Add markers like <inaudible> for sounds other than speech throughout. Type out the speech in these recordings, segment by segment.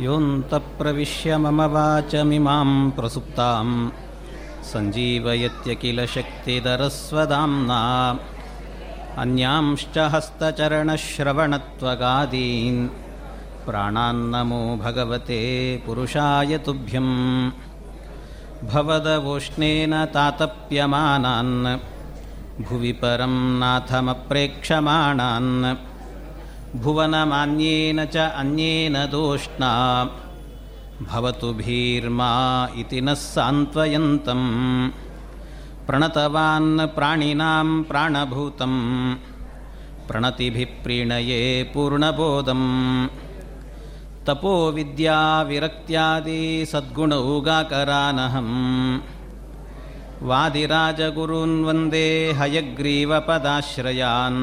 योऽन्तप्रविश्य मम वाचमिमां प्रसुप्तां सञ्जीवयत्य किल शक्तिधरस्वदाम्ना अन्यांश्च हस्तचरणश्रवणत्वगादीन्। प्राणान्नमो भगवते पुरुषाय तुभ्यं भवदवोष्णेन तातप्यमानान्। भुवि परं नाथमप्रेक्षमाणान् भुवनमान्येन च अन्येन दोष्णा। भवतु भीर्मा इति नः सान्त्वयन्तं प्रणतवान् प्राणिनां प्राणभूतं प्रणतिभिः प्रीणये पूर्णबोधं तपोविद्याविरक्त्यादि सद्गुणौगाकरानहं वादिराजगुरून् वन्दे हयग्रीवपदाश्रयान्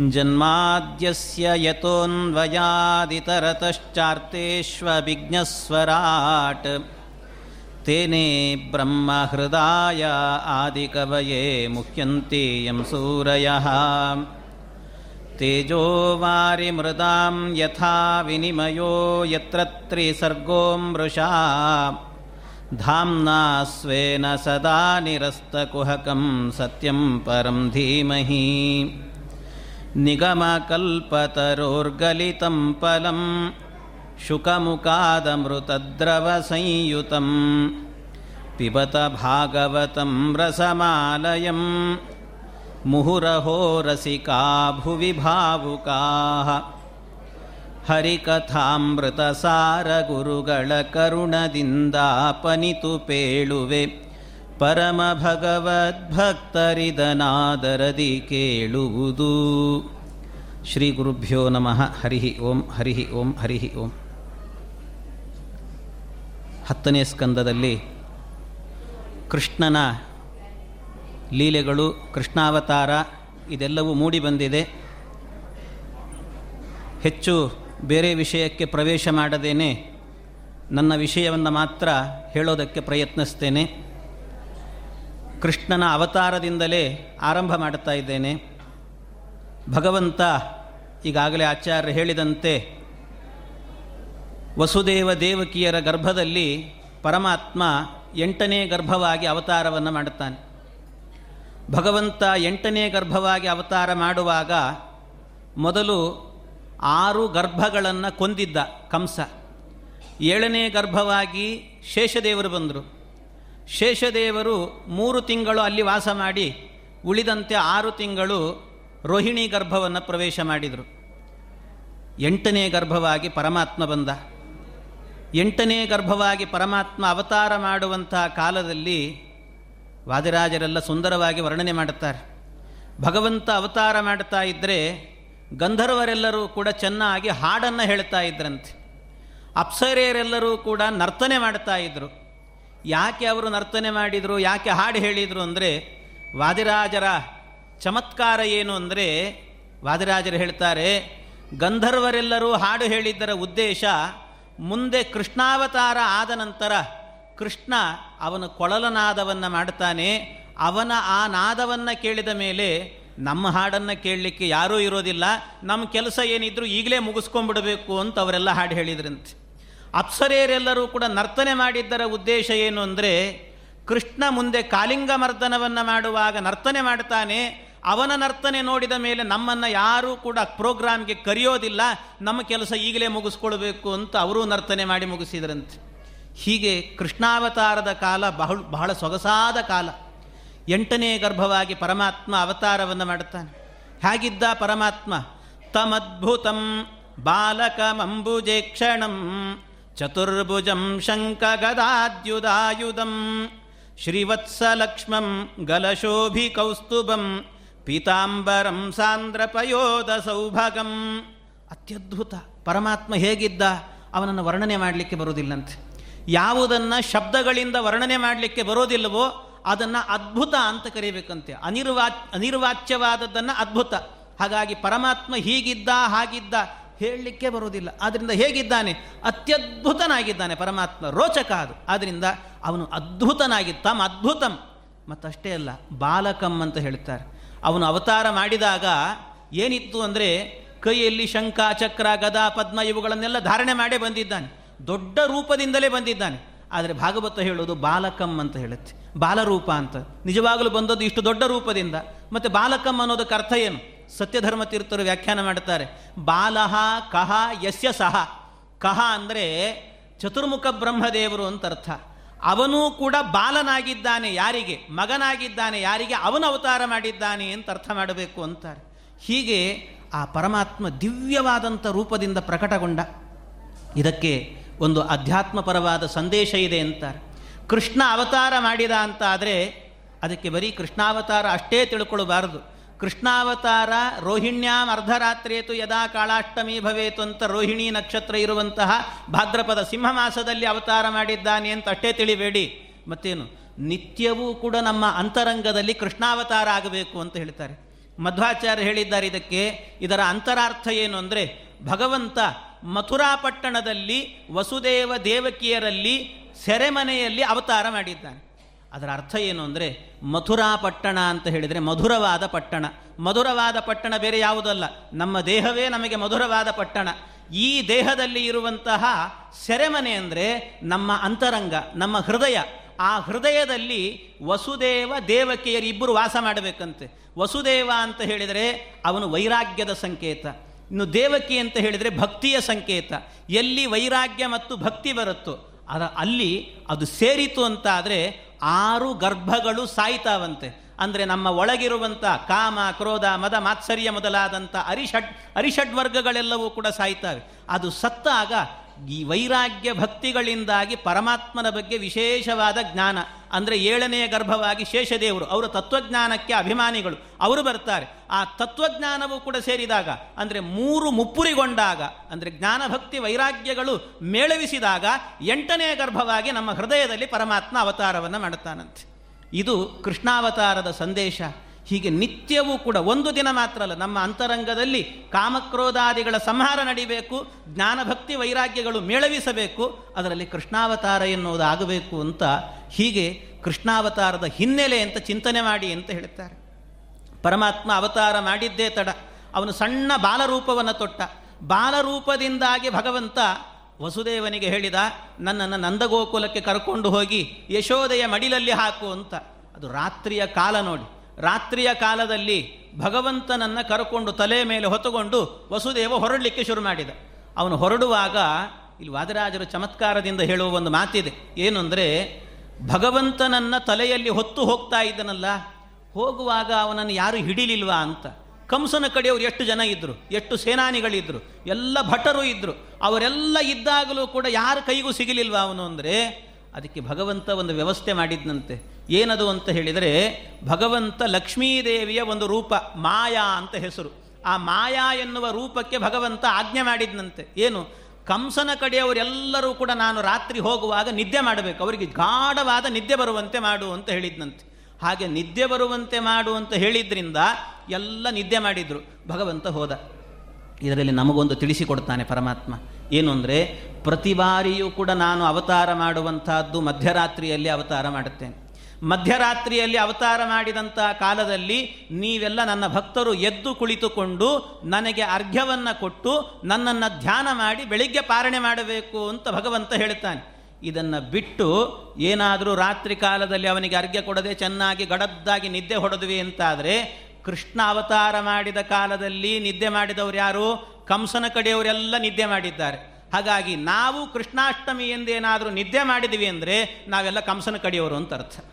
जन्माद्यस्य यतोऽन्वयादितरतश्चार्तेष्वभिज्ञस्वराट् तेने ब्रह्महृदाय आदिकवये मुह्यन्ते यं सूरयः। तेजो वारिमृदां यथा विनिमयो यत्र त्रिसर्गो मृषा। धाम्ना स्वेन सदा निरस्तकुहकं सत्यं परं धीमहि निगमकल्पतरोर्गलितं पलं शुकमुकादमृतद्रवसंयुतं पिबत भागवतं रसमालयं मुहुरहोरसिका भुवि भावुकाः हरिकथामृतसारगुरुगळकरुणदिन्दापनितु पेळुवे। ಪರಮ ಭಗವದ್ಭಕ್ತರಿದನಾದರದಿ ಕೇಳುವುದು. ಶ್ರೀ ಗುರುಭ್ಯೋ ನಮಃ. ಹರಿ ಓಂ ಹರಿ ಓಂ ಹರಿ ಓಂ. ಹತ್ತನೇ ಸ್ಕಂದದಲ್ಲಿ ಕೃಷ್ಣನ ಲೀಲೆಗಳು, ಕೃಷ್ಣಾವತಾರ ಇದೆಲ್ಲವೂ ಮೂಡಿ ಬಂದಿದೆ. ಹೆಚ್ಚು ಬೇರೆ ವಿಷಯಕ್ಕೆ ಪ್ರವೇಶ ಮಾಡದೇನೆ ನನ್ನ ವಿಷಯವನ್ನು ಮಾತ್ರ ಹೇಳೋದಕ್ಕೆ ಪ್ರಯತ್ನಿಸ್ತೇನೆ. ಕೃಷ್ಣನ ಅವತಾರದಿಂದಲೇ ಆರಂಭ ಮಾಡುತ್ತಾ ಇದ್ದೇನೆ. ಭಗವಂತ ಈಗಾಗಲೇ ಆಚಾರ್ಯ ಹೇಳಿದಂತೆ ವಸುದೇವ ದೇವಕಿಯರ ಗರ್ಭದಲ್ಲಿ ಪರಮಾತ್ಮ ಎಂಟನೇ ಗರ್ಭವಾಗಿ ಅವತಾರವನ್ನು ಮಾಡುತ್ತಾನೆ. ಭಗವಂತ ಎಂಟನೇ ಗರ್ಭವಾಗಿ ಅವತಾರ ಮಾಡುವಾಗ ಮೊದಲು ಆರು ಗರ್ಭಗಳನ್ನು ಕೊಂದಿದ್ದ ಕಂಸ. ಏಳನೇ ಗರ್ಭವಾಗಿ ಶೇಷದೇವರು ಬಂದರು. ಶೇಷದೇವರು ಮೂರು ತಿಂಗಳು ಅಲ್ಲಿ ವಾಸ ಮಾಡಿ, ಉಳಿದಂತೆ ಆರು ತಿಂಗಳು ರೋಹಿಣಿ ಗರ್ಭವನ್ನು ಪ್ರವೇಶ ಮಾಡಿದರು. ಎಂಟನೇ ಗರ್ಭವಾಗಿ ಪರಮಾತ್ಮ ಬಂದ. ಎಂಟನೇ ಗರ್ಭವಾಗಿ ಪರಮಾತ್ಮ ಅವತಾರ ಮಾಡುವಂತಹ ಕಾಲದಲ್ಲಿ ವಾದಿರಾಜರೆಲ್ಲ ಸುಂದರವಾಗಿ ವರ್ಣನೆ ಮಾಡುತ್ತಾರೆ. ಭಗವಂತ ಅವತಾರ ಮಾಡ್ತಾ ಇದ್ದರೆ ಗಂಧರ್ವರೆಲ್ಲರೂ ಕೂಡ ಚೆನ್ನಾಗಿ ಹಾಡನ್ನು ಹೇಳ್ತಾ ಇದ್ರಂತೆ. ಅಪ್ಸರೆಯರೆಲ್ಲರೂ ಕೂಡ ನರ್ತನೆ ಮಾಡ್ತಾ ಇದ್ದರು ಯಾಕೆ ಅವರು ನರ್ತನೆ ಮಾಡಿದರು, ಯಾಕೆ ಹಾಡು ಹೇಳಿದರು ಅಂದರೆ, ವಾದಿರಾಜರ ಚಮತ್ಕಾರ ಏನು ಅಂದರೆ, ವಾದಿರಾಜರು ಹೇಳ್ತಾರೆ, ಗಂಧರ್ವರೆಲ್ಲರೂ ಹಾಡು ಹೇಳಿದ್ದರ ಉದ್ದೇಶ ಮುಂದೆ ಕೃಷ್ಣಾವತಾರ ಆದ ನಂತರ ಕೃಷ್ಣ ಅವನ ಕೊಳಲನಾದವನ್ನು ಮಾಡ್ತಾನೆ, ಅವನ ಆ ನಾದವನ್ನು ಕೇಳಿದ ಮೇಲೆ ನಮ್ಮ ಹಾಡನ್ನು ಕೇಳಲಿಕ್ಕೆ ಯಾರೂ ಇರೋದಿಲ್ಲ ನಮ್ಮ ಕೆಲಸ ಏನಿದ್ರು ಈಗಲೇ ಮುಗಿಸ್ಕೊಂಡ್ಬಿಡಬೇಕು ಅಂತ ಅವರೆಲ್ಲ ಹಾಡು ಹೇಳಿದ್ರಂತೆ. ಅಪ್ಸರೆಯರೆಲ್ಲರೂ ಕೂಡ ನರ್ತನೆ ಮಾಡಿದ್ದರ ಉದ್ದೇಶ ಏನು ಅಂದರೆ, ಕೃಷ್ಣ ಮುಂದೆ ಕಾಲಿಂಗ ಮರ್ದನವನ್ನು ಮಾಡುವಾಗ ನರ್ತನೆ ಮಾಡ್ತಾನೆ. ಅವನ ನರ್ತನೆ ನೋಡಿದ ಮೇಲೆ ನಮ್ಮನ್ನು ಯಾರೂ ಕೂಡ ಪ್ರೋಗ್ರಾಮ್ಗೆ ಕರೆಯೋದಿಲ್ಲ. ನಮ್ಮ ಕೆಲಸ ಈಗಲೇ ಮುಗಿಸ್ಕೊಳ್ಬೇಕು ಅಂತ ಅವರೂ ನರ್ತನೆ ಮಾಡಿ ಮುಗಿಸಿದ್ರಂತೆ. ಹೀಗೆ ಕೃಷ್ಣಾವತಾರದ ಕಾಲ ಬಹಳ ಬಹಳ ಸೊಗಸಾದ ಕಾಲ. ಎಂಟನೇ ಗರ್ಭವಾಗಿ ಪರಮಾತ್ಮ ಅವತಾರವನ್ನು ಮಾಡುತ್ತಾನೆ. ಹೇಗಿದ್ದ ಪರಮಾತ್ಮ? ತಮದ್ಭುತಂ ಬಾಲಕಮಂಬುಜೇಕ್ಷಣಂ ಚತುರ್ಭುಜಂ ಶಂಕಗದಾದ್ಯುದಾಯುಧಂ ಶ್ರೀವತ್ಸಲಕ್ಷ್ಮಂ ಗಲಶೋಭಿಕೌಸ್ತುಭಂ ಪೀತಾಂಬರಂ ಸಾಂದ್ರಪಯೋದ ಸೌಭಗಂ ಅತ್ಯದ್ಭುತ ಪರಮಾತ್ಮ ಹೇಗಿದ್ದ ಅವನನ್ನು ವರ್ಣನೆ ಮಾಡಲಿಕ್ಕೆ ಬರುವುದಿಲ್ಲಂತೆ. ಯಾವುದನ್ನು ಶಬ್ದಗಳಿಂದ ವರ್ಣನೆ ಮಾಡಲಿಕ್ಕೆ ಬರೋದಿಲ್ಲವೋ ಅದನ್ನು ಅದ್ಭುತ ಅಂತ ಕರೀಬೇಕಂತೆ. ಅನಿರ್ವಾ, ಅನಿರ್ವಾಚ್ಯವಾದದ್ದನ್ನು ಅದ್ಭುತ. ಹಾಗಾಗಿ ಪರಮಾತ್ಮ ಹೀಗಿದ್ದ, ಹಾಗಿದ್ದ ಹೇಳಲಿಕ್ಕೆ ಬರುವುದಿಲ್ಲ. ಆದ್ದರಿಂದ ಹೇಗಿದ್ದಾನೆ? ಅತ್ಯದ್ಭುತನಾಗಿದ್ದಾನೆ. ಪರಮಾತ್ಮ ರೋಚಕ ಅದು. ಆದ್ದರಿಂದ ಅವನು ಅದ್ಭುತನಾಗಿ ತಮ್ಮ ಅದ್ಭುತಂ. ಮತ್ತಷ್ಟೇ ಅಲ್ಲ, ಬಾಲಕಂ ಅಂತ ಹೇಳ್ತಾರೆ. ಅವನು ಅವತಾರ ಮಾಡಿದಾಗ ಏನಿತ್ತು ಅಂದರೆ ಕೈಯಲ್ಲಿ ಶಂಖ, ಚಕ್ರ, ಗದಾ, ಪದ್ಮ ಇವುಗಳನ್ನೆಲ್ಲ ಧಾರಣೆ ಮಾಡೇ ಬಂದಿದ್ದಾನೆ. ದೊಡ್ಡ ರೂಪದಿಂದಲೇ ಬಂದಿದ್ದಾನೆ. ಆದರೆ ಭಾಗವತ ಹೇಳೋದು ಬಾಲಕಂ ಅಂತ ಹೇಳುತ್ತೆ. ಬಾಲರೂಪ ಅಂತ. ನಿಜವಾಗಲೂ ಬಂದದ್ದು ಇಷ್ಟು ದೊಡ್ಡ ರೂಪದಿಂದ. ಮತ್ತು ಬಾಲಕಂ ಅನ್ನೋದಕ್ಕೆ ಅರ್ಥ ಏನು? ಸತ್ಯಧರ್ಮ ತೀರ್ಥರು ವ್ಯಾಖ್ಯಾನ ಮಾಡುತ್ತಾರೆ. ಬಾಲಹ ಕಹ ಯಸ್ಯ ಸಹ. ಕಹ ಅಂದರೆ ಚತುರ್ಮುಖ ಬ್ರಹ್ಮದೇವರು ಅಂತ ಅರ್ಥ. ಅವನೂ ಕೂಡ ಬಾಲನಾಗಿದ್ದಾನೆ ಯಾರಿಗೆ? ಮಗನಾಗಿದ್ದಾನೆ ಯಾರಿಗೆ? ಅವನು ಅವತಾರ ಮಾಡಿದ್ದಾನೆ ಅಂತ ಅರ್ಥ ಮಾಡಬೇಕು ಅಂತಾರೆ. ಹೀಗೆ ಆ ಪರಮಾತ್ಮ ದಿವ್ಯವಾದಂಥ ರೂಪದಿಂದ ಪ್ರಕಟಗೊಂಡ. ಇದಕ್ಕೆ ಒಂದು ಅಧ್ಯಾತ್ಮಪರವಾದ ಸಂದೇಶ ಇದೆ ಅಂತಾರೆ. ಕೃಷ್ಣ ಅವತಾರ ಮಾಡಿದ ಅಂತ ಆದರೆ ಅದಕ್ಕೆ ಬರೀ ಕೃಷ್ಣಾವತಾರ ಅಷ್ಟೇ ತಿಳ್ಕೊಳ್ಬಾರದು. ಕೃಷ್ಣಾವತಾರ ರೋಹಿಣ್ಯಾಂ ಅರ್ಧರಾತ್ರಿಯೇತು ಯದಾ ಕಾಳಾಷ್ಟಮಿ ಭವೇತು ಅಂತ ರೋಹಿಣಿ ನಕ್ಷತ್ರ ಇರುವಂತಹ ಭಾದ್ರಪದ ಸಿಂಹ ಮಾಸದಲ್ಲಿ ಅವತಾರ ಮಾಡಿದ್ದಾನೆ ಅಂತ ಅಷ್ಟೇ ತಿಳಿಬೇಡಿ. ಮತ್ತೇನು? ನಿತ್ಯವೂ ಕೂಡ ನಮ್ಮ ಅಂತರಂಗದಲ್ಲಿ ಕೃಷ್ಣಾವತಾರ ಆಗಬೇಕು ಅಂತ ಹೇಳ್ತಾರೆ. ಮಧ್ವಾಚಾರ್ಯ ಹೇಳಿದ್ದಾರೆ ಇದಕ್ಕೆ, ಇದರ ಅಂತರಾರ್ಥ ಏನು ಅಂದರೆ, ಭಗವಂತ ಮಥುರಾ ಪಟ್ಟಣದಲ್ಲಿ ವಸುದೇವ ದೇವಕಿಯರಲ್ಲಿ ಸೆರೆಮನೆಯಲ್ಲಿ ಅವತಾರ ಮಾಡಿದ್ದಾನೆ. ಅದರ ಅರ್ಥ ಏನು ಅಂದರೆ ಮಥುರಾ ಪಟ್ಟಣ ಅಂತ ಹೇಳಿದರೆ ಮಧುರವಾದ ಪಟ್ಟಣ. ಮಧುರವಾದ ಪಟ್ಟಣ ಬೇರೆ ಯಾವುದಲ್ಲ. ನಮ್ಮ ದೇಹವೇ ನಮಗೆ ಮಧುರವಾದ ಪಟ್ಟಣ. ಈ ದೇಹದಲ್ಲಿ ಇರುವಂತಹ ಸೆರೆಮನೆ ಅಂದರೆ ನಮ್ಮ ಅಂತರಂಗ, ನಮ್ಮ ಹೃದಯ. ಆ ಹೃದಯದಲ್ಲಿ ವಸುದೇವ ದೇವಕಿಯರು ಇಬ್ಬರು ವಾಸ ಮಾಡಬೇಕಂತೆ. ವಸುದೇವ ಅಂತ ಹೇಳಿದರೆ ಅವನು ವೈರಾಗ್ಯದ ಸಂಕೇತ. ಇನ್ನು ದೇವಕಿ ಅಂತ ಹೇಳಿದರೆ ಭಕ್ತಿಯ ಸಂಕೇತ. ಎಲ್ಲಿ ವೈರಾಗ್ಯ ಮತ್ತು ಭಕ್ತಿ ಬರುತ್ತೋ, ಅದ ಅಲ್ಲಿ ಅದು ಸೇರಿತು ಅಂತ ಆದರೆ ಆರು ಗರ್ಭಗಳು ಸಾಯ್ತಾವಂತೆ. ಅಂದರೆ ನಮ್ಮ ಒಳಗಿರುವಂಥ ಕಾಮ, ಕ್ರೋಧ, ಮದ, ಮಾತ್ಸರ್ಯ ಮೊದಲಾದಂಥ ಅರಿಷಡ್ ಅರಿಷಡ್ ವರ್ಗಗಳೆಲ್ಲವೂ ಕೂಡ ಸಾಯ್ತಾವೆ. ಅದು ಸತ್ತಾಗ ಈ ವೈರಾಗ್ಯ ಭಕ್ತಿಗಳಿಂದಾಗಿ ಪರಮಾತ್ಮನ ಬಗ್ಗೆ ವಿಶೇಷವಾದ ಜ್ಞಾನ. ಅಂದರೆ ಏಳನೆಯ ಗರ್ಭವಾಗಿ ಶೇಷದೇವರು, ಅವರ ತತ್ವಜ್ಞಾನಕ್ಕೆ ಅಭಿಮಾನಿಗಳು, ಅವರು ಬರ್ತಾರೆ. ಆ ತತ್ವಜ್ಞಾನವು ಕೂಡ ಸೇರಿದಾಗ, ಅಂದರೆ ಮೂರು ಮುಪ್ಪುರಿಗೊಂಡಾಗ, ಅಂದರೆ ಜ್ಞಾನಭಕ್ತಿ ವೈರಾಗ್ಯಗಳು ಮೇಳವಿಸಿದಾಗ, ಎಂಟನೆಯ ಗರ್ಭವಾಗಿ ನಮ್ಮ ಹೃದಯದಲ್ಲಿ ಪರಮಾತ್ಮ ಅವತಾರವನ್ನು ಮಾಡುತ್ತಾನಂತೆ. ಇದು ಕೃಷ್ಣಾವತಾರದ ಸಂದೇಶ. ಹೀಗೆ ನಿತ್ಯವೂ ಕೂಡ ಒಂದು ದಿನ ಮಾತ್ರ ಅಲ್ಲ, ನಮ್ಮ ಅಂತರಂಗದಲ್ಲಿ ಕಾಮಕ್ರೋಧಾದಿಗಳ ಸಂಹಾರ ನಡಿಬೇಕು, ಜ್ಞಾನಭಕ್ತಿ ವೈರಾಗ್ಯಗಳು ಮೇಳವಿಸಬೇಕು, ಅದರಲ್ಲಿ ಕೃಷ್ಣಾವತಾರ ಎನ್ನುವುದು ಆಗಬೇಕು ಅಂತ ಹೀಗೆ ಕೃಷ್ಣಾವತಾರದ ಹಿನ್ನೆಲೆ ಅಂತ ಚಿಂತನೆ ಮಾಡಿ ಅಂತ ಹೇಳ್ತಾರೆ. ಪರಮಾತ್ಮ ಅವತಾರ ಮಾಡಿದ್ದೇ ತಡ, ಅವನು ಸಣ್ಣ ಬಾಲರೂಪವನ್ನು ತೊಟ್ಟ. ಬಾಲರೂಪದಿಂದಾಗಿ ಭಗವಂತ ವಸುದೇವನಿಗೆ ಹೇಳಿದ, ನನ್ನನ್ನು ನಂದಗೋಕುಲಕ್ಕೆ ಕರ್ಕೊಂಡು ಹೋಗಿ ಯಶೋದೆಯ ಮಡಿಲಲ್ಲಿ ಹಾಕು ಅಂತ. ಅದು ರಾತ್ರಿಯ ಕಾಲ ನೋಡಿ. ರಾತ್ರಿಯ ಕಾಲದಲ್ಲಿ ಭಗವಂತನನ್ನು ಕರ್ಕೊಂಡು ತಲೆ ಮೇಲೆ ಹೊತ್ತುಕೊಂಡು ವಸುದೇವ ಹೊರಡಲಿಕ್ಕೆ ಶುರು ಮಾಡಿದ. ಅವನು ಹೊರಡುವಾಗ, ಇಲ್ಲಿ ವಾದರಾಜರು ಚಮತ್ಕಾರದಿಂದ ಹೇಳುವ ಒಂದು ಮಾತಿದೆ. ಏನು ಅಂದರೆ ಭಗವಂತನನ್ನು ತಲೆಯಲ್ಲಿ ಹೊತ್ತು ಹೋಗ್ತಾ ಇದ್ದನಲ್ಲ, ಹೋಗುವಾಗ ಅವನನ್ನು ಯಾರು ಹಿಡಿಲಿಲ್ವಾ ಅಂತ. ಕಂಸನ ಕಡೆಯವರು ಎಷ್ಟು ಜನ ಇದ್ದರು ಎಷ್ಟು ಸೇನಾನಿಗಳಿದ್ದರು ಎಲ್ಲ ಭಟರು ಇದ್ದರು ಅವರೆಲ್ಲ ಇದ್ದಾಗಲೂ ಕೂಡ ಯಾರ ಕೈಗೂ ಸಿಗಲಿಲ್ವ ಅವನು ಅಂದರೆ, ಅದಕ್ಕೆ ಭಗವಂತ ಒಂದು ವ್ಯವಸ್ಥೆ ಮಾಡಿದ್ನಂತೆ. ಏನದು ಅಂತ ಹೇಳಿದರೆ, ಭಗವಂತ ಲಕ್ಷ್ಮೀದೇವಿಯ ಒಂದು ರೂಪ, ಮಾಯಾ ಅಂತ ಹೆಸರು. ಆ ಮಾಯಾ ಎನ್ನುವ ರೂಪಕ್ಕೆ ಭಗವಂತ ಆಜ್ಞೆ ಮಾಡಿದ್ನಂತೆ. ಏನು? ಕಂಸನ ಕಡೆಯವರೆಲ್ಲರೂ ಕೂಡ ನಾನು ರಾತ್ರಿ ಹೋಗುವಾಗ ನಿದ್ದೆ ಮಾಡಬೇಕು. ಅವರಿಗೆ ಗಾಢವಾದ ನಿದ್ದೆ ಬರುವಂತೆ ಮಾಡು ಅಂತ ಹೇಳಿದ್ನಂತೆ. ಹಾಗೆ ನಿದ್ದೆ ಬರುವಂತೆ ಮಾಡು ಅಂತ ಹೇಳಿದ್ರಿಂದ ಎಲ್ಲ ನಿದ್ದೆ ಮಾಡಿದರು. ಭಗವಂತ ಹೋದ. ಇದರಲ್ಲಿ ನಮಗೊಂದು ತಿಳಿಸಿಕೊಡ್ತಾನೆ ಪರಮಾತ್ಮ. ಏನು ಅಂದರೆ, ಪ್ರತಿ ಬಾರಿಯೂ ಕೂಡ ನಾನು ಅವತಾರ ಮಾಡುವಂತಹದ್ದು ಮಧ್ಯರಾತ್ರಿಯಲ್ಲಿ ಅವತಾರ ಮಾಡುತ್ತೇನೆ. ಮಧ್ಯರಾತ್ರಿಯಲ್ಲಿ ಅವತಾರ ಮಾಡಿದಂಥ ಕಾಲದಲ್ಲಿ ನೀವೆಲ್ಲ ನನ್ನ ಭಕ್ತರು ಎದ್ದು ಕುಳಿತುಕೊಂಡು ನನಗೆ ಅರ್ಘ್ಯವನ್ನು ಕೊಟ್ಟು ನನ್ನನ್ನು ಧ್ಯಾನ ಮಾಡಿ ಬೆಳಿಗ್ಗೆ ಪಾರಣೆ ಮಾಡಬೇಕು ಅಂತ ಭಗವಂತ ಹೇಳ್ತಾನೆ. ಇದನ್ನು ಬಿಟ್ಟು ಏನಾದರೂ ರಾತ್ರಿ ಕಾಲದಲ್ಲಿ ಅವನಿಗೆ ಅರ್ಘ್ಯ ಕೊಡದೆ ಚೆನ್ನಾಗಿ ಗಡದ್ದಾಗಿ ನಿದ್ದೆ ಹೊಡೆದ್ವಿ ಅಂತಾದರೆ ಕೃಷ್ಣ ಅವತಾರ ಮಾಡಿದ ಕಾಲದಲ್ಲಿ ನಿದ್ದೆ ಮಾಡಿದವರು ಯಾರು? ಕಂಸನ ಕಡೆಯವರೆಲ್ಲ ನಿದ್ದೆ ಮಾಡಿದ್ದಾರೆ. ಹಾಗಾಗಿ ನಾವು ಕೃಷ್ಣಾಷ್ಟಮಿ ಎಂದೇನಾದರೂ ನಿದ್ದೆ ಮಾಡಿದ್ವಿ ಅಂದರೆ ನಾವೆಲ್ಲ ಕಂಸನ ಕಡೆಯವರು ಅಂತ ಅರ್ಥ.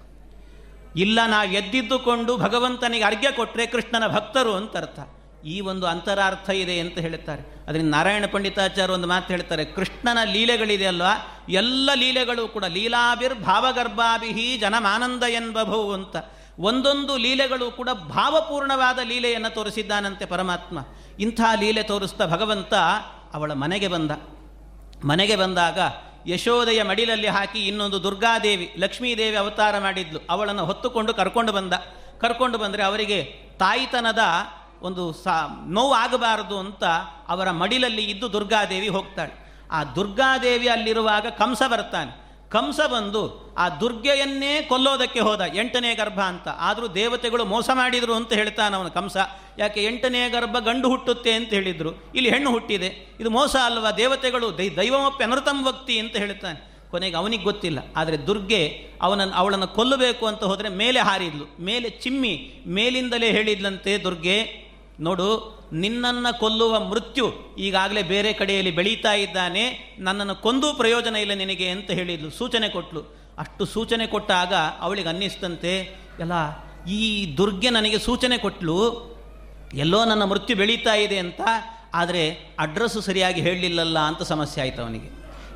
ಇಲ್ಲ ನಾವು ಎದ್ದಿದ್ದುಕೊಂಡು ಭಗವಂತನಿಗೆ ಅರ್ಘ್ಯ ಕೊಟ್ಟರೆ ಕೃಷ್ಣನ ಭಕ್ತರು ಅಂತ ಅರ್ಥ. ಈ ಒಂದು ಅಂತರಾರ್ಥ ಇದೆ ಅಂತ ಹೇಳುತ್ತಾರೆ. ಅದರಿಂದ ನಾರಾಯಣ ಪಂಡಿತಾಚಾರ್ಯ ಒಂದು ಮಾತು ಹೇಳ್ತಾರೆ ಕೃಷ್ಣನ ಲೀಲೆಗಳಿದೆ ಅಲ್ವಾ? ಎಲ್ಲ ಲೀಲೆಗಳು ಕೂಡ ಲೀಲಾಭಿರ್ ಭಾವಗರ್ಭಾಭಿಹಿ ಜನಮಾನಂದ ಎನ್ಬಭವು ಅಂತ. ಒಂದೊಂದು ಲೀಲೆಗಳು ಕೂಡ ಭಾವಪೂರ್ಣವಾದ ಲೀಲೆಯನ್ನು ತೋರಿಸಿದ್ದಾನಂತೆ ಪರಮಾತ್ಮ. ಇಂಥ ಲೀಲೆ ತೋರಿಸ್ತಾ ಭಗವಂತ ಅವಳ ಮನೆಗೆ ಬಂದ. ಮನೆಗೆ ಬಂದಾಗ ಯಶೋದೆಯ ಮಡಿಲಲ್ಲಿ ಹಾಕಿ ಇನ್ನೊಂದು ದುರ್ಗಾದೇವಿ, ಲಕ್ಷ್ಮೀದೇವಿ ಅವತಾರ ಮಾಡಿದ್ಲು. ಅವಳನ್ನು ಹೊತ್ತುಕೊಂಡು ಕರ್ಕೊಂಡು ಬಂದ. ಕರ್ಕೊಂಡು ಬಂದರೆ ಅವರಿಗೆ ತಾಯಿತನದ ಒಂದು ಸಾ ನೋವು ಆಗಬಾರದು ಅಂತ ಅವರ ಮಡಿಲಲ್ಲಿ ಇದ್ದು ದುರ್ಗಾದೇವಿ ಹೋಗ್ತಾಳೆ. ಆ ದುರ್ಗಾದೇವಿ ಅಲ್ಲಿರುವಾಗ ಕಂಸ ಬರ್ತಾನೆ. ಕಂಸ ಬಂದು ಆ ದುರ್ಗೆಯನ್ನೇ ಕೊಲ್ಲೋದಕ್ಕೆ ಹೋದ ಎಂಟನೇ ಗರ್ಭ ಅಂತ. ಆದರೂ ದೇವತೆಗಳು ಮೋಸ ಮಾಡಿದರು ಅಂತ ಹೇಳ್ತಾನೆ ಅವನು ಕಂಸ. ಯಾಕೆ ಎಂಟನೇ ಗರ್ಭ ಗಂಡು ಹುಟ್ಟುತ್ತೆ ಅಂತ ಹೇಳಿದರು. ಇಲ್ಲಿ ಹೆಣ್ಣು ಹುಟ್ಟಿದೆ. ಇದು ಮೋಸ ಅಲ್ವಾ? ದೇವತೆಗಳು ದೈ ದೈವಮಪ್ಪಿ ಅನೃತಂ ಭಕ್ತಿ ಅಂತ ಹೇಳ್ತಾನೆ. ಕೊನೆಗೆ ಅವನಿಗೆ ಗೊತ್ತಿಲ್ಲ. ಆದರೆ ದುರ್ಗೆ ಅವನನ್ನು ಅವಳನ್ನು ಕೊಲ್ಲಬೇಕು ಅಂತ ಹೋದರೆ ಮೇಲೆ ಹಾರಿದ್ಲು. ಮೇಲೆ ಚಿಮ್ಮಿ ಮೇಲಿಂದಲೇ ಹೇಳಿದ್ಲಂತೆ ದುರ್ಗೆ, ನೋಡು ನಿನ್ನನ್ನು ಕೊಲ್ಲುವ ಮೃತ್ಯು ಈಗಾಗಲೇ ಬೇರೆ ಕಡೆಯಲ್ಲಿ ಬೆಳೀತಾ ಇದ್ದಾನೆ, ನನ್ನನ್ನು ಕೊಂದೂ ಪ್ರಯೋಜನ ಇಲ್ಲ ನಿನಗೆ ಅಂತ ಹೇಳಿದ್ಲು, ಸೂಚನೆ ಕೊಟ್ಲು. ಅಷ್ಟು ಸೂಚನೆ ಕೊಟ್ಟಾಗ ಅವಳಿಗೆ ಅನ್ನಿಸ್ತಂತೆ ಎಲ್ಲ ಈ ದುರ್ಗೆ ನನಗೆ ಸೂಚನೆ ಕೊಟ್ಲು. ಎಲ್ಲೋ ನನ್ನ ಮೃತ್ಯು ಬೆಳೀತಾ ಇದೆ ಅಂತ, ಆದರೆ ಅಡ್ರೆಸ್ಸು ಸರಿಯಾಗಿ ಹೇಳಲಿಲ್ಲಲ್ಲ ಅಂತ ಸಮಸ್ಯೆ ಆಯಿತು ಅವನಿಗೆ.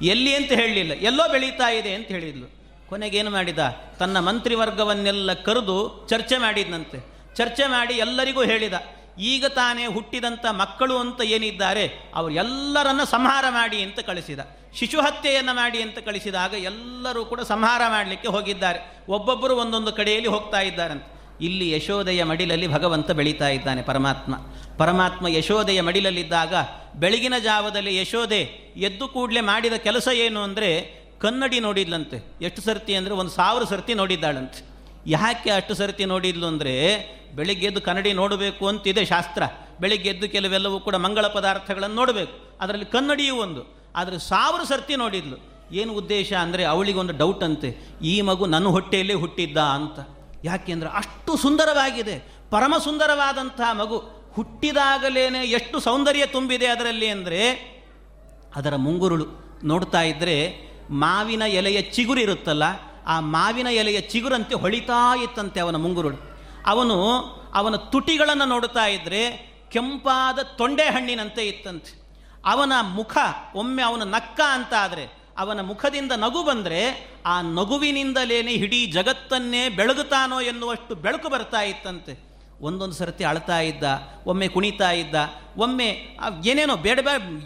ಎಲ್ಲಿ ಅಂತ ಹೇಳಲಿಲ್ಲ, ಎಲ್ಲೋ ಬೆಳೀತಾ ಇದೆ ಅಂತ ಹೇಳಿದ್ಲು. ಕೊನೆಗೇನು ಮಾಡಿದ? ತನ್ನ ಮಂತ್ರಿವರ್ಗವನ್ನೆಲ್ಲ ಕರೆದು ಚರ್ಚೆ ಮಾಡಿದ್ನಂತೆ. ಚರ್ಚೆ ಮಾಡಿ ಎಲ್ಲರಿಗೂ ಹೇಳಿದ. ಈಗ ತಾನೇ ಹುಟ್ಟಿದಂಥ ಮಕ್ಕಳು ಅಂತ ಏನಿದ್ದಾರೆ, ಅವರು ಎಲ್ಲರನ್ನ ಸಂಹಾರ ಮಾಡಿ ಅಂತ ಕಳಿಸಿದ. ಶಿಶು ಹತ್ಯೆಯನ್ನು ಮಾಡಿ ಅಂತ ಕಳಿಸಿದಾಗ ಎಲ್ಲರೂ ಕೂಡ ಸಂಹಾರ ಮಾಡಲಿಕ್ಕೆ ಹೋಗಿದ್ದಾರೆ. ಒಬ್ಬೊಬ್ಬರು ಒಂದೊಂದು ಕಡೆಯಲ್ಲಿ ಹೋಗ್ತಾ ಇದ್ದಾರಂತೆ. ಇಲ್ಲಿ ಯಶೋದೆಯ ಮಡಿಲಲ್ಲಿ ಭಗವಂತ ಬೆಳೀತಾ ಇದ್ದಾನೆ, ಪರಮಾತ್ಮ. ಪರಮಾತ್ಮ ಯಶೋದೆಯ ಮಡಿಲಲ್ಲಿದ್ದಾಗ ಬೆಳಗಿನ ಜಾವದಲ್ಲಿ ಯಶೋದೆ ಎದ್ದು ಕೂಡಲೇ ಮಾಡಿದ ಕೆಲಸ ಏನು ಅಂದರೆ ಕನ್ನಡಿ ನೋಡಿದ್ಲಂತೆ. ಎಷ್ಟು ಸರ್ತಿ ಅಂದರೆ ಒಂದು ಸಾವಿರ ಸರ್ತಿ ನೋಡಿದ್ದಾಳಂತೆ. ಯಾಕೆ ಅಷ್ಟು ಸರ್ತಿ ನೋಡಿದ್ಲು ಅಂದರೆ, ಬೆಳಿಗ್ಗೆ ಎದ್ದು ಕನ್ನಡಿ ನೋಡಬೇಕು ಅಂತಿದೆ ಶಾಸ್ತ್ರ. ಬೆಳಿಗ್ಗೆ ಎದ್ದು ಕೆಲವೆಲ್ಲವೂ ಕೂಡ ಮಂಗಳ ಪದಾರ್ಥಗಳನ್ನು ನೋಡಬೇಕು. ಅದರಲ್ಲಿ ಕನ್ನಡಿಯೂ ಒಂದು. ಆದರೆ ಸಾವಿರ ಸರ್ತಿ ನೋಡಿದ್ಲು. ಏನು ಉದ್ದೇಶ ಅಂದರೆ, ಅವಳಿಗೊಂದು ಡೌಟ್ ಅಂತೆ. ಈ ಮಗು ನನ್ನ ಹೊಟ್ಟೆಯಲ್ಲೇ ಹುಟ್ಟಿದ್ದ ಅಂತ. ಯಾಕೆಂದರೆ ಅಷ್ಟು ಸುಂದರವಾಗಿದೆ. ಪರಮ ಸುಂದರವಾದಂತಹ ಮಗು. ಹುಟ್ಟಿದಾಗಲೇ ಎಷ್ಟು ಸೌಂದರ್ಯ ತುಂಬಿದೆ ಅದರಲ್ಲಿ ಅಂದರೆ, ಅದರ ಮುಂಗುರುಳು ನೋಡ್ತಾ ಇದ್ದರೆ ಮಾವಿನ ಎಲೆಯ ಚಿಗುರು ಇರುತ್ತಲ್ಲ ಆ ಮಾವಿನ ಎಲೆಯ ಚಿಗುರಂತೆ ಹೊಳಿತಾ ಇತ್ತಂತೆ ಅವನ ಮುಂಗುರುಳು. ಅವನು ಅವನ ತುಟಿಗಳನ್ನು ನೋಡುತ್ತಾ ಇದ್ದರೆ ಕೆಂಪಾದ ತೊಂಡೆ ಹಣ್ಣಿನಂತೆ ಇತ್ತಂತೆ. ಅವನ ಮುಖ ಒಮ್ಮೆ ಅವನ ನಕ್ಕ ಅಂತ ಆದರೆ ಅವನ ಮುಖದಿಂದ ನಗು ಬಂದರೆ ಆ ನಗುವಿನಿಂದಲೇನೆ ಇಡೀ ಜಗತ್ತನ್ನೇ ಬೆಳಗುತ್ತಾನೋ ಎನ್ನುವಷ್ಟು ಬೆಳಕು ಬರ್ತಾ ಇತ್ತಂತೆ. ಒಂದೊಂದು ಸರ್ತಿ ಅಳ್ತಾ ಇದ್ದ, ಒಮ್ಮೆ ಕುಣಿತಾ ಇದ್ದ, ಒಮ್ಮೆ ಏನೇನೋ ಬೇಡ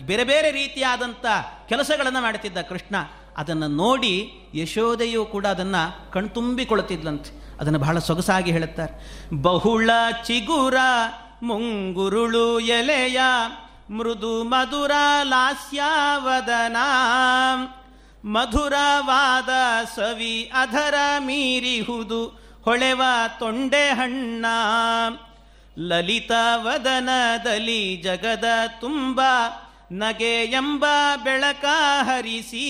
ಬೇರೆ ಬೇರೆ ರೀತಿಯಾದಂಥ ಕೆಲಸಗಳನ್ನು ಮಾಡ್ತಿದ್ದ ಕೃಷ್ಣ. ಅದನ್ನು ನೋಡಿ ಯಶೋದೆಯು ಕೂಡ ಅದನ್ನು ಕಣ್ತುಂಬಿಕೊಳ್ಳುತ್ತಿದ್ಲಂತೆ. ಅದನ್ನು ಬಹಳ ಸೊಗಸಾಗಿ ಹೇಳುತ್ತಾರೆ. ಬಹುಳ ಚಿಗುರ, ಮುಂಗುರುಳು ಎಲೆಯ, ಮೃದು ಮಧುರ ಲಾಸ್ಯಾವದನ, ಮಧುರವಾದ ಸವಿ ಅಧರ ಮೀರಿಹುದು, ಹೊಳೆವ ತೊಂಡೆ ಹಣ್ಣ, ಲಲಿತ ವದನದಲ್ಲಿ ಜಗದ ತುಂಬ ನಗೆ ಎಂಬ ಬೆಳಕ ಹರಿಸಿ,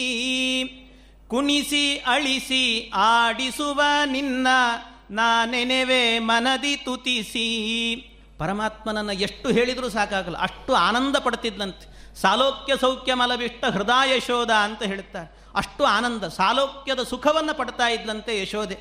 ಕುಣಿಸಿ, ಅಳಿಸಿ, ಆಡಿಸುವ ನಿನ್ನ ನಾನೆನೆವೆ ಮನದಿ ತುತಿಸಿ. ಪರಮಾತ್ಮನನ್ನು ಎಷ್ಟು ಹೇಳಿದರೂ ಸಾಕಾಗಲ್ಲ, ಅಷ್ಟು ಆನಂದ ಪಡ್ತಿದ್ದಂತೆ ಸಾಲೋಕ್ಯ ಸೌಖ್ಯ ಮಲವಿಷ್ಟ ಹೃದಯ ಯಶೋಧ ಅಂತ ಹೇಳುತ್ತಾರೆ ಅಷ್ಟು ಆನಂದ, ಸಾಲೋಕ್ಯದ ಸುಖವನ್ನು ಪಡ್ತಾ ಇದ್ದಂತೆ ಯಶೋದೆ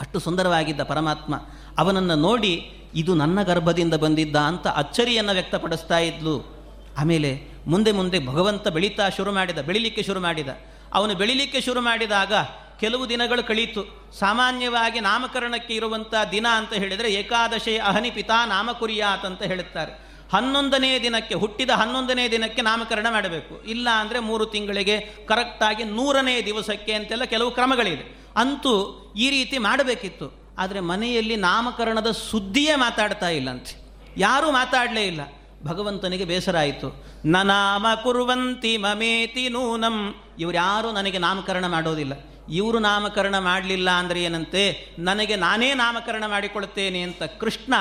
ಅಷ್ಟು ಸುಂದರವಾಗಿದ್ದ ಪರಮಾತ್ಮ ಅವನನ್ನು ನೋಡಿ, ಇದು ನನ್ನ ಗರ್ಭದಿಂದ ಬಂದಿದ್ದ ಅಂತ ಅಚ್ಚರಿಯನ್ನು ವ್ಯಕ್ತಪಡಿಸ್ತಾ ಇದ್ಲು. ಆಮೇಲೆ ಮುಂದೆ ಮುಂದೆ ಭಗವಂತ ಬೆಳೀತಾ ಶುರು ಮಾಡಿದ, ಬೆಳಿಲಿಕ್ಕೆ ಶುರು ಮಾಡಿದ. ಅವನು ಬೆಳಿಲಿಕ್ಕೆ ಶುರು ಮಾಡಿದಾಗ ಕೆಲವು ದಿನಗಳು ಕಳೀತು. ಸಾಮಾನ್ಯವಾಗಿ ನಾಮಕರಣಕ್ಕೆ ಇರುವಂಥ ದಿನ ಅಂತ ಹೇಳಿದರೆ ಏಕಾದಶಿ ಅಹನಿ ಪಿತಾ ನಾಮಕುರಿಯಾತ್ ಅಂತ ಹೇಳುತ್ತಾರೆ. ಹನ್ನೊಂದನೇ ದಿನಕ್ಕೆ, ಹುಟ್ಟಿದ ಹನ್ನೊಂದನೇ ದಿನಕ್ಕೆ ನಾಮಕರಣ ಮಾಡಬೇಕು. ಇಲ್ಲ ಅಂದರೆ ಮೂರು ತಿಂಗಳಿಗೆ ಕರೆಕ್ಟಾಗಿ ನೂರನೇ ದಿವಸಕ್ಕೆ ಅಂತೆಲ್ಲ ಕೆಲವು ಕ್ರಮಗಳಿದೆ. ಅಂತೂ ಈ ರೀತಿ ಮಾಡಬೇಕಿತ್ತು. ಆದರೆ ಮನೆಯಲ್ಲಿ ನಾಮಕರಣದ ಸುದ್ದಿಯೇ ಮಾತಾಡ್ತಾ ಇಲ್ಲಂತೆ ಯಾರೂ ಮಾತಾಡಲೇ ಇಲ್ಲ. ಭಗವಂತನಿಗೆ ಬೇಸರ ಆಯಿತು. ನನಾಮ ಕುರುವಂತಿ ಮಮೇತಿ ನೂನಂ. ಇವರ್ಯಾರೂ ನನಗೆ ನಾಮಕರಣ ಮಾಡೋದಿಲ್ಲ. ಇವರು ನಾಮಕರಣ ಮಾಡಲಿಲ್ಲ ಅಂದರೆ ಏನಂತೆ? ನನಗೆ ನಾನೇ ನಾಮಕರಣ ಮಾಡಿಕೊಳ್ಳುತ್ತೇನೆ ಅಂತ ಕೃಷ್ಣ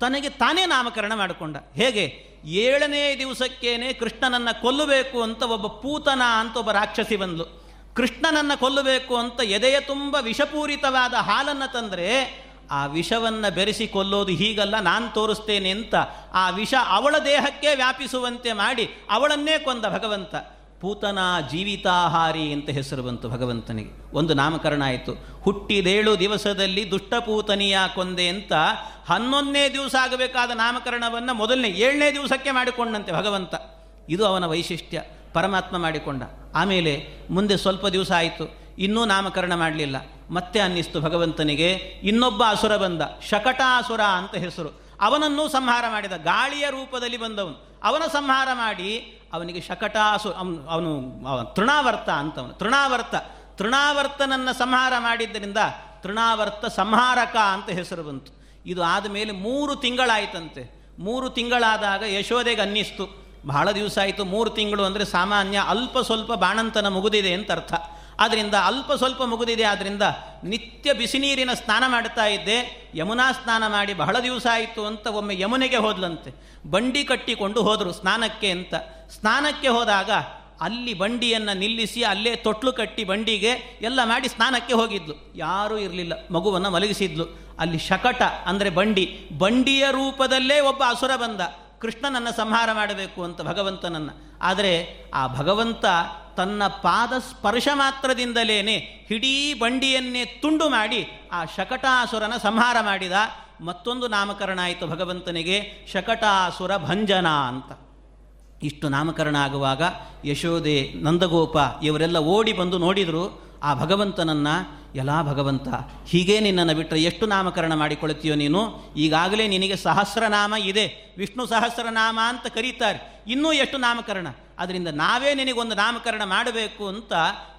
ತನಗೆ ತಾನೇ ನಾಮಕರಣ ಮಾಡಿಕೊಂಡ. ಹೇಗೆ? ಏಳನೇ ದಿವಸಕ್ಕೇನೆ ಕೃಷ್ಣನನ್ನು ಕೊಲ್ಲಬೇಕು ಅಂತ ಒಬ್ಬ ಪೂತನ ಅಂತ ಒಬ್ಬ ರಾಕ್ಷಸಿ ಬಂದಳು ಕೃಷ್ಣನನ್ನು ಕೊಲ್ಲಬೇಕು ಅಂತ ಎದೆಯ ತುಂಬ ವಿಷಪೂರಿತವಾದ ಹಾಲನ್ನು ತಂದರೆ ಆ ವಿಷವನ್ನು ಬೆರೆಸಿ ಕೊಲ್ಲೋದು ಹೀಗಲ್ಲ, ನಾನು ತೋರಿಸ್ತೇನೆ ಅಂತ ಆ ವಿಷ ಅವಳ ದೇಹಕ್ಕೆ ವ್ಯಾಪಿಸುವಂತೆ ಮಾಡಿ ಅವಳನ್ನೇ ಕೊಂದ ಭಗವಂತ. ಪೂತನ ಜೀವಿತಾಹಾರಿ ಅಂತ ಹೆಸರು ಬಂತು ಭಗವಂತನಿಗೆ. ಒಂದು ನಾಮಕರಣ ಆಯಿತು. ಹುಟ್ಟಿದೇಳು ದಿವಸದಲ್ಲಿ ದುಷ್ಟಪೂತನಿಯ ಕೊಂದೆ ಅಂತ ಹನ್ನೊಂದನೇ ದಿವಸ ಆಗಬೇಕಾದ ನಾಮಕರಣವನ್ನು ಮೊದಲನೇ ಏಳನೇ ದಿವಸಕ್ಕೆ ಮಾಡಿಕೊಂಡಂತೆ ಭಗವಂತ. ಇದು ಅವನ ವೈಶಿಷ್ಟ್ಯ. ಪರಮಾತ್ಮ ಮಾಡಿಕೊಂಡ. ಆಮೇಲೆ ಮುಂದೆ ಸ್ವಲ್ಪ ದಿವಸ ಆಯಿತು. ಇನ್ನೂ ನಾಮಕರಣ ಮಾಡಲಿಲ್ಲ. ಮತ್ತೆ ಅನ್ನಿಸ್ತು ಭಗವಂತನಿಗೆ, ಇನ್ನೊಬ್ಬ ಅಸುರ ಬಂದ, ಶಕಟಾಸುರ ಅಂತ ಹೆಸರು. ಅವನನ್ನೂ ಸಂಹಾರ ಮಾಡಿದ, ಗಾಳಿಯ ರೂಪದಲ್ಲಿ ಬಂದವನು. ಅವನ ಸಂಹಾರ ಮಾಡಿ, ಅವನಿಗೆ ಶಕಟಾಸು ಅವನು ಅವನು ಅವ ತೃಣಾವರ್ತ ಅಂತವನು. ತೃಣಾವರ್ತ, ತೃಣಾವರ್ತನನ್ನು ಸಂಹಾರ ಮಾಡಿದ್ದರಿಂದ ತೃಣಾವರ್ತ ಸಂಹಾರಕ ಅಂತ ಹೆಸರು ಬಂತು. ಇದು ಆದಮೇಲೆ ಮೂರು ತಿಂಗಳಾಯಿತಂತೆ. ಮೂರು ತಿಂಗಳಾದಾಗ ಯಶೋದೆಗೆ ಅನ್ನಿಸ್ತು. ಬಹಳ ದಿವಸ ಆಯಿತು, ಮೂರು ತಿಂಗಳು ಅಂದರೆ ಸಾಮಾನ್ಯ ಅಲ್ಪ ಸ್ವಲ್ಪ ಬಾಣಂತನ ಮುಗಿದಿದೆ ಅಂತ ಅರ್ಥ. ಆದ್ದರಿಂದ ಅಲ್ಪ ಸ್ವಲ್ಪ ಮುಗಿದಿದೆ ಆದ್ದರಿಂದ ನಿತ್ಯ ಬಿಸಿ ನೀರಿನ ಸ್ನಾನ ಮಾಡ್ತಾ ಇದ್ದೆ. ಯಮುನಾ ಸ್ನಾನ ಮಾಡಿ ಬಹಳ ದಿವಸ ಆಯಿತು ಅಂತ ಒಮ್ಮೆ ಯಮುನೆಗೆ ಹೋದ್ಲಂತೆ. ಬಂಡಿ ಕಟ್ಟಿಕೊಂಡು ಹೋದರು ಸ್ನಾನಕ್ಕೆ ಅಂತ. ಸ್ನಾನಕ್ಕೆ ಹೋದಾಗ ಅಲ್ಲಿ ಬಂಡಿಯನ್ನು ನಿಲ್ಲಿಸಿ ಅಲ್ಲೇ ತೊಟ್ಲು ಕಟ್ಟಿ ಬಂಡಿಗೆ ಎಲ್ಲ ಮಾಡಿ ಸ್ನಾನಕ್ಕೆ ಹೋಗಿದ್ಲು. ಯಾರೂ ಇರಲಿಲ್ಲ. ಮಗುವನ್ನು ಮಲಗಿಸಿದ್ಲು. ಅಲ್ಲಿ ಶಕಟ ಅಂದರೆ ಬಂಡಿ. ಬಂಡಿಯ ರೂಪದಲ್ಲೇ ಒಬ್ಬ ಅಸುರ ಬಂದ. ಕೃಷ್ಣನನ್ನು ಸಂಹಾರ ಮಾಡಬೇಕು ಅಂತ ಭಗವಂತನನ್ನು. ಆದರೆ ಆ ಭಗವಂತ ತನ್ನ ಪಾದ ಸ್ಪರ್ಶ ಮಾತ್ರದಿಂದಲೇನೆ ಹಿಡೀ ಬಂಡಿಯನ್ನೇ ತುಂಡು ಮಾಡಿ ಆ ಶಕಟಾಸುರನ ಸಂಹಾರ ಮಾಡಿದ. ಮತ್ತೊಂದು ನಾಮಕರಣ ಆಯಿತು ಭಗವಂತನಿಗೆ, ಶಕಟಾಸುರ ಭಂಜನ ಅಂತ. ಇಷ್ಟು ನಾಮಕರಣ ಆಗುವಾಗ ಯಶೋದೆ, ನಂದಗೋಪ ಇವರೆಲ್ಲ ಓಡಿ ಬಂದು ನೋಡಿದರು. ಆ ಭಗವಂತನನ್ನು ಎಲ್ಲ ಭಗವಂತ, ಹೀಗೇ ನಿನ್ನನ್ನು ಬಿಟ್ಟರೆ ಎಷ್ಟು ನಾಮಕರಣ ಮಾಡಿಕೊಳ್ತೀಯೋ ನೀನು? ಈಗಾಗಲೇ ನಿನಗೆ ಸಹಸ್ರನಾಮ ಇದೆ. ವಿಷ್ಣು ಸಹಸ್ರನಾಮ ಅಂತ ಕರೀತಾರೆ. ಇನ್ನೂ ಎಷ್ಟು ನಾಮಕರಣ? ಅದರಿಂದ ನಾವೇ ನಿನಗೊಂದು ನಾಮಕರಣ ಮಾಡಬೇಕು ಅಂತ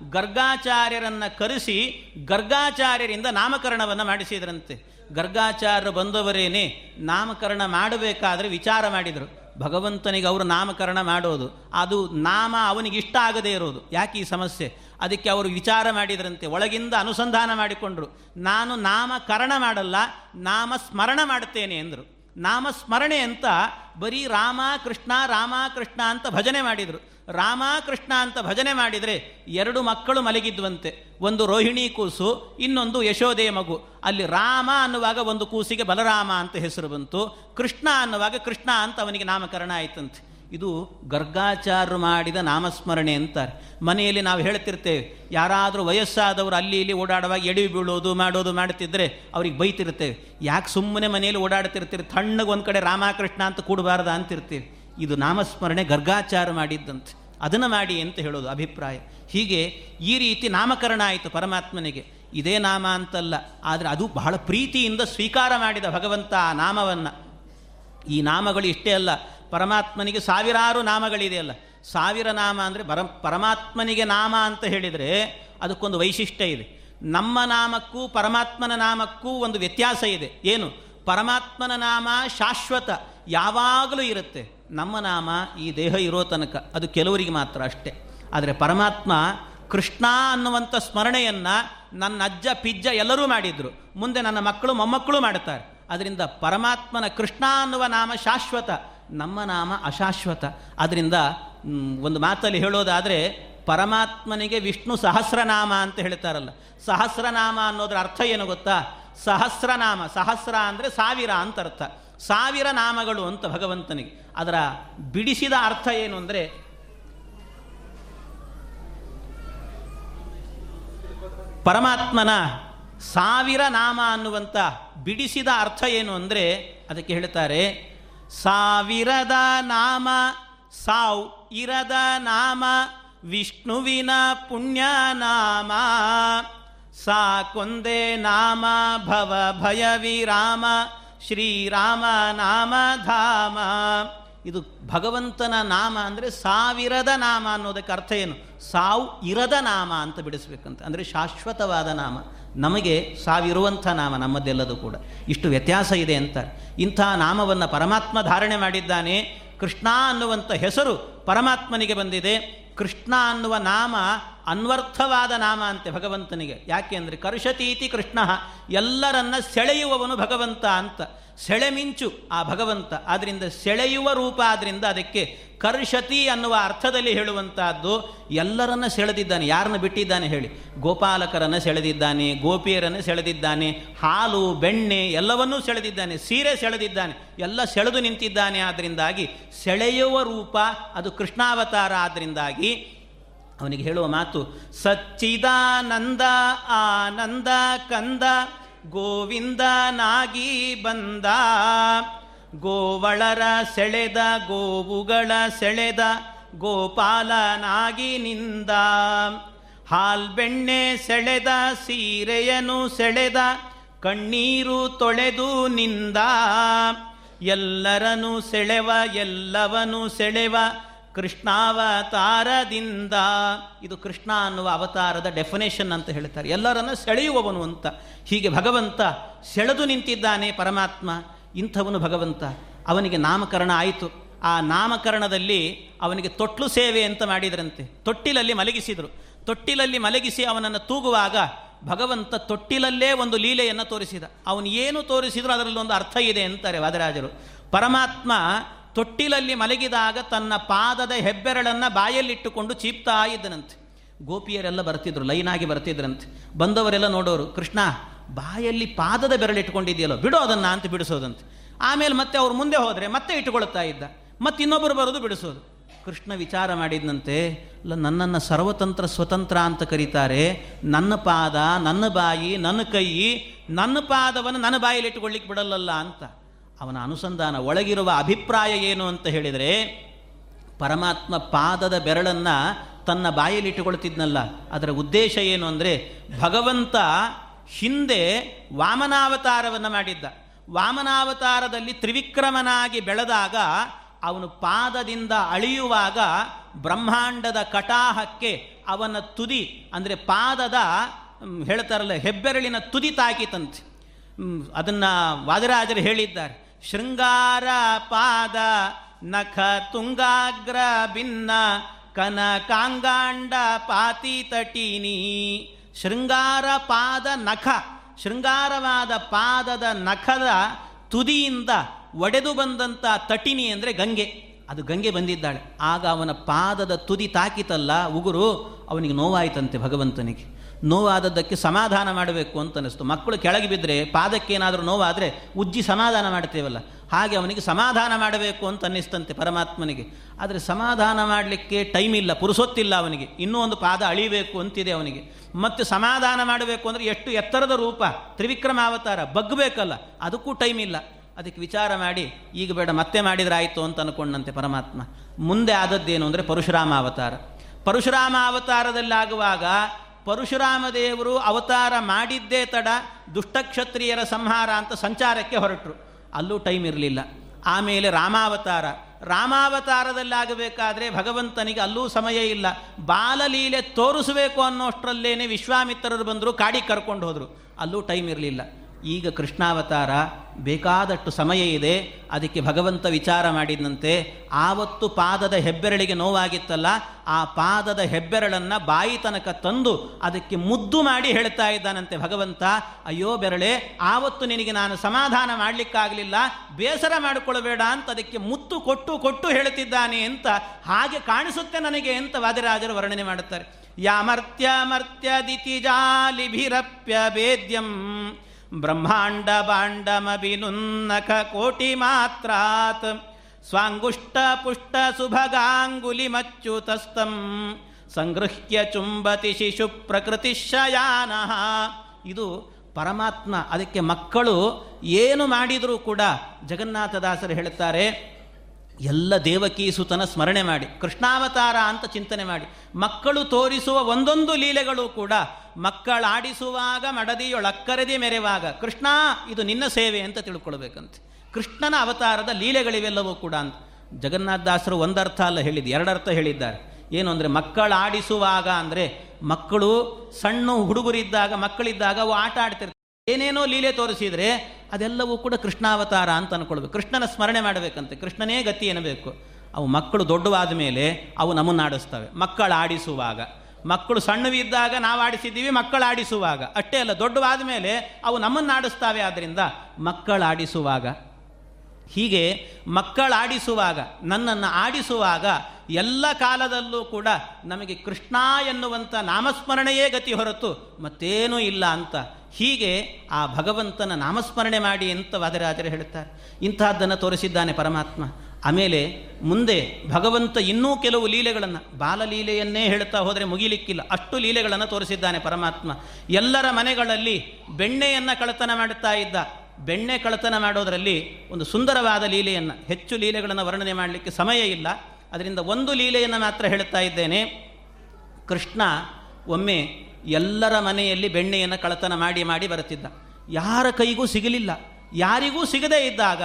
ಗರ್ಗಾಚಾರ್ಯರನ್ನು ಕರೆಸಿ ಗರ್ಗಾಚಾರ್ಯರಿಂದ ನಾಮಕರಣವನ್ನು ಮಾಡಿಸಿದ್ರಂತೆ. ಗರ್ಗಾಚಾರ್ಯರು ಬಂದವರೇನೇ ನಾಮಕರಣ ಮಾಡಬೇಕಾದ್ರೆ ವಿಚಾರ ಮಾಡಿದರು. ಭಗವಂತನಿಗೆ ಅವರು ನಾಮಕರಣ ಮಾಡೋದು. ಅದು ನಾಮ ಅವನಿಗೆ ಇಷ್ಟ ಆಗದೇ ಇರೋದು. ಯಾಕೆ ಈ ಸಮಸ್ಯೆ? ಅದಕ್ಕೆ ಅವರು ವಿಚಾರ ಮಾಡಿದ್ರಂತೆ. ಒಳಗಿಂದ ಅನುಸಂಧಾನ ಮಾಡಿಕೊಂಡ್ರು. ನಾನು ನಾಮಕರಣ ಮಾಡಲ್ಲ, ನಾಮ ಸ್ಮರಣ ಮಾಡುತ್ತೇನೆ ಎಂದರು ನಾಮಸ್ಮರಣೆ ಅಂತ ಬರೀ ರಾಮ, ಕೃಷ್ಣ ರಾಮ, ಕೃಷ್ಣ ಅಂತ ಭಜನೆ ಮಾಡಿದರು. ರಾಮ, ಕೃಷ್ಣ ಅಂತ ಭಜನೆ ಮಾಡಿದರೆ ಎರಡು ಮಕ್ಕಳು ಮಲಗಿದ್ವಂತೆ. ಒಂದು ರೋಹಿಣಿ ಕೂಸು, ಇನ್ನೊಂದು ಯಶೋದೆಯ ಮಗು. ಅಲ್ಲಿ ರಾಮ ಅನ್ನುವಾಗ ಒಂದು ಕೂಸಿಗೆ ಬಲರಾಮ ಅಂತ ಹೆಸರು ಬಂತು. ಕೃಷ್ಣ ಅನ್ನುವಾಗ ಕೃಷ್ಣ ಅಂತ ಅವನಿಗೆ ನಾಮಕರಣ ಆಯ್ತಂತೆ. ಇದು ಗರ್ಗಾಚಾರ್ಯರು ಮಾಡಿದ ನಾಮಸ್ಮರಣೆ ಅಂತಾರೆ. ಮನೆಯಲ್ಲಿ ನಾವು ಹೇಳ್ತಿರ್ತೇವೆ, ಯಾರಾದರೂ ವಯಸ್ಸಾದವರು ಅಲ್ಲಿ ಇಲ್ಲಿ ಓಡಾಡುವಾಗ ಎಡಿ ಬೀಳೋದು ಮಾಡೋದು ಮಾಡ್ತಿದ್ರೆ ಅವ್ರಿಗೆ ಬೈತಿರ್ತೇವೆ. ಯಾಕೆ ಸುಮ್ಮನೆ ಮನೆಯಲ್ಲಿ ಓಡಾಡ್ತಿರ್ತೀರಿ? ತಣ್ಣಗೆ ಒಂದು ಕಡೆ ರಾಮಕೃಷ್ಣ ಅಂತ ಕೂಡಬಾರ್ದ ಅಂತಿರ್ತೀವಿ. ಇದು ನಾಮಸ್ಮರಣೆ ಗರ್ಗಾಚಾರ ಮಾಡಿದ್ದಂತೆ. ಅದನ್ನು ಮಾಡಿ ಅಂತ ಹೇಳೋದು ಅಭಿಪ್ರಾಯ. ಹೀಗೆ ಈ ರೀತಿ ನಾಮಕರಣ ಆಯಿತು ಪರಮಾತ್ಮನಿಗೆ. ಇದೇ ನಾಮ ಅಂತಲ್ಲ, ಆದರೆ ಅದು ಬಹಳ ಪ್ರೀತಿಯಿಂದ ಸ್ವೀಕಾರ ಮಾಡಿದ ಭಗವಂತ ಆ ನಾಮವನ್ನು. ಈ ನಾಮಗಳು ಇಷ್ಟೇ ಅಲ್ಲ ಪರಮಾತ್ಮನಿಗೆ ಸಾವಿರಾರು ನಾಮಗಳಿದೆಯಲ್ಲ ಸಾವಿರ ನಾಮ ಅಂದರೆ ಪರ ಪರಮಾತ್ಮನಿಗೆ ನಾಮ ಅಂತ ಹೇಳಿದರೆ ಅದಕ್ಕೊಂದು ವೈಶಿಷ್ಟ್ಯ ಇದೆ. ನಮ್ಮ ನಾಮಕ್ಕೂ ಪರಮಾತ್ಮನ ನಾಮಕ್ಕೂ ಒಂದು ವ್ಯತ್ಯಾಸ ಇದೆ. ಏನು? ಪರಮಾತ್ಮನ ನಾಮ ಶಾಶ್ವತ, ಯಾವಾಗಲೂ ಇರುತ್ತೆ. ನಮ್ಮ ನಾಮ ಈ ದೇಹ ಇರೋ ತನಕ. ಅದು ಕೆಲವರಿಗೆ ಮಾತ್ರ ಅಷ್ಟೇ. ಆದರೆ ಪರಮಾತ್ಮ ಕೃಷ್ಣ ಅನ್ನುವಂಥ ಸ್ಮರಣೆಯನ್ನು ನನ್ನ ಅಜ್ಜ, ಪಿಜ್ಜ ಎಲ್ಲರೂ ಮಾಡಿದರು. ಮುಂದೆ ನನ್ನ ಮಕ್ಕಳು ಮೊಮ್ಮಕ್ಕಳು ಮಾಡ್ತಾರೆ. ಅದರಿಂದ ಪರಮಾತ್ಮನ ಕೃಷ್ಣ ಅನ್ನುವ ನಾಮ ಶಾಶ್ವತ ನಮ್ಮ ನಾಮ ಅಶಾಶ್ವತ. ಅದರಿಂದ ಒಂದು ಮಾತಲ್ಲಿ ಹೇಳೋದಾದರೆ, ಪರಮಾತ್ಮನಿಗೆ ವಿಷ್ಣು ಸಹಸ್ರನಾಮ ಅಂತ ಹೇಳ್ತಾರಲ್ಲ. ಸಹಸ್ರನಾಮ ಅನ್ನೋದ್ರ ಅರ್ಥ ಏನು ಗೊತ್ತಾ? ಸಹಸ್ರನಾಮ, ಸಹಸ್ರ ಅಂದರೆ ಸಾವಿರ ಅಂತ ಅರ್ಥ. ಸಾವಿರ ನಾಮಗಳು ಅಂತ ಭಗವಂತನಿಗೆ. ಅದರ ಬಿಡಿಸಿದ ಅರ್ಥ ಏನು ಅಂದರೆ, ಪರಮಾತ್ಮನ ಸಾವಿರ ನಾಮ ಅನ್ನುವಂಥ ಬಿಡಿಸಿದ ಅರ್ಥ ಏನು ಅಂದರೆ, ಅದಕ್ಕೆ ಹೇಳ್ತಾರೆ ಸಾವಿರದ ನಾಮ, ಸಾವು ಇರದ ನಾಮ, ವಿಷ್ಣುವಿನ ಪುಣ್ಯ ನಾಮ. ಸಾಕೊಂದೆ ನಾಮ, ಭವ ಭಯ ವಿರಾಮ, ಶ್ರೀರಾಮ ನಾಮ ಧಾಮ. ಇದು ಭಗವಂತನ ನಾಮ ಅಂದರೆ ಸಾವಿರದ ನಾಮ ಅನ್ನೋದಕ್ಕೆ ಅರ್ಥ ಏನು? ಸಾವು ಇರದ ನಾಮ ಅಂತ ಬಿಡಿಸ್ಬೇಕಂತ. ಅಂದರೆ ಶಾಶ್ವತವಾದ ನಾಮ. ನಮಗೆ ಸಾವಿರುವಂಥ ನಾಮ, ನಮ್ಮದೆಲ್ಲದೂ ಕೂಡ. ಇಷ್ಟು ವ್ಯತ್ಯಾಸ ಇದೆ ಅಂತ ಇಂಥ ನಾಮವನ್ನು ಪರಮಾತ್ಮ ಧಾರಣೆ ಮಾಡಿದ್ದಾನೆ. ಕೃಷ್ಣ ಅನ್ನುವಂಥ ಹೆಸರು ಪರಮಾತ್ಮನಿಗೆ ಬಂದಿದೆ. ಕೃಷ್ಣ ಅನ್ನುವ ನಾಮ ಅನ್ವರ್ಥವಾದ ನಾಮ ಅಂತೆ ಭಗವಂತನಿಗೆ. ಯಾಕೆ ಅಂದರೆ, ಕರ್ಷತೀತಿ ಕೃಷ್ಣ, ಎಲ್ಲರನ್ನ ಸೆಳೆಯುವವನು ಭಗವಂತ ಅಂತ. ಸೆಳೆಮಿಂಚು ಆ ಭಗವಂತ. ಆದ್ದರಿಂದ ಸೆಳೆಯುವ ರೂಪ ಆದ್ದರಿಂದ ಅದಕ್ಕೆ ಕರ್ಷತಿ ಅನ್ನುವ ಅರ್ಥದಲ್ಲಿ ಹೇಳುವಂತಹದ್ದು, ಎಲ್ಲರನ್ನ ಸೆಳೆದಿದ್ದಾನೆ. ಯಾರನ್ನ ಬಿಟ್ಟಿದ್ದಾನೆ ಹೇಳಿ. ಗೋಪಾಲಕರನ್ನು ಸೆಳೆದಿದ್ದಾನೆ, ಗೋಪಿಯರನ್ನು ಸೆಳೆದಿದ್ದಾನೆ, ಹಾಲು, ಬೆಣ್ಣೆ ಎಲ್ಲವನ್ನೂ ಸೆಳೆದಿದ್ದಾನೆ. ಸೀರೆ ಸೆಳೆದಿದ್ದಾನೆ. ಎಲ್ಲ ಸೆಳೆದು ನಿಂತಿದ್ದಾನೆ ಆದ್ದರಿಂದಾಗಿ ಸೆಳೆಯುವ ರೂಪ ಅದು ಕೃಷ್ಣಾವತಾರ ಆದ್ದರಿಂದಾಗಿ ಅವನಿಗೆ ಹೇಳುವ ಮಾತು, ಸಚ್ಚಿದಾನಂದ, ಆನಂದ ಕಂದ, ಗೋವಿಂದನಾಗಿ ಬಂದ. ಗೋವಳರ ಸೆಳೆದ, ಗೋವುಗಳ ಸೆಳೆದ, ಗೋಪಾಲನಾಗಿ ನಿಂದ. ಹಾಲ್ಬೆಣ್ಣೆ ಸೆಳೆದ ಸೀರೆಯನು ಸೆಳೆದ, ಕಣ್ಣೀರು ತೊಳೆದು ನಿಂದ. ಎಲ್ಲರನು ಸೆಳೆವ, ಎಲ್ಲವನು ಸೆಳೆವ ಕೃಷ್ಣಾವತಾರದಿಂದ. ಇದು ಕೃಷ್ಣ ಅನ್ನುವ ಅವತಾರದ ಡೆಫಿನೇಷನ್ ಅಂತ ಹೇಳ್ತಾರೆ. ಎಲ್ಲರನ್ನು ಸೆಳೆಯುವವನು ಅಂತ. ಹೀಗೆ ಭಗವಂತ ಸೆಳೆದು ನಿಂತಿದ್ದಾನೆ ಪರಮಾತ್ಮ. ಇಂಥವನು ಭಗವಂತ. ಅವನಿಗೆ ನಾಮಕರಣ ಆಯಿತು. ಆ ನಾಮಕರಣದಲ್ಲಿ ಅವನಿಗೆ ತೊಟ್ಲು ಸೇವೆ ಅಂತ ಮಾಡಿದರಂತೆ. ತೊಟ್ಟಿಲಲ್ಲಿ ಮಲಗಿಸಿದರು. ತೊಟ್ಟಿಲಲ್ಲಿ ಮಲಗಿಸಿ ಅವನನ್ನು ತೂಗುವಾಗ ಭಗವಂತ ತೊಟ್ಟಿಲಲ್ಲೇ ಒಂದು ಲೀಲೆಯನ್ನು ತೋರಿಸಿದ. ಅವನು ಏನು ತೋರಿಸಿದ್ರು ಅದರಲ್ಲಿ ಒಂದು ಅರ್ಥ ಇದೆ ಅಂತಾರೆ ವಾದರಾಜರು. ಪರಮಾತ್ಮ ತೊಟ್ಟಿಲಲ್ಲಿ ಮಲಗಿದಾಗ ತನ್ನ ಪಾದದ ಹೆಬ್ಬೆರಳನ್ನು ಬಾಯಲ್ಲಿಟ್ಟುಕೊಂಡು ಚೀಪ್ತಾ ಇದ್ದನಂತೆ. ಗೋಪಿಯರೆಲ್ಲ ಬರ್ತಿದ್ರು, ಲೈನಾಗಿ ಬರ್ತಿದ್ರಂತೆ. ಬಂದವರೆಲ್ಲ ನೋಡೋರು, ಕೃಷ್ಣ, ಬಾಯಲ್ಲಿ ಪಾದದ ಬೆರಳಿಟ್ಕೊಂಡಿದೆಯಲ್ಲೋ, ಬಿಡೋ ಅದನ್ನು ಅಂತ ಬಿಡಿಸೋದಂತೆ. ಆಮೇಲೆ ಮತ್ತೆ ಅವ್ರು ಮುಂದೆ ಹೋದರೆ ಮತ್ತೆ ಇಟ್ಟುಕೊಳ್ತಾ ಇದ್ದ. ಮತ್ತೆ ಇನ್ನೊಬ್ಬರು ಬರೋದು ಬಿಡಿಸೋದು. ಕೃಷ್ಣ ವಿಚಾರ ಮಾಡಿದಂತೆ ಅಲ್ಲ, ನನ್ನನ್ನು ಸರ್ವತಂತ್ರ, ಸ್ವತಂತ್ರ ಅಂತ ಕರೀತಾರೆ. ನನ್ನ ಪಾದ, ನನ್ನ ಬಾಯಿ, ನನ್ನ ಕೈ, ನನ್ನ ಪಾದವನ್ನು ನನ್ನ ಬಾಯಲ್ಲಿ ಇಟ್ಟುಕೊಳ್ಳಿಕ್ಕೆ ಬಿಡಲ್ಲಲ್ಲ ಅಂತ. ಅವನ ಅನುಸಂಧಾನ ಒಳಗಿರುವ ಅಭಿಪ್ರಾಯ ಏನು ಅಂತ ಹೇಳಿದರೆ, ಪರಮಾತ್ಮ ಪಾದದ ಬೆರಳನ್ನು ತನ್ನ ಬಾಯಲ್ಲಿಟ್ಟುಕೊಳ್ತಿದ್ನಲ್ಲ ಅದರ ಉದ್ದೇಶ ಏನು ಅಂದರೆ, ಭಗವಂತ ಹಿಂದೆ ವಾಮನಾವತಾರವನ್ನು ಮಾಡಿದ್ದ. ವಾಮನಾವತಾರದಲ್ಲಿ ತ್ರಿವಿಕ್ರಮನಾಗಿ ಬೆಳೆದಾಗ, ಅವನು ಪಾದದಿಂದ ಅಳಿಯುವಾಗ ಬ್ರಹ್ಮಾಂಡದ ಕಟಾಹಕ್ಕೆ ಅವನ ತುದಿ, ಅಂದರೆ ಪಾದದ ಹೇಳ್ತಾರಲ್ಲ, ಹೆಬ್ಬೆರಳಿನ ತುದಿ ತಾಕಿತಂತೆ. ಅದನ್ನು ವಾದರಾಜರು ಹೇಳಿದ್ದಾರೆ. ಶೃಂಗಾರ ಪಾದ ನಖ ತುಂಗಾಗ್ರ ಭಿನ್ನ ಕನಕಾಂಗಾಂಡ ಪಾತಿ ತಟೀನಿ. ಶೃಂಗಾರ ಪಾದ ನಖ, ಶೃಂಗಾರವಾದ ಪಾದದ ನಖದ ತುದಿಯಿಂದ ಒಡೆದು ಬಂದಂಥ ತಟಿನಿ ಅಂದರೆ ಗಂಗೆ. ಅದು ಗಂಗೆ ಬಂದಿದ್ದಾಳೆ. ಆಗ ಅವನ ಪಾದದ ತುದಿ ತಾಕಿತಲ್ಲ ಉಗುರು, ಅವನಿಗೆ ನೋವಾಯಿತಂತೆ ಭಗವಂತನಿಗೆ. ನೋವಾದದ್ದಕ್ಕೆ ಸಮಾಧಾನ ಮಾಡಬೇಕು ಅಂತ ಅನ್ನಿಸ್ತು. ಮಕ್ಕಳು ಕೆಳಗೆ ಬಿದ್ದರೆ ಪಾದಕ್ಕೇನಾದರೂ ನೋವಾದರೆ ಉಜ್ಜಿ ಸಮಾಧಾನ ಮಾಡ್ತೇವಲ್ಲ. ಹಾಗೆ ಅವನಿಗೆ ಸಮಾಧಾನ ಮಾಡಬೇಕು ಅಂತ ಅನ್ನಿಸ್ತಂತೆ ಪರಮಾತ್ಮನಿಗೆ. ಆದರೆ ಸಮಾಧಾನ ಮಾಡಲಿಕ್ಕೆ ಟೈಮ್ ಇಲ್ಲ, ಪುರುಸೊತ್ತಿಲ್ಲ ಅವನಿಗೆ. ಇನ್ನೂ ಒಂದು ಪಾದ ಅಳಿಬೇಕು ಅಂತಿದೆ ಅವನಿಗೆ. ಮತ್ತು ಸಮಾಧಾನ ಮಾಡಬೇಕು ಅಂದರೆ ಎಷ್ಟು ಎತ್ತರದ ರೂಪ ತ್ರಿವಿಕ್ರಮಾವತಾರ ಬಗ್ಗಬೇಕಲ್ಲ ಅದಕ್ಕೂ ಟೈಮ್ ಇಲ್ಲ. ಅದಕ್ಕೆ ವಿಚಾರ ಮಾಡಿ, ಈಗ ಬೇಡ, ಮತ್ತೆ ಮಾಡಿದರೆ ಆಯಿತು ಅಂತ ಅನ್ಕೊಂಡಂತೆ ಪರಮಾತ್ಮ. ಮುಂದೆ ಆದದ್ದೇನು ಅಂದರೆ ಪರಶುರಾಮ ಅವತಾರ. ಪರಶುರಾಮ ಅವತಾರದಲ್ಲಾಗುವಾಗ ಪರಶುರಾಮ ದೇವರು ಅವತಾರ ಮಾಡಿದ್ದೇ ತಡ ದುಷ್ಟಕ್ಷತ್ರಿಯರ ಸಂಹಾರ ಅಂತ ಸಂಚಾರಕ್ಕೆ ಹೊರಟರು. ಅಲ್ಲೂ ಟೈಮ್ ಇರಲಿಲ್ಲ. ಆಮೇಲೆ ರಾಮಾವತಾರ. ರಾಮಾವತಾರದಲ್ಲಾಗಬೇಕಾದ್ರೆ ಭಗವಂತನಿಗೆ ಅಲ್ಲೂ ಸಮಯ ಇಲ್ಲ. ಬಾಲಲೀಲೆ ತೋರಿಸಬೇಕು ಅನ್ನೋಷ್ಟರಲ್ಲೇನೆ ವಿಶ್ವಾಮಿತ್ರರು ಬಂದರು ಕಾಡಿ ಕರ್ಕೊಂಡು ಹೋದರು. ಅಲ್ಲೂ ಟೈಮ್ ಇರಲಿಲ್ಲ. ಈಗ ಕೃಷ್ಣಾವತಾರ ಬೇಕಾದಷ್ಟು ಸಮಯ ಇದೆ. ಅದಕ್ಕೆ ಭಗವಂತ ವಿಚಾರ ಮಾಡಿದಂತೆ ಆವತ್ತು ಪಾದದ ಹೆಬ್ಬೆರಳಿಗೆ ನೋವಾಗಿತ್ತಲ್ಲ, ಆ ಪಾದದ ಹೆಬ್ಬೆರಳನ್ನು ಬಾಯಿ ತನಕ ತಂದು ಅದಕ್ಕೆ ಮುದ್ದು ಮಾಡಿ ಹೇಳ್ತಾ ಇದ್ದಾನಂತೆ ಭಗವಂತ. ಅಯ್ಯೋ ಬೆರಳೆ, ಆವತ್ತು ನಿನಗೆ ನಾನು ಸಮಾಧಾನ ಮಾಡಲಿಕ್ಕಾಗಲಿಲ್ಲ, ಬೇಸರ ಮಾಡಿಕೊಳ್ಳಬೇಡ ಅಂತ ಅದಕ್ಕೆ ಮುತ್ತು ಕೊಟ್ಟು ಕೊಟ್ಟು ಹೇಳ್ತಿದ್ದಾನೆ ಅಂತ ಹಾಗೆ ಕಾಣಿಸುತ್ತೆ ನನಗೆ ಅಂತ ವಾದಿರಾಜರು ವರ್ಣನೆ ಮಾಡುತ್ತಾರೆ. ಯಾಮರ್ತ್ಯ ಮರ್ತ್ಯ ಜಾಲಿಭಿರಪ್ಯ ಭೇದ್ಯಂ. ಬ್ರಹ್ಮಾಂಡ ಬಾಂಡಮಭಿನುನ್ನಖ ಕೋಟಿ ಮಾತ್ರಾತ್ ಪುಷ್ಟ ಸುಭಗಾಂಗುಲಿ ಮಚ್ಚುತಸ್ತಂ ಸಂಗೃಹ್ಯ ಚುಂಬತಿ ಶಿಶು ಪ್ರಕೃತಿ ಶಯಾನ ಇದು ಪರಮಾತ್ಮ, ಅದಕ್ಕೆ ಮಕ್ಕಳು ಏನು ಮಾಡಿದರೂ ಕೂಡ ಜಗನ್ನಾಥದಾಸರು ಹೇಳುತ್ತಾರೆ, ಎಲ್ಲ ದೇವಕಿ ಸುತನ ಸ್ಮರಣೆ ಮಾಡಿ, ಕೃಷ್ಣಾವತಾರ ಅಂತ ಚಿಂತನೆ ಮಾಡಿ, ಮಕ್ಕಳು ತೋರಿಸುವ ಒಂದೊಂದು ಲೀಲೆಗಳು ಕೂಡ ಮಕ್ಕಳಾಡಿಸುವಾಗ ಮಡದಿಯೊಳಕ್ಕರದಿ ಮೆರೆವಾಗ, ಕೃಷ್ಣ, ಇದು ನಿನ್ನ ಸೇವೆ ಅಂತ ತಿಳ್ಕೊಳ್ಬೇಕಂತೆ. ಕೃಷ್ಣನ ಅವತಾರದ ಲೀಲೆಗಳಿವೆಲ್ಲವೂ ಕೂಡ ಅಂತ. ಜಗನ್ನಾಥದಾಸರು ಒಂದರ್ಥ ಅಲ್ಲ ಹೇಳಿದ್ದು, ಎರಡರ್ಥ ಹೇಳಿದ್ದಾರೆ. ಏನು ಅಂದರೆ ಮಕ್ಕಳಾಡಿಸುವಾಗ ಅಂದರೆ ಮಕ್ಕಳು ಸಣ್ಣ ಹುಡುಗರಿದ್ದಾಗ, ಮಕ್ಕಳಿದ್ದಾಗ ಅವು ಆಟ ಆಡ್ತಿರ್ತಾರೆ. ಏನೇನೋ ಲೀಲೆ ತೋರಿಸಿದರೆ ಅದೆಲ್ಲವೂ ಕೂಡ ಕೃಷ್ಣಾವತಾರ ಅಂತ ಅನ್ಕೊಳ್ಬೇಕು. ಕೃಷ್ಣನ ಸ್ಮರಣೆ ಮಾಡಬೇಕಂತೆ. ಕೃಷ್ಣನೇ ಗತಿ ಏನಬೇಕು ಅವು ಮಕ್ಕಳು ದೊಡ್ಡವಾದ ಮೇಲೆ ಅವು ನಮ್ಮನ್ನು ಮಕ್ಕಳು ಆಡಿಸುವಾಗ ಮಕ್ಕಳು ಸಣ್ಣವಿದ್ದಾಗ ನಾವು ಆಡಿಸಿದ್ದೀವಿ, ಮಕ್ಕಳು ಆಡಿಸುವಾಗ. ಅಷ್ಟೇ ಅಲ್ಲ, ದೊಡ್ಡವಾದ ಮೇಲೆ ಅವು ನಮ್ಮನ್ನು ಆಡಿಸ್ತಾವೆ. ಆದ್ದರಿಂದ ಮಕ್ಕಳು ಆಡಿಸುವಾಗ. ಹೀಗೆ ಮಕ್ಕಳಾಡಿಸುವಾಗ ನನ್ನನ್ನು ಆಡಿಸುವಾಗ ಎಲ್ಲ ಕಾಲದಲ್ಲೂ ಕೂಡ ನಮಗೆ ಕೃಷ್ಣ ಎನ್ನುವಂಥ ನಾಮಸ್ಮರಣೆಯೇ ಗತಿ ಹೊರತು ಮತ್ತೇನೂ ಇಲ್ಲ ಅಂತ. ಹೀಗೆ ಆ ಭಗವಂತನ ನಾಮಸ್ಮರಣೆ ಮಾಡಿ ಅಂತ ವಾದರಾಜರು ಹೇಳುತ್ತಾರೆ ಇಂತಹದ್ದನ್ನು ತೋರಿಸಿದ್ದಾನೆ ಪರಮಾತ್ಮ. ಆಮೇಲೆ ಮುಂದೆ ಭಗವಂತ ಇನ್ನೂ ಕೆಲವು ಲೀಲೆಗಳನ್ನು ಬಾಲಲೀಲೆಯನ್ನೇ ಹೇಳ್ತಾ ಹೋದರೆ ಮುಗಿಲಿಕ್ಕಿಲ್ಲ. ಅಷ್ಟು ಲೀಲೆಗಳನ್ನು ತೋರಿಸಿದ್ದಾನೆ ಪರಮಾತ್ಮ. ಎಲ್ಲರ ಮನೆಗಳಲ್ಲಿ ಬೆಣ್ಣೆಯನ್ನು ಕಳತನ ಮಾಡುತ್ತಾ ಇದ್ದ. ಬೆಣ್ಣೆ ಕಳತನ ಮಾಡೋದರಲ್ಲಿ ಒಂದು ಸುಂದರವಾದ ಲೀಲೆಯನ್ನು, ಹೆಚ್ಚು ಲೀಲೆಗಳನ್ನು ವರ್ಣನೆ ಮಾಡಲಿಕ್ಕೆ ಸಮಯ ಇಲ್ಲ. ಅದರಿಂದ ಒಂದು ಲೀಲೆಯನ್ನು ಮಾತ್ರ ಹೇಳುತ್ತಾ ಇದ್ದೇನೆ. ಕೃಷ್ಣ ಒಮ್ಮೆ ಎಲ್ಲರ ಮನೆಯಲ್ಲಿ ಬೆಣ್ಣೆಯನ್ನು ಕಳತನ ಮಾಡಿ ಮಾಡಿ ಬರುತ್ತಿದ್ದ. ಯಾರ ಕೈಗೂ ಸಿಗಲಿಲ್ಲ. ಯಾರಿಗೂ ಸಿಗದೇ ಇದ್ದಾಗ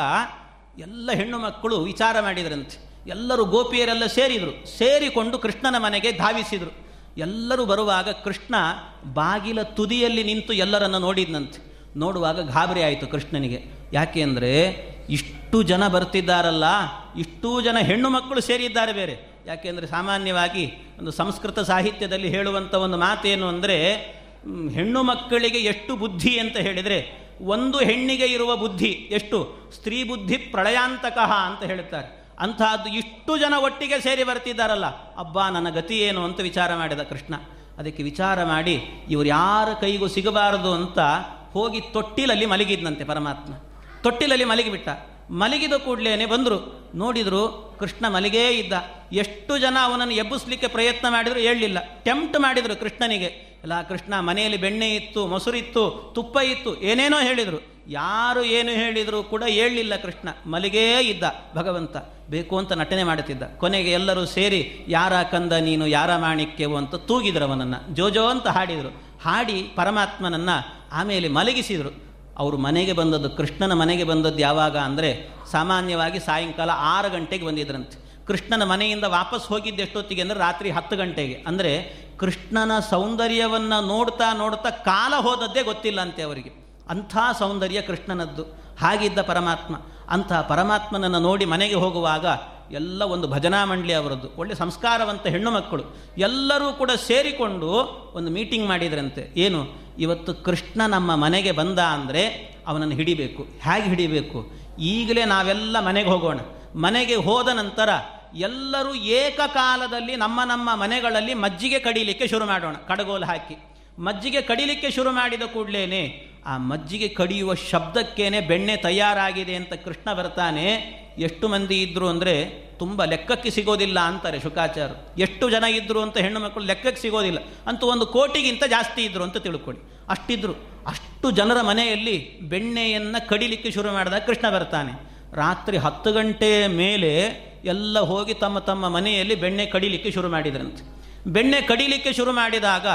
ಎಲ್ಲ ಹೆಣ್ಣು ಮಕ್ಕಳು ವಿಚಾರ ಮಾಡಿದರಂತೆ. ಎಲ್ಲರೂ ಗೋಪಿಯರೆಲ್ಲ ಸೇರಿದರು. ಸೇರಿಕೊಂಡು ಕೃಷ್ಣನ ಮನೆಗೆ ಧಾವಿಸಿದರು. ಎಲ್ಲರೂ ಬರುವಾಗ ಕೃಷ್ಣ ಬಾಗಿಲ ತುದಿಯಲ್ಲಿ ನಿಂತು ಎಲ್ಲರನ್ನು ನೋಡಿದ್ನಂತೆ. ನೋಡುವಾಗ ಗಾಬರಿ ಆಯಿತು ಕೃಷ್ಣನಿಗೆ. ಯಾಕೆ ಅಂದರೆ ಇಷ್ಟು ಜನ ಬರ್ತಿದ್ದಾರಲ್ಲ, ಇಷ್ಟೂ ಜನ ಹೆಣ್ಣು ಮಕ್ಕಳು ಸೇರಿದ್ದಾರೆ ಬೇರೆ. ಯಾಕೆಂದರೆ ಸಾಮಾನ್ಯವಾಗಿ ಒಂದು ಸಂಸ್ಕೃತ ಸಾಹಿತ್ಯದಲ್ಲಿ ಹೇಳುವಂಥ ಒಂದು ಮಾತೇನು ಅಂದರೆ ಹೆಣ್ಣು ಮಕ್ಕಳಿಗೆ ಎಷ್ಟು ಬುದ್ಧಿ ಅಂತ ಹೇಳಿದರೆ, ಒಂದು ಹೆಣ್ಣಿಗೆ ಇರುವ ಬುದ್ಧಿ ಎಷ್ಟು? ಸ್ತ್ರೀ ಬುದ್ಧಿ ಪ್ರಳಯಾಂತಕಃ ಅಂತ ಹೇಳುತ್ತಾರೆ. ಅಂತಹದ್ದು ಇಷ್ಟು ಜನ ಒಟ್ಟಿಗೆ ಸೇರಿ ಬರ್ತಿದ್ದಾರಲ್ಲ, ಅಬ್ಬಾ, ನನ್ನ ಗತಿ ಏನು ಅಂತ ವಿಚಾರ ಮಾಡಿದ ಕೃಷ್ಣ. ಅದಕ್ಕೆ ವಿಚಾರ ಮಾಡಿ, ಇವರು ಯಾರ ಕೈಗೂ ಸಿಗಬಾರದು ಅಂತ ಹೋಗಿ ತೊಟ್ಟಿಲಲ್ಲಿ ಮಲಗಿದ್ನಂತೆ ಪರಮಾತ್ಮ. ತೊಟ್ಟಿಲಲ್ಲಿ ಮಲಗಿಬಿಟ್ಟ. ಮಲಗಿದ ಕೂಡಲೇನೆ ಬಂದರು, ನೋಡಿದರು ಕೃಷ್ಣ ಮಲಗೇ ಇದ್ದ. ಎಷ್ಟು ಜನ ಅವನನ್ನು ಎಬ್ಬಿಸ್ಲಿಕ್ಕೆ ಪ್ರಯತ್ನ ಮಾಡಿದ್ರು ಹೇಳಲಿಲ್ಲ. ಟೆಂಪ್ಟ್ ಮಾಡಿದರು ಕೃಷ್ಣನಿಗೆ. ಎಲ್ಲ ಕೃಷ್ಣ ಮನೆಯಲ್ಲಿ ಬೆಣ್ಣೆ ಇತ್ತು, ಮೊಸರಿತ್ತು, ತುಪ್ಪ ಇತ್ತು, ಏನೇನೋ ಹೇಳಿದರು. ಯಾರು ಏನು ಹೇಳಿದರೂ ಕೂಡ ಹೇಳಲಿಲ್ಲ ಕೃಷ್ಣ. ಮಲಗೇ ಇದ್ದ ಭಗವಂತ. ಬೇಕು ಅಂತ ನಟನೆ ಮಾಡುತ್ತಿದ್ದ. ಕೊನೆಗೆ ಎಲ್ಲರೂ ಸೇರಿ, ಯಾರ ಕಂದ ನೀನು, ಯಾರ ಮಾಣಿಕ್ಯವು? ಅಂತ ತೂಗಿದ್ರು ಅವನನ್ನು. ಜೋಜೋ ಅಂತ ಹಾಡಿದರು. ಹಾಡಿ ಪರಮಾತ್ಮನನ್ನು ಆಮೇಲೆ ಮಲಗಿಸಿದರು. ಅವರು ಮನೆಗೆ ಬಂದದ್ದು, ಕೃಷ್ಣನ ಮನೆಗೆ ಬಂದದ್ದು ಯಾವಾಗ ಅಂದರೆ ಸಾಮಾನ್ಯವಾಗಿ ಸಾಯಂಕಾಲ ಆರು ಗಂಟೆಗೆ ಬಂದಿದ್ರಂತೆ. ಕೃಷ್ಣನ ಮನೆಯಿಂದ ವಾಪಸ್ ಹೋಗಿದ್ದು ಎಷ್ಟೊತ್ತಿಗೆ ಅಂದರೆ ರಾತ್ರಿ ಹತ್ತು ಗಂಟೆಗೆ. ಅಂದರೆ ಕೃಷ್ಣನ ಸೌಂದರ್ಯವನ್ನು ನೋಡ್ತಾ ನೋಡ್ತಾ ಕಾಲ ಹೋದದ್ದೇ ಗೊತ್ತಿಲ್ಲ ಅಂತೆ ಅವರಿಗೆ. ಅಂಥ ಸೌಂದರ್ಯ ಕೃಷ್ಣನದ್ದು. ಹಾಗಿದ್ದ ಪರಮಾತ್ಮ. ಅಂಥ ಪರಮಾತ್ಮನನ್ನು ನೋಡಿ ಮನೆಗೆ ಹೋಗುವಾಗ ಎಲ್ಲ ಒಂದು ಭಜನಾ ಮಂಡಳಿ ಅವರದ್ದು. ಒಳ್ಳೆ ಸಂಸ್ಕಾರವಂತ ಹೆಣ್ಣು ಮಕ್ಕಳು. ಎಲ್ಲರೂ ಕೂಡ ಸೇರಿಕೊಂಡು ಒಂದು ಮೀಟಿಂಗ್ ಮಾಡಿದ್ರಂತೆ. ಏನು? ಇವತ್ತು ಕೃಷ್ಣ ನಮ್ಮ ಮನೆಗೆ ಬಂದ ಅಂದರೆ ಅವನನ್ನು ಹಿಡಿಬೇಕು. ಹೇಗೆ ಹಿಡಿಬೇಕು? ಈಗಲೇ ನಾವೆಲ್ಲ ಮನೆಗೆ ಹೋಗೋಣ. ಮನೆಗೆ ಹೋದ ನಂತರ ಎಲ್ಲರೂ ಏಕಕಾಲದಲ್ಲಿ ನಮ್ಮ ನಮ್ಮ ಮನೆಗಳಲ್ಲಿ ಮಜ್ಜಿಗೆ ಕಡಿಲಿಕ್ಕೆ ಶುರು ಮಾಡೋಣ. ಕಡಗೋಲು ಹಾಕಿ. ಮಜ್ಜಿಗೆ ಕಡಿಲಿಕ್ಕೆ ಶುರು ಮಾಡಿದ ಕೂಡಲೇ ಆ ಮಜ್ಜಿಗೆ ಕಡಿಯುವ ಶಬ್ದಕ್ಕೇನೆ ಬೆಣ್ಣೆ ತಯಾರಾಗಿದೆ ಅಂತ ಕೃಷ್ಣ ಬರ್ತಾನೆ. ಎಷ್ಟು ಮಂದಿ ಇದ್ದರು ಅಂದರೆ ತುಂಬ ಲೆಕ್ಕಕ್ಕೆ ಸಿಗೋದಿಲ್ಲ ಅಂತಾರೆ ಶುಕಾಚಾರ್ಯರು ಎಷ್ಟು ಜನ ಇದ್ದರು ಅಂತ ಹೆಣ್ಣು ಮಕ್ಕಳು ಲೆಕ್ಕಕ್ಕೆ ಸಿಗೋದಿಲ್ಲ. ಅಂತೂ ಒಂದು ಕೋಟಿಗಿಂತ ಜಾಸ್ತಿ ಇದ್ದರು ಅಂತ ತಿಳ್ಕೊಳ್ಳಿ. ಅಷ್ಟಿದ್ರು. ಅಷ್ಟು ಜನರ ಮನೆಯಲ್ಲಿ ಬೆಣ್ಣೆಯನ್ನು ಕಡಿಲಿಕ್ಕೆ ಶುರು ಮಾಡಿದಾಗ ಕೃಷ್ಣ ಬರ್ತಾನೆ. ರಾತ್ರಿ ಹತ್ತು ಗಂಟೆ ಮೇಲೆ ಎಲ್ಲ ಹೋಗಿ ತಮ್ಮ ತಮ್ಮ ಮನೆಯಲ್ಲಿ ಬೆಣ್ಣೆ ಕಡಿಲಿಕ್ಕೆ ಶುರು ಮಾಡಿದ್ರಂತೆ. ಬೆಣ್ಣೆ ಕಡಿಲಿಕ್ಕೆ ಶುರು ಮಾಡಿದಾಗ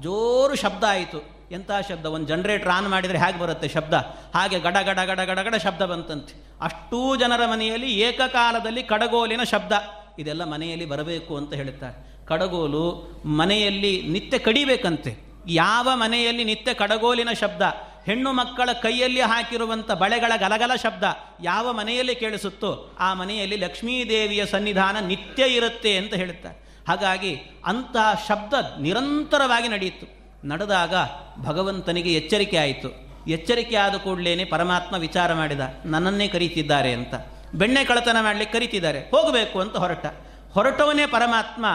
ಜೋರು ಶಬ್ದ ಆಯಿತು. ಎಂಥ ಶಬ್ದ? ಒಂದು ಜನ್ರೇಟರ್ ಆನ್ ಮಾಡಿದರೆ ಹೇಗೆ ಬರುತ್ತೆ ಶಬ್ದ? ಹಾಗೆ ಗಡ ಗಡ ಗಡ ಗಡ ಗಡ ಶಬ್ದ ಬಂತಂತೆ. ಅಷ್ಟೂ ಜನರ ಮನೆಯಲ್ಲಿ ಏಕಕಾಲದಲ್ಲಿ ಕಡಗೋಲಿನ ಶಬ್ದ. ಇದೆಲ್ಲ ಮನೆಯಲ್ಲಿ ಬರಬೇಕು ಅಂತ ಹೇಳುತ್ತಾರೆ ಕಡಗೋಲು ಮನೆಯಲ್ಲಿ ನಿತ್ಯ ಕಡಿಬೇಕಂತೆ. ಯಾವ ಮನೆಯಲ್ಲಿ ನಿತ್ಯ ಕಡಗೋಲಿನ ಶಬ್ದ? ಹೆಣ್ಣು ಮಕ್ಕಳ ಕೈಯಲ್ಲಿ ಹಾಕಿರುವಂಥ ಬಳೆಗಳ ಗಲಗಲ ಶಬ್ದ ಯಾವ ಮನೆಯಲ್ಲಿ ಕೇಳಿಸುತ್ತೋ ಆ ಮನೆಯಲ್ಲಿ ಲಕ್ಷ್ಮೀದೇವಿಯ ಸನ್ನಿಧಾನ ನಿತ್ಯ ಇರುತ್ತೆ ಅಂತ ಹೇಳುತ್ತಾರೆ ಹಾಗಾಗಿ ಅಂತಹ ಶಬ್ದ ನಿರಂತರವಾಗಿ ನಡೆಯಿತು. ನಡೆದಾಗ ಭಗವಂತನಿಗೆ ಎಚ್ಚರಿಕೆ ಆಯಿತು. ಎಚ್ಚರಿಕೆ ಆದ ಕೂಡಲೇ ಪರಮಾತ್ಮ ವಿಚಾರ ಮಾಡಿದ, ನನ್ನನ್ನೇ ಕರೀತಿದ್ದಾರೆ ಅಂತ. ಬೆಣ್ಣೆ ಕಳತನ ಮಾಡಲಿಕ್ಕೆ ಕರೀತಿದ್ದಾರೆ. ಹೋಗಬೇಕು ಅಂತ ಹೊರಟ. ಹೊರಟವನೇ ಪರಮಾತ್ಮ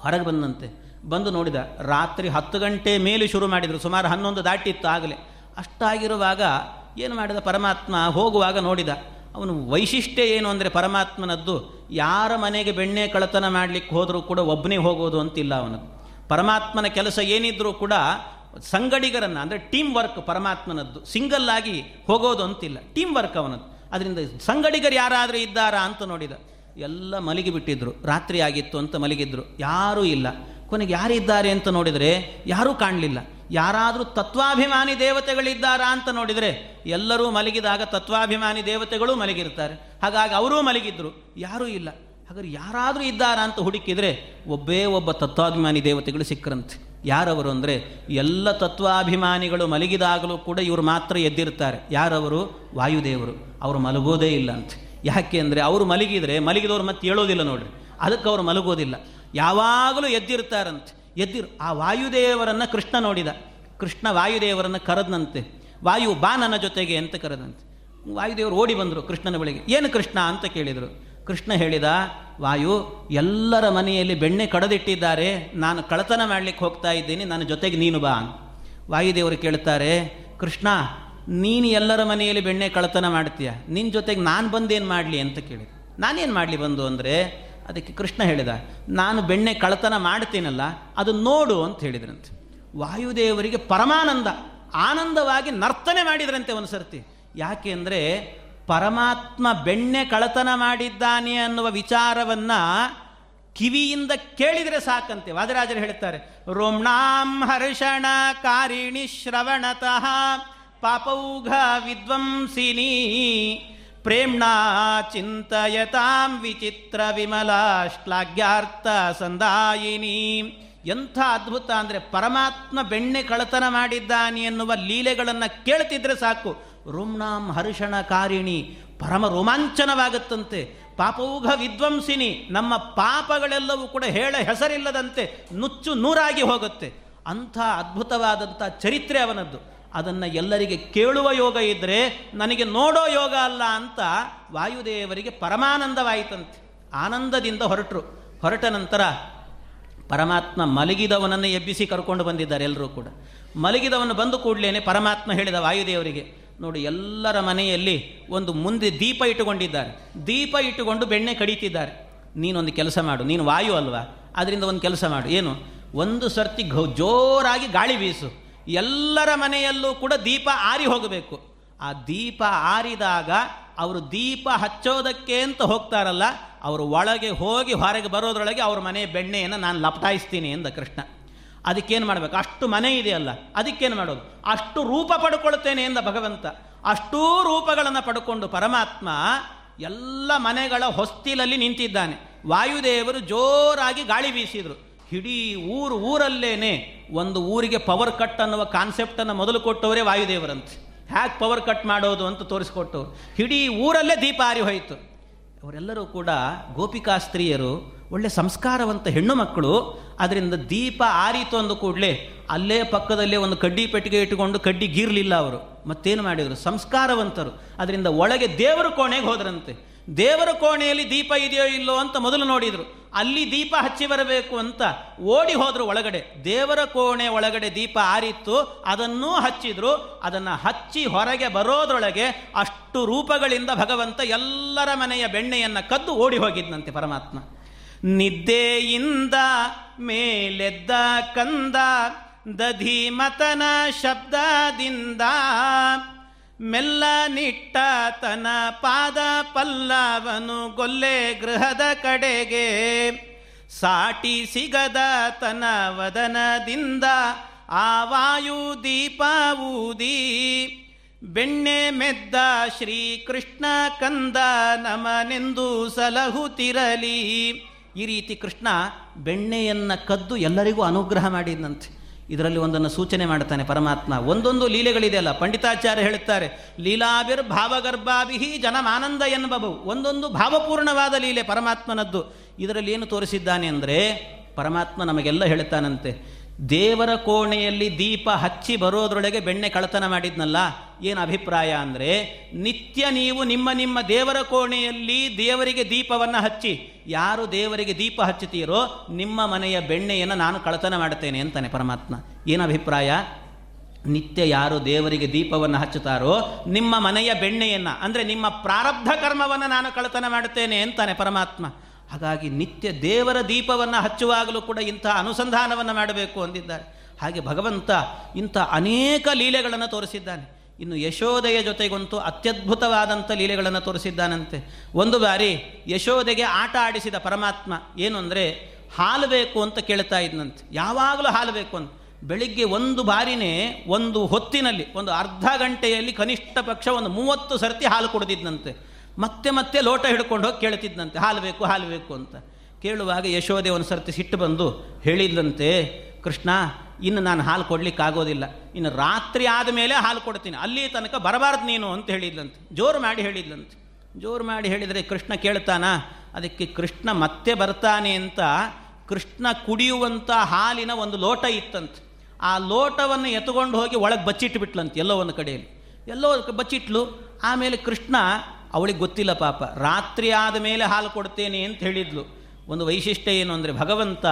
ಹೊರಗೆ ಬಂದಂತೆ. ಬಂದು ನೋಡಿದ, ರಾತ್ರಿ ಹತ್ತು ಗಂಟೆ ಮೇಲೆ ಶುರು ಮಾಡಿದರು. ಸುಮಾರು ಹನ್ನೊಂದು ದಾಟಿತ್ತು ಆಗಲೇ. ಅಷ್ಟಾಗಿರುವಾಗ ಏನು ಮಾಡಿದ ಪರಮಾತ್ಮ? ಹೋಗುವಾಗ ನೋಡಿದ, ಅವನು ವೈಶಿಷ್ಟ್ಯ ಏನು ಅಂದರೆ ಪರಮಾತ್ಮನದ್ದು, ಯಾರ ಮನೆಗೆ ಬೆಣ್ಣೆ ಕಳತನ ಮಾಡಲಿಕ್ಕೆ ಹೋದರೂ ಕೂಡ ಒಬ್ಬನೇ ಹೋಗೋದು ಅಂತಿಲ್ಲ ಅವನದು ಪರಮಾತ್ಮನ ಕೆಲಸ ಏನಿದ್ರೂ ಕೂಡ ಸಂಗಡಿಗರನ್ನು, ಅಂದರೆ ಟೀಮ್ ವರ್ಕ್ ಪರಮಾತ್ಮನದ್ದು. ಸಿಂಗಲ್ ಆಗಿ ಹೋಗೋದು ಅಂತಿಲ್ಲ. ಟೀಮ್ ವರ್ಕ್ ಅವನದ್ದು. ಅದರಿಂದ ಸಂಗಡಿಗರು ಯಾರಾದರೂ ಇದ್ದಾರಾ ಅಂತ ನೋಡಿದ. ಎಲ್ಲ ಮಲಗಿಬಿಟ್ಟಿದ್ರು ರಾತ್ರಿ ಆಗಿತ್ತು ಅಂತ ಮಲಗಿದ್ರು. ಯಾರೂ ಇಲ್ಲ. ಕೊನೆಗೆ ಯಾರಿದ್ದಾರೆ ಅಂತ ನೋಡಿದರೆ ಯಾರೂ ಕಾಣಲಿಲ್ಲ. ಯಾರಾದರೂ ತತ್ವಾಭಿಮಾನಿ ದೇವತೆಗಳಿದ್ದಾರಾ ಅಂತ ನೋಡಿದರೆ ಎಲ್ಲರೂ ಮಲಗಿದಾಗ ತತ್ವಾಭಿಮಾನಿ ದೇವತೆಗಳು ಮಲಗಿರ್ತಾರೆ. ಹಾಗಾಗಿ ಅವರೂ ಮಲಗಿದ್ರು. ಯಾರೂ ಇಲ್ಲ. ಹಾಗಾದ್ರೆ ಯಾರಾದರೂ ಇದ್ದಾರಾ ಅಂತ ಹುಡುಕಿದರೆ ಒಬ್ಬೇ ಒಬ್ಬ ತತ್ವಾಭಿಮಾನಿ ದೇವತೆಗಳು ಸಿಕ್ಕರಂತೆ. ಯಾರವರು ಅಂದರೆ ಎಲ್ಲ ತತ್ವಾಭಿಮಾನಿಗಳು ಮಲಗಿದಾಗಲೂ ಕೂಡ ಇವರು ಮಾತ್ರ ಎದ್ದಿರ್ತಾರೆ. ಯಾರವರು? ವಾಯುದೇವರು. ಅವರು ಮಲಗೋದೇ ಇಲ್ಲ ಅಂತ ಯಾಕೆ ಅಂದರೆ ಅವರು ಮಲಗಿದರೆ, ಮಲಗಿದವರು ಮತ್ತೆ ಹೇಳೋದಿಲ್ಲ ನೋಡ್ರಿ. ಅದಕ್ಕೆ ಅವರು ಮಲಗೋದಿಲ್ಲ. ಯಾವಾಗಲೂ ಎದ್ದಿರ್ತಾರಂತೆ. ಎದ್ದಿರು ಆ ವಾಯುದೇವರನ್ನು ಕೃಷ್ಣ ನೋಡಿದ. ಕೃಷ್ಣ ವಾಯುದೇವರನ್ನು ಕರೆದನಂತೆ. ವಾಯು ಬಾ ನನ್ನ ಜೊತೆಗೆ ಅಂತ ಕರೆದಂತೆ ವಾಯುದೇವರು ಓಡಿ ಬಂದರು ಕೃಷ್ಣನ ಬಳಿಗೆ. ಏನು ಕೃಷ್ಣ ಅಂತ ಕೇಳಿದರು. ಕೃಷ್ಣ ಹೇಳಿದ, ವಾಯು, ಎಲ್ಲರ ಮನೆಯಲ್ಲಿ ಬೆಣ್ಣೆ ಕಡದಿಟ್ಟಿದ್ದಾರೆ. ನಾನು ಕಳತನ ಮಾಡಲಿಕ್ಕೆ ಹೋಗ್ತಾ ಇದ್ದೀನಿ. ನನ್ನ ಜೊತೆಗೆ ನೀನು ಬಾ ವಾಯುದೇವರು ಕೇಳ್ತಾರೆ ಕೃಷ್ಣ, ನೀನು ಎಲ್ಲರ ಮನೆಯಲ್ಲಿ ಬೆಣ್ಣೆ ಕಳತನ ಮಾಡ್ತೀಯ? ನಿನ್ನ ಜೊತೆಗೆ ನಾನು ಬಂದೇನು ಮಾಡಲಿ ಅಂತ ಕೇಳಿದೆ. ನಾನೇನು ಮಾಡಲಿ ಬಂದು ಅಂದರೆ, ಅದಕ್ಕೆ ಕೃಷ್ಣ ಹೇಳಿದ, ನಾನು ಬೆಣ್ಣೆ ಕಳತನ ಮಾಡ್ತೀನಲ್ಲ, ಅದು ನೋಡು ಅಂತ ಹೇಳಿದ್ರಂತೆ. ವಾಯುದೇವರಿಗೆ ಪರಮಾನಂದ, ಆನಂದವಾಗಿ ನರ್ತನೆ ಮಾಡಿದ್ರಂತೆ ಒಂದು ಸರ್ತಿ ಯಾಕೆ ಅಂದರೆ ಪರಮಾತ್ಮ ಬೆಣ್ಣೆ ಕಳತನ ಮಾಡಿದ್ದಾನೆ ಅನ್ನುವ ವಿಚಾರವನ್ನ ಕಿವಿಯಿಂದ ಕೇಳಿದರೆ ಸಾಕಂತೆ. ವಾದರಾಜರು ಹೇಳುತ್ತಾರೆ ರೋಮ್ಣಾಂ ಹರ್ಷಣ ಕಾರಿಣಿ ಶ್ರವಣತಃ, ಪಾಪೌಘ ವಿದ್ವಂಸಿನಿ, ಪ್ರೇಮ್ಣಾ ಚಿಂತಯತಾಂ ವಿಚಿತ್ರ ವಿಮಲಾ ಶ್ಲಾಘ್ಯಾರ್ಥ ಸಂದಾಯಿನಿ. ಎಂಥ ಅದ್ಭುತ ಅಂದರೆ ಪರಮಾತ್ಮ ಬೆಣ್ಣೆ ಕಳತನ ಮಾಡಿದ್ದಾನೆ ಎನ್ನುವ ಲೀಲೆಗಳನ್ನು ಕೇಳ್ತಿದ್ರೆ ಸಾಕು. ರುಮ್ನಾಂ ಹರ್ಷಣ ಕಾರಿಣಿ. ಪರಮ ರೋಮಾಂಚನವಾಗುತ್ತಂತೆ. ಪಾಪೌಘ ವಿದ್ವಂಸಿನಿ, ನಮ್ಮ ಪಾಪಗಳೆಲ್ಲವೂ ಕೂಡ ಹೇಳ ಹೆಸರಿಲ್ಲದಂತೆ ನುಚ್ಚು ನೂರಾಗಿ ಹೋಗುತ್ತೆ. ಅಂಥ ಅದ್ಭುತವಾದಂಥ ಚರಿತ್ರೆ ಅವನದ್ದು. ಅದನ್ನು ಎಲ್ಲರಿಗೆ ಕೇಳುವ ಯೋಗ ಇದ್ದರೆ ನನಗೆ ನೋಡೋ ಯೋಗ ಅಲ್ಲ ಅಂತ ವಾಯುದೇವರಿಗೆ ಪರಮಾನಂದವಾಯಿತಂತೆ. ಆನಂದದಿಂದ ಹೊರಟರು. ಹೊರಟ ನಂತರ ಪರಮಾತ್ಮ ಮಲಗಿದವನನ್ನು ಎಬ್ಬಿಸಿ ಕರ್ಕೊಂಡು ಬಂದಿದ್ದಾರೆ ಎಲ್ಲರೂ ಕೂಡ. ಮಲಗಿದವನು ಬಂದು ಕೂಡಲೇ ಪರಮಾತ್ಮ ಹೇಳಿದ ವಾಯುದೇವರಿಗೆ ನೋಡಿ, ಎಲ್ಲರ ಮನೆಯಲ್ಲಿ ಒಂದು ಮುಂದೆ ದೀಪ ಇಟ್ಟುಕೊಂಡಿದ್ದಾರೆ. ದೀಪ ಇಟ್ಟುಕೊಂಡು ಬೆಣ್ಣೆ ಕಡಿತಿದ್ದಾರೆ. ನೀನೊಂದು ಕೆಲಸ ಮಾಡು, ನೀನು ವಾಯು ಅಲ್ವಾ? ಅದರಿಂದ ಒಂದು ಕೆಲಸ ಮಾಡು. ಏನು? ಒಂದು ಸರ್ತಿ ಜೋರಾಗಿ ಗಾಳಿ ಬೀಸು. ಎಲ್ಲರ ಮನೆಯಲ್ಲೂ ಕೂಡ ದೀಪ ಆರಿ ಹೋಗಬೇಕು. ಆ ದೀಪ ಆರಿದಾಗ ಅವರು ದೀಪ ಹಚ್ಚೋದಕ್ಕೆ ಅಂತ ಹೋಗ್ತಾರಲ್ಲ, ಅವರು ಒಳಗೆ ಹೋಗಿ ಹೊರಗೆ ಬರೋದ್ರೊಳಗೆ ಅವ್ರ ಮನೆಯ ಬೆಣ್ಣೆಯನ್ನು ನಾನು ಲಪಟಾಯಿಸ್ತೀನಿ ಎಂದ ಕೃಷ್ಣ. ಅದಕ್ಕೇನು ಮಾಡಬೇಕು? ಅಷ್ಟು ಮನೆ ಇದೆಯಲ್ಲ ಅದಕ್ಕೇನು ಮಾಡೋದು? ಅಷ್ಟು ರೂಪ ಪಡ್ಕೊಳ್ತೇನೆ ಎಂದ ಭಗವಂತ. ಅಷ್ಟೂ ರೂಪಗಳನ್ನು ಪಡ್ಕೊಂಡು ಪರಮಾತ್ಮ ಎಲ್ಲ ಮನೆಗಳ ಹೊಸ್ತಿಲಲ್ಲಿ ನಿಂತಿದ್ದಾನೆ. ವಾಯುದೇವರು ಜೋರಾಗಿ ಗಾಳಿ ಬೀಸಿದರು. ಇಡೀ ಊರು ಊರಲ್ಲೇನೆ ಒಂದು ಊರಿಗೆ ಪವರ್ ಕಟ್ ಅನ್ನುವ ಕಾನ್ಸೆಪ್ಟನ್ನು ಮೊದಲು ಕೊಟ್ಟವರೇ ವಾಯುದೇವರಂತೆ. ಹ್ಯಾಕ್ ಪವರ್ ಕಟ್ ಮಾಡೋದು ಅಂತ ತೋರಿಸ್ಕೊಟ್ಟವ್ರು ಇಡೀ ಊರಲ್ಲೇ ದೀಪ ಆರಿ ಹೋಯಿತು. ಅವರೆಲ್ಲರೂ ಕೂಡ ಗೋಪಿಕಾ ಸ್ತ್ರೀಯರು ಒಳ್ಳೆ ಸಂಸ್ಕಾರವಂತ ಹೆಣ್ಣು ಮಕ್ಕಳು ಅದರಿಂದ ದೀಪ ಆರಿತು ಅಂದ ಕೂಡಲೇ ಅಲ್ಲೇ ಪಕ್ಕದಲ್ಲೇ ಒಂದು ಕಡ್ಡಿ ಪೆಟ್ಟಿಗೆ ಇಟ್ಟುಕೊಂಡು ಕಡ್ಡಿ ಗೀರ್ಲಿಲ್ಲ ಅವರು. ಮತ್ತೇನು ಮಾಡಿದರು? ಸಂಸ್ಕಾರವಂತರು. ಅದರಿಂದ ಒಳಗೆ ದೇವರ ಕೋಣೆಗೆ ಹೋದ್ರಂತೆ. ದೇವರ ಕೋಣೆಯಲ್ಲಿ ದೀಪ ಇದೆಯೋ ಇಲ್ಲೋ ಅಂತ ಮೊದಲು ನೋಡಿದರು. ಅಲ್ಲಿ ದೀಪ ಹಚ್ಚಿ ಬರಬೇಕು ಅಂತ ಓಡಿ ಹೋದರು ಒಳಗಡೆ. ದೇವರ ಕೋಣೆ ಒಳಗಡೆ ದೀಪ ಆರಿತ್ತು, ಅದನ್ನೂ ಹಚ್ಚಿದ್ರು. ಅದನ್ನು ಹಚ್ಚಿ ಹೊರಗೆ ಬರೋದ್ರೊಳಗೆ ಅಷ್ಟು ರೂಪಗಳಿಂದ ಭಗವಂತ ಎಲ್ಲರ ಮನೆಯ ಬೆಣ್ಣೆಯನ್ನು ಕದ್ದು ಓಡಿ ಹೋಗಿದ್ನಂತೆ ಪರಮಾತ್ಮ. ನಿದ್ದೆಯಿಂದ ಮೇಲೆದ್ದ ಕಂದ ದಧಿಮತನ ಶಬ್ದದಿಂದ ಮೆಲ್ಲ ನಿಟ್ಟ ತನ ಪಾದ ಪಲ್ಲವನು ಗೊಲ್ಲೆ ಗೃಹದ ಕಡೆಗೆ. ಸಾಟಿ ಸಿಗದ ತನ ವದನದಿಂದ ಆ ವಾಯು ದೀಪ ಊದಿ ಬೆಣ್ಣೆ ಮೆದ್ದ ಶ್ರೀ ಕೃಷ್ಣ ಕಂದ ನಮನೆಂದು ಸಲಹುತ್ತಿರಲಿ. ಈ ರೀತಿ ಕೃಷ್ಣ ಬೆಣ್ಣೆಯನ್ನು ಕದ್ದು ಎಲ್ಲರಿಗೂ ಅನುಗ್ರಹ ಮಾಡಿದಂತೆ. ಇದರಲ್ಲಿ ಒಂದನ್ನು ಸೂಚನೆ ಮಾಡ್ತಾನೆ ಪರಮಾತ್ಮ. ಒಂದೊಂದು ಲೀಲೆಗಳಿದೆಯಲ್ಲ ಪಂಡಿತಾಚಾರ್ಯ ಹೇಳುತ್ತಾರೆ ಲೀಲಾಭಿರ್ ಭಾವಗರ್ಭಾಭಿಹಿ ಜನಮಾನಂದ ಎನ್ಬವು. ಒಂದೊಂದು ಭಾವಪೂರ್ಣವಾದ ಲೀಲೆ ಪರಮಾತ್ಮನದ್ದು. ಇದರಲ್ಲಿ ಏನು ತೋರಿಸಿದ್ದಾನೆ ಅಂದರೆ, ಪರಮಾತ್ಮ ನಮಗೆಲ್ಲ ಹೇಳ್ತಾನಂತೆ. ದೇವರ ಕೋಣೆಯಲ್ಲಿ ದೀಪ ಹಚ್ಚಿ ಬರೋದ್ರೊಳಗೆ ಬೆಣ್ಣೆ ಕಳತನ ಮಾಡಿದ್ನಲ್ಲ, ಏನು ಅಭಿಪ್ರಾಯ ಅಂದರೆ, ನಿತ್ಯ ನೀವು ನಿಮ್ಮ ನಿಮ್ಮ ದೇವರ ಕೋಣೆಯಲ್ಲಿ ದೇವರಿಗೆ ದೀಪವನ್ನು ಹಚ್ಚಿ, ಯಾರು ದೇವರಿಗೆ ದೀಪ ಹಚ್ಚುತ್ತೀರೋ ನಿಮ್ಮ ಮನೆಯ ಬೆಣ್ಣೆಯನ್ನು ನಾನು ಕಳತನ ಮಾಡುತ್ತೇನೆ ಅಂತಾನೆ ಪರಮಾತ್ಮ. ಏನು ಅಭಿಪ್ರಾಯ? ನಿತ್ಯ ಯಾರು ದೇವರಿಗೆ ದೀಪವನ್ನು ಹಚ್ಚುತ್ತಾರೋ, ನಿಮ್ಮ ಮನೆಯ ಬೆಣ್ಣೆಯನ್ನು, ಅಂದರೆ ನಿಮ್ಮ ಪ್ರಾರಬ್ಧ ಕರ್ಮವನ್ನು ನಾನು ಕಳತನ ಮಾಡುತ್ತೇನೆ ಅಂತಾನೆ ಪರಮಾತ್ಮ. ಹಾಗಾಗಿ ನಿತ್ಯ ದೇವರ ದೀಪವನ್ನು ಹಚ್ಚುವಾಗಲೂ ಕೂಡ ಇಂಥ ಅನುಸಂಧಾನವನ್ನು ಮಾಡಬೇಕು ಅಂದಿದ್ದಾರೆ. ಹಾಗೆ ಭಗವಂತ ಇಂಥ ಅನೇಕ ಲೀಲೆಗಳನ್ನು ತೋರಿಸಿದ್ದಾನೆ. ಇನ್ನು ಯಶೋದೆಯ ಜೊತೆಗಂತೂ ಅತ್ಯದ್ಭುತವಾದಂಥ ಲೀಲೆಗಳನ್ನು ತೋರಿಸಿದ್ದಾನಂತೆ. ಒಂದು ಬಾರಿ ಯಶೋದೆಗೆ ಆಟ ಆಡಿಸಿದ ಪರಮಾತ್ಮ ಏನು ಅಂದರೆ, ಹಾಲು ಬೇಕು ಅಂತ ಕೇಳ್ತಾ ಇದ್ನಂತೆ. ಯಾವಾಗಲೂ ಹಾಲು ಬೇಕು ಅಂತ. ಬೆಳಿಗ್ಗೆ ಒಂದು ಬಾರಿನೇ ಒಂದು ಹೊತ್ತಿನಲ್ಲಿ, ಒಂದು ಅರ್ಧ ಗಂಟೆಯಲ್ಲಿ ಕನಿಷ್ಠ ಪಕ್ಷ ಒಂದು ಮೂವತ್ತು ಸರ್ತಿ ಹಾಲು ಕುಡಿದಿದ್ದಂತೆ ಮತ್ತೆ ಮತ್ತೆ ಲೋಟ ಹಿಡ್ಕೊಂಡು ಹೋಗಿ ಕೇಳ್ತಿದ್ದಂತೆ ಹಾಲು ಬೇಕು ಹಾಲು ಬೇಕು ಅಂತ. ಕೇಳುವಾಗ ಯಶೋದೆ ಒಂದು ಸರ್ತಿ ಸಿಟ್ಟು ಬಂದು ಹೇಳಿದ್ದಂತೆ ಕೃಷ್ಣ, ಇನ್ನು ನಾನು ಹಾಲು ಕೊಡ್ಲಿಕ್ಕಾಗೋದಿಲ್ಲ ಇನ್ನು ರಾತ್ರಿ ಆದಮೇಲೆ ಹಾಲು ಕೊಡ್ತೀನಿ. ಅಲ್ಲಿ ತನಕ ಬರಬಾರ್ದು ನೀನು ಅಂತ ಹೇಳಿದ್ಲಂತೆ. ಜೋರು ಮಾಡಿ ಹೇಳಿದ್ಲಂತೆ. ಜೋರು ಮಾಡಿ ಹೇಳಿದರೆ ಕೃಷ್ಣ ಕೇಳ್ತಾನ, ಅದಕ್ಕೆ ಕೃಷ್ಣ ಮತ್ತೆ ಬರ್ತಾನೆ ಅಂತ ಕೃಷ್ಣ ಕುಡಿಯುವಂಥ ಹಾಲಿನ ಒಂದು ಲೋಟ ಇತ್ತಂತೆ. ಆ ಲೋಟವನ್ನು ಎತ್ಕೊಂಡು ಹೋಗಿ ಒಳಗೆ ಬಚ್ಚಿಟ್ಬಿಟ್ಲಂತೆ ಎಲ್ಲೋ ಒಂದು ಕಡೆಯಲ್ಲಿ. ಎಲ್ಲೋ ಬಚ್ಚಿಟ್ಲು. ಆಮೇಲೆ ಕೃಷ್ಣ ಅವಳಿಗೆ ಗೊತ್ತಿಲ್ಲ ಪಾಪ. ರಾತ್ರಿ ಆದ ಮೇಲೆ ಹಾಲು ಕೊಡ್ತೇನೆ ಅಂತ ಹೇಳಿದ್ಲು. ಒಂದು ವೈಶಿಷ್ಟ್ಯ ಏನು ಅಂದರೆ, ಭಗವಂತ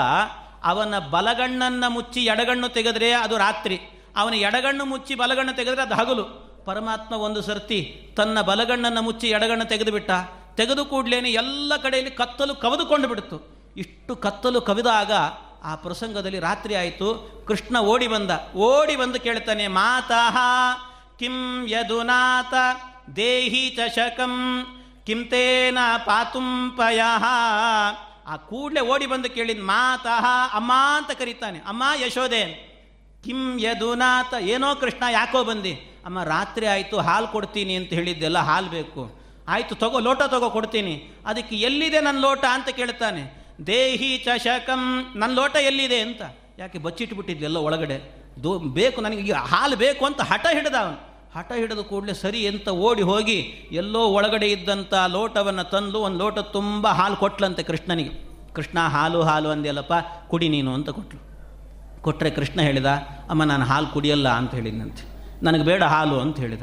ಅವನ ಬಲಗಣ್ಣನ್ನು ಮುಚ್ಚಿ ಎಡಗಣ್ಣು ತೆಗೆದ್ರೆ ಅದು ರಾತ್ರಿ. ಅವನ ಎಡಗಣ್ಣು ಮುಚ್ಚಿ ಬಲಗಣ್ಣು ತೆಗೆದ್ರೆ ಅದು ಹಗಲು. ಪರಮಾತ್ಮ ಒಂದು ಸರ್ತಿ ತನ್ನ ಬಲಗಣ್ಣನ್ನು ಮುಚ್ಚಿ ಎಡಗಣ್ಣು ತೆಗೆದುಬಿಟ್ಟ. ತೆಗೆದು ಕೂಡಲೇನೆ ಎಲ್ಲ ಕಡೆಯಲ್ಲಿ ಕತ್ತಲು ಕವಿದುಕೊಂಡು ಬಿಡ್ತು. ಇಷ್ಟು ಕತ್ತಲು ಕವಿದಾಗ ಆ ಪ್ರಸಂಗದಲ್ಲಿ ರಾತ್ರಿ ಆಯಿತು. ಕೃಷ್ಣ ಓಡಿ ಬಂದ. ಓಡಿ ಬಂದು ಕೇಳ್ತಾನೆ ಮಾತಃ ಕಿಂ ಯದುನಾಥ ದೇಹಿ ಚಷಕಂ ಕಿಂತೇನ ಪಾತುಂಪಯ ಆ ಕೂಡಲೇ ಓಡಿ ಬಂದು ಕೇಳಿದ ಮಾತಃ ಅಮ್ಮ ಅಂತ ಕರೀತಾನೆ. ಅಮ್ಮ ಯಶೋದೆ ಕಿಂ ಯದುನಾಥ, ಏನೋ ಕೃಷ್ಣ ಯಾಕೋ ಬಂದಿ? ಅಮ್ಮ, ರಾತ್ರಿ ಆಯಿತು, ಹಾಲು ಕೊಡ್ತೀನಿ ಅಂತ ಹೇಳಿದ್ದೆಲ್ಲ ಹಾಲು ಬೇಕು. ಆಯಿತು, ತಗೋ, ಲೋಟ ತಗೋ, ಕೊಡ್ತೀನಿ. ಅದಕ್ಕೆ ಎಲ್ಲಿದೆ ನನ್ನ ಲೋಟ ಅಂತ ಕೇಳ್ತಾನೆ. ದೇಹಿ ಚಷಕಂ ನನ್ನ ಲೋಟ ಎಲ್ಲಿದೆ ಅಂತ. ಯಾಕೆ ಬಚ್ಚಿಟ್ಬಿಟ್ಟಿದ್ಲೆಲ್ಲ ಒಳಗಡೆ? ದೋ ಬೇಕು, ನನಗೆ ಹಾಲು ಬೇಕು ಅಂತ ಹಠ ಹಿಡ್ದ ಅವನು. ಹಠ ಹಿಡಿದು ಕೂಡಲೇ ಸರಿ ಅಂತ ಓಡಿ ಹೋಗಿ ಎಲ್ಲೋ ಒಳಗಡೆ ಇದ್ದಂಥ ಲೋಟವನ್ನು ತಂದು ಒಂದು ಲೋಟ ತುಂಬ ಹಾಲು ಕೊಟ್ಲಂತೆ ಕೃಷ್ಣನಿಗೆ. ಕೃಷ್ಣ, ಹಾಲು ಹಾಲು ಅಂದಿಯಲ್ಲಪ್ಪ, ಕುಡಿ ನೀನು ಅಂತ ಕೊಟ್ಲು. ಕೊಟ್ಟರೆ ಕೃಷ್ಣ ಹೇಳಿದ, ಅಮ್ಮ, ನಾನು ಹಾಲು ಕುಡಿಯಲ್ಲ ಅಂತ ಹೇಳಿದ್ನಂತೆ. ನನಗೆ ಬೇಡ ಹಾಲು ಅಂತ ಹೇಳಿದ.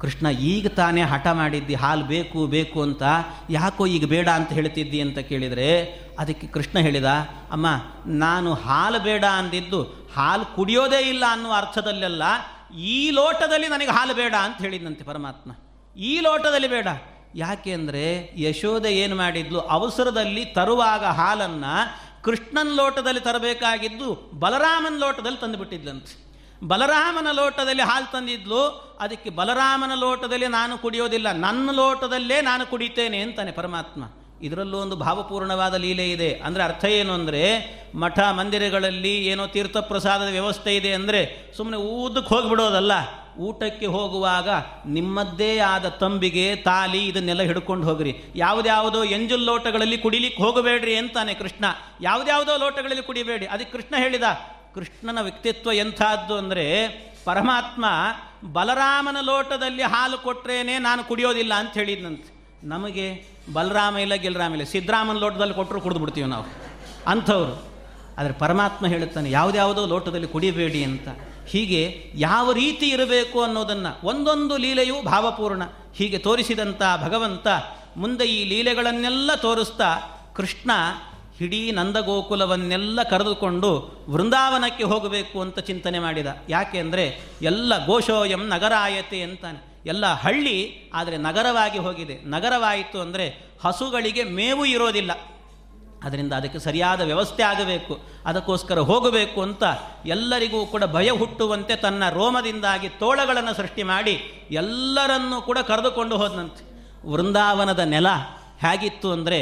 ಕೃಷ್ಣ, ಈಗ ತಾನೇ ಹಠ ಮಾಡಿದ್ದಿ, ಹಾಲು ಬೇಕು ಬೇಕು ಅಂತ ಯಾಕೋ ಈಗ ಬೇಡ ಅಂತ ಹೇಳ್ತಿದ್ದಿ ಅಂತ ಕೇಳಿದರೆ, ಅದಕ್ಕೆ ಕೃಷ್ಣ ಹೇಳಿದ, ಅಮ್ಮ, ನಾನು ಹಾಲು ಬೇಡ ಅಂದಿದ್ದು ಹಾಲು ಕುಡಿಯೋದೇ ಇಲ್ಲ ಅನ್ನೋ ಅರ್ಥದಲ್ಲೆಲ್ಲ ಈ ಲೋಟದಲ್ಲಿ ನನಗೆ ಹಾಲು ಬೇಡ ಅಂತ ಹೇಳಿದ್ನಂತೆ ಪರಮಾತ್ಮ. ಈ ಲೋಟದಲ್ಲಿ ಬೇಡ. ಯಾಕೆ ಅಂದರೆ ಯಶೋಧ ಏನು ಮಾಡಿದ್ಲು? ಅವಸರದಲ್ಲಿ ತರುವಾಗ ಹಾಲನ್ನು ಕೃಷ್ಣನ ಲೋಟದಲ್ಲಿ ತರಬೇಕಾಗಿದ್ದು ಬಲರಾಮನ ಲೋಟದಲ್ಲಿ ತಂದುಬಿಟ್ಟಿದ್ಲಂತೆ. ಬಲರಾಮನ ಲೋಟದಲ್ಲಿ ಹಾಲು ತಂದಿದ್ಲು. ಅದಕ್ಕೆ ಬಲರಾಮನ ಲೋಟದಲ್ಲಿ ನಾನು ಕುಡಿಯೋದಿಲ್ಲ. ನನ್ನ ಲೋಟದಲ್ಲೇ ನಾನು ಕುಡಿತೇನೆ ಅಂತಾನೆ ಪರಮಾತ್ಮ. ಇದರಲ್ಲೂ ಒಂದು ಭಾವಪೂರ್ಣವಾದ ಲೀಲೆ ಇದೆ. ಅಂದರೆ ಅರ್ಥ ಏನು ಅಂದರೆ, ಮಠ ಮಂದಿರಗಳಲ್ಲಿ ಏನೋ ತೀರ್ಥಪ್ರಸಾದದ ವ್ಯವಸ್ಥೆ ಇದೆ ಅಂದರೆ ಸುಮ್ಮನೆ ಊದಕ್ಕೆ ಹೋಗಿಬಿಡೋದಲ್ಲ. ಊಟಕ್ಕೆ ಹೋಗುವಾಗ ನಿಮ್ಮದ್ದೇ ಆದ ತಂಬಿಗೆ ತಾಲಿ ಇದನ್ನೆಲ್ಲ ಹಿಡ್ಕೊಂಡು ಹೋಗ್ರಿ. ಯಾವುದ್ಯಾವುದೋ ಎಂಜುಲ್ ಲೋಟಗಳಲ್ಲಿ ಕುಡಿಲಿಕ್ಕೆ ಹೋಗಬೇಡ್ರಿ ಅಂತಾನೆ ಕೃಷ್ಣ. ಯಾವುದ್ಯಾವುದೋ ಲೋಟಗಳಲ್ಲಿ ಕುಡಿಬೇಡಿ. ಅದಕ್ಕೆ ಕೃಷ್ಣ ಹೇಳಿದ, ಕೃಷ್ಣನ ವ್ಯಕ್ತಿತ್ವ ಎಂಥದ್ದು ಅಂದರೆ, ಪರಮಾತ್ಮ ಬಲರಾಮನ ಲೋಟದಲ್ಲಿ ಹಾಲು ಕೊಟ್ರೇನೆ ನಾನು ಕುಡಿಯೋದಿಲ್ಲ ಅಂತ ಹೇಳಿದ್ನಂತೆ. ನಮಗೆ ಬಲರಾಮ ಇಲ್ಲ ಗೆಲ್ರಾಮ ಇಲ್ಲ. ಸಿದ್ದರಾಮನ ಲೋಟದಲ್ಲಿ ಕೊಟ್ಟರು ಕುಡಿದು ಬಿಡ್ತೀವಿ ನಾವು. ಅಂಥವ್ರು. ಆದರೆ ಪರಮಾತ್ಮ ಹೇಳುತ್ತಾನೆ, ಯಾವುದ್ಯಾವುದೋ ಲೋಟದಲ್ಲಿ ಕುಡಿಬೇಡಿ ಅಂತ. ಹೀಗೆ ಯಾವ ರೀತಿ ಇರಬೇಕು ಅನ್ನೋದನ್ನು ಒಂದೊಂದು ಲೀಲೆಯೂ ಭಾವಪೂರ್ಣ. ಹೀಗೆ ತೋರಿಸಿದಂಥ ಭಗವಂತ ಮುಂದೆ ಈ ಲೀಲೆಗಳನ್ನೆಲ್ಲ ತೋರಿಸ್ತಾ ಕೃಷ್ಣ ಇಡೀ ನಂದಗೋಕುಲವನ್ನೆಲ್ಲ ಕರೆದುಕೊಂಡು ವೃಂದಾವನಕ್ಕೆ ಹೋಗಬೇಕು ಅಂತ ಚಿಂತನೆ ಮಾಡಿದ. ಯಾಕೆ ಅಂದರೆ, ಎಲ್ಲ ಗೋಶೋಯಂ ನಗರಾಯತೆ ಅಂತಾನೆ. ಎಲ್ಲ ಹಳ್ಳಿ ಆದರೆ ನಗರವಾಗಿ ಹೋಗಿದೆ. ನಗರವಾಯಿತು ಅಂದರೆ ಹಸುಗಳಿಗೆ ಮೇವು ಇರೋದಿಲ್ಲ. ಅದರಿಂದ ಅದಕ್ಕೆ ಸರಿಯಾದ ವ್ಯವಸ್ಥೆ ಆಗಬೇಕು. ಅದಕ್ಕೋಸ್ಕರ ಹೋಗಬೇಕು ಅಂತ ಎಲ್ಲರಿಗೂ ಕೂಡ ಭಯ ಹುಟ್ಟುವಂತೆ ತನ್ನ ರೋಮದಿಂದಾಗಿ ತೋಳಗಳನ್ನು ಸೃಷ್ಟಿ ಮಾಡಿ ಎಲ್ಲರನ್ನೂ ಕೂಡ ಕರೆದುಕೊಂಡು ಹೋದಂತೆ ವೃಂದಾವನದ ನೆಲ ಹೇಗಿತ್ತು ಅಂದರೆ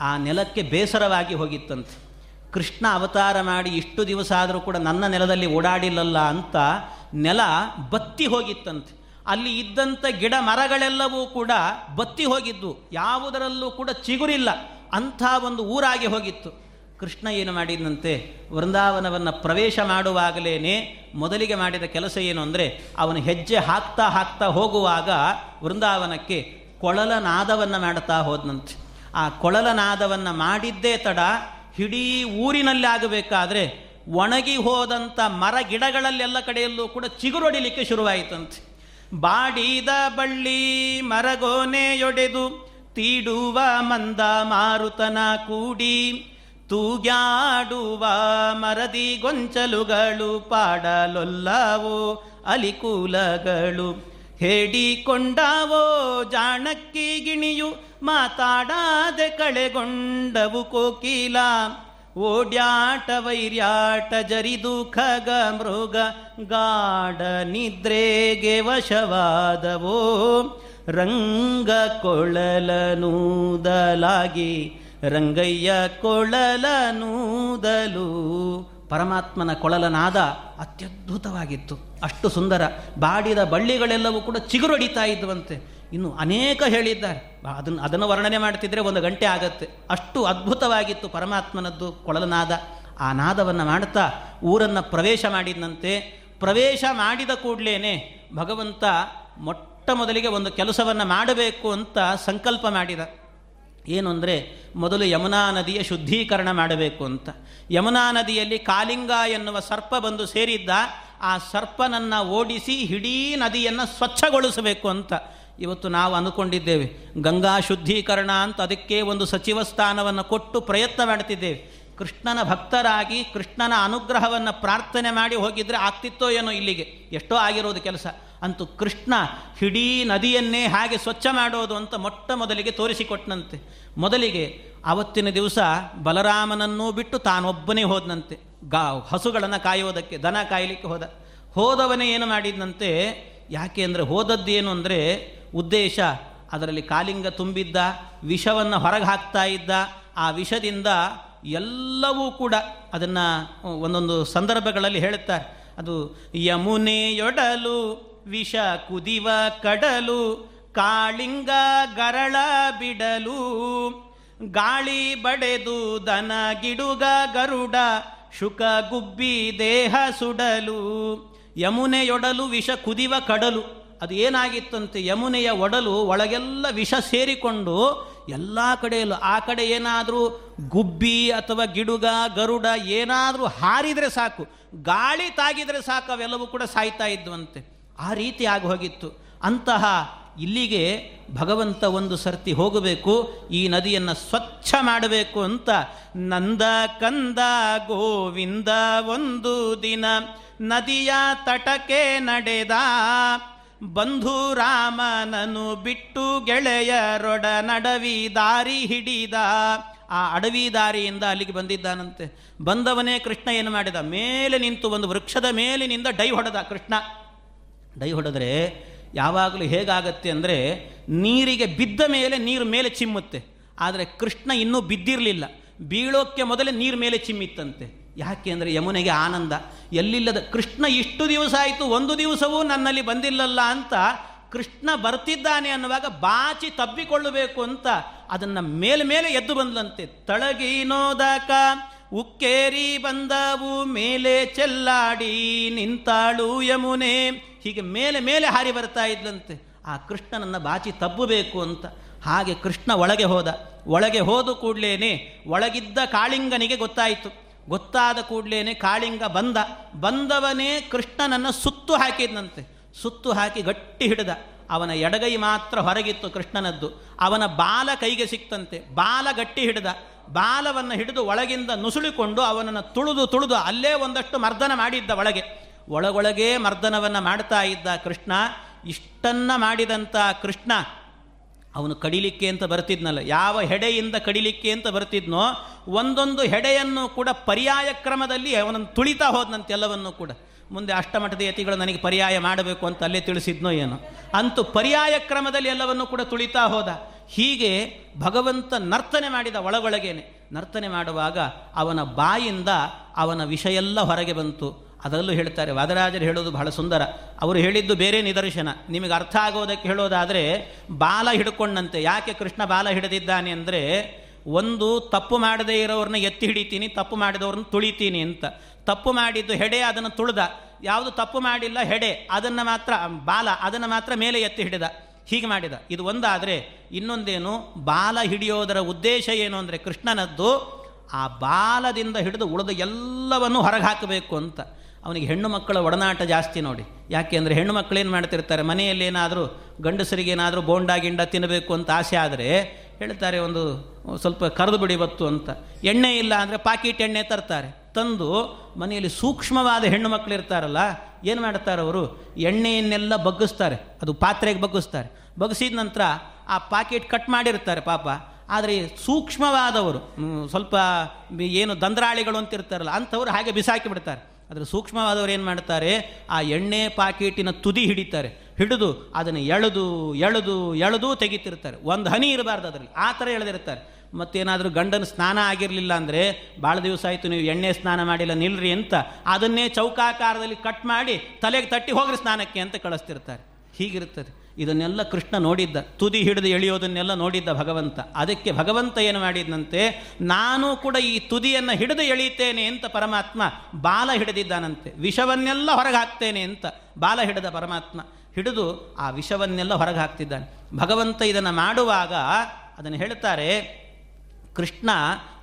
ಆ ನೆಲಕ್ಕೆ ಬೇಸರವಾಗಿ ಹೋಗಿತ್ತಂತೆ. ಕೃಷ್ಣ ಅವತಾರ ಮಾಡಿ ಇಷ್ಟು ದಿವಸ ಆದರೂ ಕೂಡ ನನ್ನ ನೆಲದಲ್ಲಿ ಓಡಾಡಿಲ್ಲಲ್ಲ ಅಂತ ನೆಲ ಬತ್ತಿ ಹೋಗಿತ್ತಂತೆ. ಅಲ್ಲಿ ಇದ್ದಂಥ ಗಿಡ ಮರಗಳೆಲ್ಲವೂ ಕೂಡ ಬತ್ತಿ ಹೋಗಿದ್ದು. ಯಾವುದರಲ್ಲೂ ಕೂಡ ಚಿಗುರಿಲ್ಲ. ಅಂಥ ಒಂದು ಊರಾಗಿ ಹೋಗಿತ್ತು. ಕೃಷ್ಣ ಏನು ಮಾಡಿದಂತೆ ವೃಂದಾವನವನ್ನು ಪ್ರವೇಶ ಮಾಡುವಾಗಲೇ ಮೊದಲಿಗೆ ಮಾಡಿದ ಕೆಲಸ ಏನು ಅಂದರೆ ಅವನು ಹೆಜ್ಜೆ ಹಾಕ್ತಾ ಹಾಕ್ತಾ ಹೋಗುವಾಗ ವೃಂದಾವನಕ್ಕೆ ಕೊಳಲನಾದವನ್ನು ಮಾಡ್ತಾ ಹೋದನಂತೆ. ಆ ಕೊಳಲನಾದವನ್ನು ಮಾಡಿದ್ದೇ ತಡ ಇಡೀ ಊರಿನಲ್ಲಿ ಆಗಬೇಕಾದ್ರೆ ಒಣಗಿ ಹೋದಂಥ ಮರ ಗಿಡಗಳಲ್ಲೆಲ್ಲ ಕಡೆಯಲ್ಲೂ ಕೂಡ ಚಿಗುರೊಡಿಲಿಕ್ಕೆ ಶುರುವಾಯಿತಂತೆ. ಬಾಡಿದ ಬಳ್ಳಿ ಮರಗೋನೆಯೊಡೆದು ತೀಡುವ ಮಂದ ಮಾರುತನ ಕೂಡಿ ತೂಗ್ಯಾಡುವ ಮರದಿ ಗೊಂಚಲುಗಳು ಪಾಡಲೊಲ್ಲವೋ ಅಲಿಕೂಲಗಳು ಹೇಡಿಕೊಂಡವೋ ಜಾಣಕ್ಕಿ ಗಿಣಿಯು ಮಾತಾಡದೆ ಕಳೆಗೊಂಡವು ಕೋಕಿಲ ಓಡ್ಯಾಟ ವೈರ್ಯಾಟ ಜರಿದು ಖಗ ಮೃಗ ಗಾಢ ನಿದ್ರೆಗೆ ವಶವಾದವೋ, ರಂಗ ಕೊಳಲನೂದಲಾಗಿ, ರಂಗಯ್ಯ ಕೊಳಲನೂದಲು. ಪರಮಾತ್ಮನ ಕೊಳಲನಾದ ಅತ್ಯದ್ಭುತವಾಗಿತ್ತು. ಅಷ್ಟು ಸುಂದರ. ಬಾಡಿದ ಬಳ್ಳಿಗಳೆಲ್ಲವೂ ಕೂಡ ಚಿಗುರೊಡಿತಾ ಇದ್ವಂತೆ ಇನ್ನು ಅನೇಕ ಹೇಳಿದ್ದಾರೆ. ಅದನ್ನು ಅದನ್ನು ವರ್ಣನೆ ಮಾಡ್ತಿದ್ರೆ ಒಂದು ಗಂಟೆ ಆಗತ್ತೆ. ಅಷ್ಟು ಅದ್ಭುತವಾಗಿತ್ತು ಪರಮಾತ್ಮನದ್ದು ಕೊಳಲನಾದ ಆ ನಾದವನ್ನು ಮಾಡ್ತಾ ಊರನ್ನು ಪ್ರವೇಶ ಮಾಡಿದಂತೆ ಪ್ರವೇಶ ಮಾಡಿದ ಕೂಡಲೇ ಭಗವಂತ ಮೊಟ್ಟ ಮೊದಲಿಗೆ ಒಂದು ಕೆಲಸವನ್ನು ಮಾಡಬೇಕು ಅಂತ ಸಂಕಲ್ಪ ಮಾಡಿದ. ಏನು ಅಂದರೆ ಮೊದಲು ಯಮುನಾ ನದಿಯ ಶುದ್ಧೀಕರಣ ಮಾಡಬೇಕು ಅಂತ. ಯಮುನಾ ನದಿಯಲ್ಲಿ ಕಾಲಿಂಗ ಎನ್ನುವ ಸರ್ಪ ಬಂದು ಸೇರಿದ್ದ ಆ ಸರ್ಪನನ್ನು ಓಡಿಸಿ ಇಡೀ ನದಿಯನ್ನು ಸ್ವಚ್ಛಗೊಳಿಸಬೇಕು ಅಂತ. ಇವತ್ತು ನಾವು ಅಂದುಕೊಂಡಿದ್ದೇವೆ. ಗಂಗಾ ಶುದ್ಧೀಕರಣ ಅಂತ ಅದಕ್ಕೆ ಒಂದು ಸಚಿವ ಸ್ಥಾನವನ್ನು ಕೊಟ್ಟು ಪ್ರಯತ್ನ ಮಾಡ್ತಿದ್ದೇವೆ. ಕೃಷ್ಣನ ಭಕ್ತರಾಗಿ ಕೃಷ್ಣನ ಅನುಗ್ರಹವನ್ನು ಪ್ರಾರ್ಥನೆ ಮಾಡಿ ಹೋಗಿದ್ರೆ ಆಗ್ತಿತ್ತೋ ಏನೋ ಇಲ್ಲಿಗೆ. ಎಷ್ಟೋ ಆಗಿರೋದು ಕೆಲಸ. ಅಂತೂ ಕೃಷ್ಣ ಇಡೀ ನದಿಯನ್ನೇ ಹಾಗೆ ಸ್ವಚ್ಛ ಮಾಡೋದು ಅಂತ ಮೊಟ್ಟ ಮೊದಲಿಗೆ ತೋರಿಸಿಕೊಟ್ಟನಂತೆ ಮೊದಲಿಗೆ ಆವತ್ತಿನ ದಿವಸ ಬಲರಾಮನನ್ನೂ ಬಿಟ್ಟು ತಾನೊಬ್ಬನೇ ಹೋದನಂತೆ. ಗಾ ಹಸುಗಳನ್ನು ಕಾಯೋದಕ್ಕೆ, ದನ ಕಾಯಲಿಕ್ಕೆ ಹೋದ. ಹೋದವನೇ ಏನು ಮಾಡಿದ್ನಂತೆ? ಯಾಕೆ ಅಂದರೆ ಹೋದದ್ದೇನು ಅಂದರೆ ಉದ್ದೇಶ, ಅದರಲ್ಲಿ ಕಾಲಿಂಗ ತುಂಬಿದ್ದ, ವಿಷವನ್ನು ಹೊರಗೆ ಹಾಕ್ತಾ ಇದ್ದ, ಆ ವಿಷದಿಂದ ಎಲ್ಲವೂ ಕೂಡ ಅದನ್ನು ಒಂದೊಂದು ಸಂದರ್ಭಗಳಲ್ಲಿ ಹೇಳುತ್ತಾರೆ. ಅದು ಯಮುನೆಯೊಡಲು, ವಿಷ ಕುದಿವ ಕಡಲು, ಕಾಳಿಂಗ ಗರಳ ಬಿಡಲು, ಗಾಳಿ ಬಡೆದು ದನ ಗಿಡುಗ ಗರುಡ, ಶುಕ ಗುಬ್ಬಿ ದೇಹ ಸುಡಲು, ಯಮುನೆಯೊಡಲು ವಿಷ ಕುದಿವ ಕಡಲು. ಅದು ಏನಾಗಿತ್ತಂತೆ? ಯಮುನೆಯ ಒಡಲು ಒಳಗೆಲ್ಲ ವಿಷ ಸೇರಿಕೊಂಡು ಎಲ್ಲ ಕಡೆಯಲ್ಲೂ ಆ ಕಡೆ ಏನಾದರೂ ಗುಬ್ಬಿ ಅಥವಾ ಗಿಡುಗ, ಗರುಡ ಏನಾದರೂ ಹಾರಿದರೆ ಸಾಕು. ಗಾಳಿ ತಾಗಿದರೆ ಸಾಕು, ಅವೆಲ್ಲವೂ ಕೂಡ ಸಾಯ್ತಾ ಇದ್ವಂತೆ. ಆ ರೀತಿ ಆಗಿ ಹೋಗಿತ್ತು. ಅಂತಹ ಇಲ್ಲಿಗೆ ಭಗವಂತ ಒಂದು ಸರ್ತಿ ಹೋಗಬೇಕು, ಈ ನದಿಯನ್ನು ಸ್ವಚ್ಛ ಮಾಡಬೇಕು ಅಂತ ನಂದ ಕಂದ ಗೋವಿಂದ ಒಂದು ದಿನ ನದಿಯ ತಟಕೆ ನಡೆದ. ಬಂಧು ರಾಮನನು ಬಿಟ್ಟು ಗೆಳೆಯರೊಡ ನಡವಿ ದಾರಿ ಹಿಡಿದ. ಆ ಅಡವಿ ದಾರಿಯಿಂದ ಅಲ್ಲಿಗೆ ಬಂದಿದ್ದಾನಂತೆ. ಬಂದವನೇ ಕೃಷ್ಣ ಏನು ಮಾಡಿದ? ಮೇಲೆ ನಿಂತು ಒಂದು ವೃಕ್ಷದ ಮೇಲಿನಿಂದ ಡೈ ಹೊಡೆದ ಕೃಷ್ಣ. ಡೈ ಹೊಡೆದ್ರೆ ಯಾವಾಗಲೂ ಹೇಗಾಗತ್ತೆ ಅಂದರೆ ನೀರಿಗೆ ಬಿದ್ದ ಮೇಲೆ ನೀರು ಮೇಲೆ ಚಿಮ್ಮುತ್ತೆ. ಆದರೆ ಕೃಷ್ಣ ಇನ್ನೂ ಬಿದ್ದಿರಲಿಲ್ಲ. ಬೀಳೋಕ್ಕೆ ಮೊದಲೇ ನೀರು ಮೇಲೆ ಚಿಮ್ಮಿತ್ತಂತೆ. ಯಾಕೆ ಅಂದರೆ ಯಮುನೆಗೆ ಆನಂದ. ಎಲ್ಲಿಲ್ಲದ ಕೃಷ್ಣ ಇಷ್ಟು ದಿವಸ ಆಯಿತು, ಒಂದು ದಿವಸವೂ ನನ್ನಲ್ಲಿ ಬಂದಿಲ್ಲಲ್ಲ ಅಂತ ಕೃಷ್ಣ ಬರ್ತಿದ್ದಾನೆ ಅನ್ನುವಾಗ ಬಾಚಿ ತಬ್ಬಿಕೊಳ್ಳಬೇಕು ಅಂತ ಅದನ್ನು ಮೇಲೆ ಮೇಲೆ ಎದ್ದು ಬಂದ್ಲಂತೆ. ತಳಗಿನೋದಕ ಉಕ್ಕೇರಿ ಬಂದವು, ಮೇಲೆ ಚೆಲ್ಲಾಡಿ ನಿಂತಾಳು ಯಮುನೆ. ಹೀಗೆ ಮೇಲೆ ಮೇಲೆ ಹಾರಿ ಬರ್ತಾ ಇದ್ಲಂತೆ. ಆ ಕೃಷ್ಣನನ್ನು ಬಾಚಿ ತಬ್ಬಬೇಕು ಅಂತ. ಹಾಗೆ ಕೃಷ್ಣ ಒಳಗೆ ಹೋದ. ಒಳಗೆ ಹೋದ ಕೂಡಲೇನೆ ಒಳಗಿದ್ದ ಕಾಳಿಂಗನಿಗೆ ಗೊತ್ತಾಯಿತು. ಗೊತ್ತಾದ ಕೂಡಲೇ ಕಾಳಿಂಗ ಬಂದ. ಬಂದವನೇ ಕೃಷ್ಣನನ್ನು ಸುತ್ತು ಹಾಕಿದ್ನಂತೆ. ಸುತ್ತು ಹಾಕಿ ಗಟ್ಟಿ ಹಿಡಿದ. ಅವನ ಎಡಗೈ ಮಾತ್ರ ಹೊರಗಿತ್ತು ಕೃಷ್ಣನದ್ದು. ಅವನ ಬಾಲ ಕೈಗೆ ಸಿಕ್ತಂತೆ. ಬಾಲ ಗಟ್ಟಿ ಹಿಡಿದ. ಬಾಲವನ್ನು ಹಿಡಿದು ಒಳಗಿಂದ ನುಸುಳಿಕೊಂಡು ಅವನನ್ನು ತುಳಿದು ತುಳಿದು ಅಲ್ಲೇ ಒಂದಷ್ಟು ಮರ್ದನ ಮಾಡಿದ್ದ ಒಳಗೆ. ಒಳಗೊಳಗೇ ಮರ್ದನವನ್ನು ಮಾಡ್ತಾ ಇದ್ದ ಕೃಷ್ಣ, ಇಷ್ಟನ್ನ ಮಾಡಿದಂಥ ಕೃಷ್ಣ ಅವನು ಕಡಿಲಿಕ್ಕೆ ಅಂತ ಬರ್ತಿದ್ನಲ್ಲ, ಯಾವ ಹೆಡೆಯಿಂದ ಕಡಿಲಿಕ್ಕೆ ಅಂತ ಬರ್ತಿದ್ನೋ, ಒಂದೊಂದು ಹೆಡೆಯನ್ನು ಕೂಡ ಪರ್ಯಾಯ ಕ್ರಮದಲ್ಲಿ ಅವನನ್ನು ತುಳಿತಾ ಹೋದ್ನಂತೆಲ್ಲವನ್ನೂ ಕೂಡ. ಮುಂದೆ ಅಷ್ಟಮಠದ ಯತಿಗಳು ನನಗೆ ಪರ್ಯಾಯ ಮಾಡಬೇಕು ಅಂತ ಅಲ್ಲೇ ತಿಳಿಸಿದ್ನೋ ಏನೋ. ಅಂತೂ ಪರ್ಯಾಯ ಕ್ರಮದಲ್ಲಿ ಎಲ್ಲವನ್ನು ಕೂಡ ತುಳಿತಾ ಹೋದ. ಹೀಗೆ ಭಗವಂತ ನರ್ತನೆ ಮಾಡಿದ ಒಳಗೊಳಗೇನೆ. ನರ್ತನೆ ಮಾಡುವಾಗ ಅವನ ಬಾಯಿಂದ ಅವನ ವಿಷಯ ಎಲ್ಲ ಹೊರಗೆ ಬಂತು. ಅದರಲ್ಲೂ ಹೇಳ್ತಾರೆ, ವಾದರಾಜರು ಹೇಳೋದು ಬಹಳ ಸುಂದರ. ಅವರು ಹೇಳಿದ್ದು ಬೇರೆ ನಿದರ್ಶನ. ನಿಮಗೆ ಅರ್ಥ ಆಗೋದಕ್ಕೆ ಹೇಳೋದಾದರೆ, ಬಾಲ ಹಿಡ್ಕೊಂಡಂತೆ. ಯಾಕೆ ಕೃಷ್ಣ ಬಾಲ ಹಿಡಿದಿದ್ದಾನೆ ಅಂದರೆ, ಒಂದು ತಪ್ಪು ಮಾಡದೇ ಇರೋರನ್ನ ಎತ್ತಿ ಹಿಡಿತೀನಿ, ತಪ್ಪು ಮಾಡಿದವ್ರನ್ನ ತುಳಿತೀನಿ ಅಂತ. ತಪ್ಪು ಮಾಡಿದ್ದು ಹೆಡೆ, ಅದನ್ನು ತುಳಿದ. ಯಾವುದು ತಪ್ಪು ಮಾಡಿಲ್ಲ, ಹೆಡೆ. ಅದನ್ನು ಮಾತ್ರ, ಬಾಲ, ಅದನ್ನು ಮಾತ್ರ ಮೇಲೆ ಎತ್ತಿ ಹಿಡಿದ. ಹೀಗೆ ಮಾಡಿದ. ಇದು ಒಂದಾದರೆ, ಇನ್ನೊಂದೇನು, ಬಾಲ ಹಿಡಿಯೋದರ ಉದ್ದೇಶ ಏನು ಅಂದರೆ ಕೃಷ್ಣನದ್ದು, ಆ ಬಾಲದಿಂದ ಹಿಡಿದು ಉಳಿದ ಎಲ್ಲವನ್ನು ಹೊರಗೆ ಹಾಕಬೇಕು ಅಂತ. ಅವನಿಗೆ ಹೆಣ್ಣು ಮಕ್ಕಳ ಒಡನಾಟ ಜಾಸ್ತಿ ನೋಡಿ. ಯಾಕೆ ಅಂದರೆ ಹೆಣ್ಣು ಮಕ್ಕಳು ಏನು ಮಾಡ್ತಿರ್ತಾರೆ? ಮನೆಯಲ್ಲಿ ಏನಾದರೂ ಗಂಡಸರಿಗೆ ಏನಾದರೂ ಬೋಂಡ ಗಿಂಡ ತಿನ್ನಬೇಕು ಅಂತ ಆಸೆ ಆದರೆ ಹೇಳ್ತಾರೆ ಒಂದು ಸ್ವಲ್ಪ ಕರೆದು ಬಿಡಿ ಬತ್ತು ಅಂತ. ಎಣ್ಣೆ ಇಲ್ಲ ಅಂದರೆ ಪಾಕಿಟ್ ಎಣ್ಣೆ ತರ್ತಾರೆ. ತಂದು ಮನೆಯಲ್ಲಿ ಸೂಕ್ಷ್ಮವಾದ ಹೆಣ್ಣು ಮಕ್ಕಳು ಇರ್ತಾರಲ್ಲ, ಏನು ಮಾಡ್ತಾರೆ ಅವರು? ಎಣ್ಣೆಯನ್ನೆಲ್ಲ ಬಗ್ಗಿಸ್ತಾರೆ. ಅದು ಪಾತ್ರೆಗೆ ಬಗ್ಗಿಸ್ತಾರೆ. ಬಗ್ಗಿಸಿದ ನಂತರ ಆ ಪಾಕೆಟ್ ಕಟ್ ಮಾಡಿರ್ತಾರೆ ಪಾಪ. ಆದರೆ ಸೂಕ್ಷ್ಮವಾದವರು ಸ್ವಲ್ಪ ಏನು ದಂದ್ರಾಳಿಗಳು ಅಂತ ಇರ್ತಾರಲ್ಲ, ಅಂಥವ್ರು ಹಾಗೆ ಬಿಸಾಕಿ ಬಿಡ್ತಾರೆ. ಆದರೆ ಸೂಕ್ಷ್ಮವಾದವರು ಏನು ಮಾಡ್ತಾರೆ? ಆ ಎಣ್ಣೆ ಪಾಕೆಟಿನ ತುದಿ ಹಿಡಿತಾರೆ. ಹಿಡಿದು ಅದನ್ನು ಎಳೆದು ಎಳೆದು ಎಳೆದು ತೆಗಿತಿರ್ತಾರೆ. ಒಂದು ಹನಿ ಇರಬಾರ್ದು ಅದರಲ್ಲಿ. ಆ ಥರ ಎಳೆದಿರ್ತಾರೆ. ಮತ್ತೇನಾದರೂ ಗಂಡನ ಸ್ನಾನ ಆಗಿರಲಿಲ್ಲ ಅಂದರೆ ಭಾಳ ದಿವಸ ಆಯಿತು, ನೀವು ಎಣ್ಣೆ ಸ್ನಾನ ಮಾಡಿಲ್ಲ, ನಿಲ್ರಿ ಅಂತ ಅದನ್ನೇ ಚೌಕಾಕಾರದಲ್ಲಿ ಕಟ್ ಮಾಡಿ ತಲೆಗೆ ತಟ್ಟಿ ಹೋಗ್ರಿ ಸ್ನಾನಕ್ಕೆ ಅಂತ ಕಳಿಸ್ತಿರ್ತಾರೆ. ಹೀಗಿರ್ತದೆ ಇದನ್ನೆಲ್ಲ ಕೃಷ್ಣ ನೋಡಿದ್ದ. ತುದಿ ಹಿಡಿದು ಎಳೆಯೋದನ್ನೆಲ್ಲ ನೋಡಿದ್ದ ಭಗವಂತ. ಅದಕ್ಕೆ ಭಗವಂತ ಏನು ಮಾಡಿದ್ದಂತೆ ನಾನು ಕೂಡ ಈ ತುದಿಯನ್ನು ಹಿಡಿದು ಎಳೀತೇನೆ ಅಂತ ಪರಮಾತ್ಮ ಬಾಲ ಹಿಡಿದಿದ್ದಾನಂತೆ. ವಿಷವನ್ನೆಲ್ಲ ಹೊರಗೆ ಹಾಕ್ತೇನೆ ಅಂತ ಬಾಲ ಹಿಡಿದ ಪರಮಾತ್ಮ ಹಿಡಿದು ಆ ವಿಷವನ್ನೆಲ್ಲ ಹೊರಗೆ ಹಾಕ್ತಿದ್ದಾನೆ ಭಗವಂತ ಇದನ್ನು ಮಾಡುವಾಗ ಅದನ್ನು ಹೇಳ್ತಾರೆ, ಕೃಷ್ಣ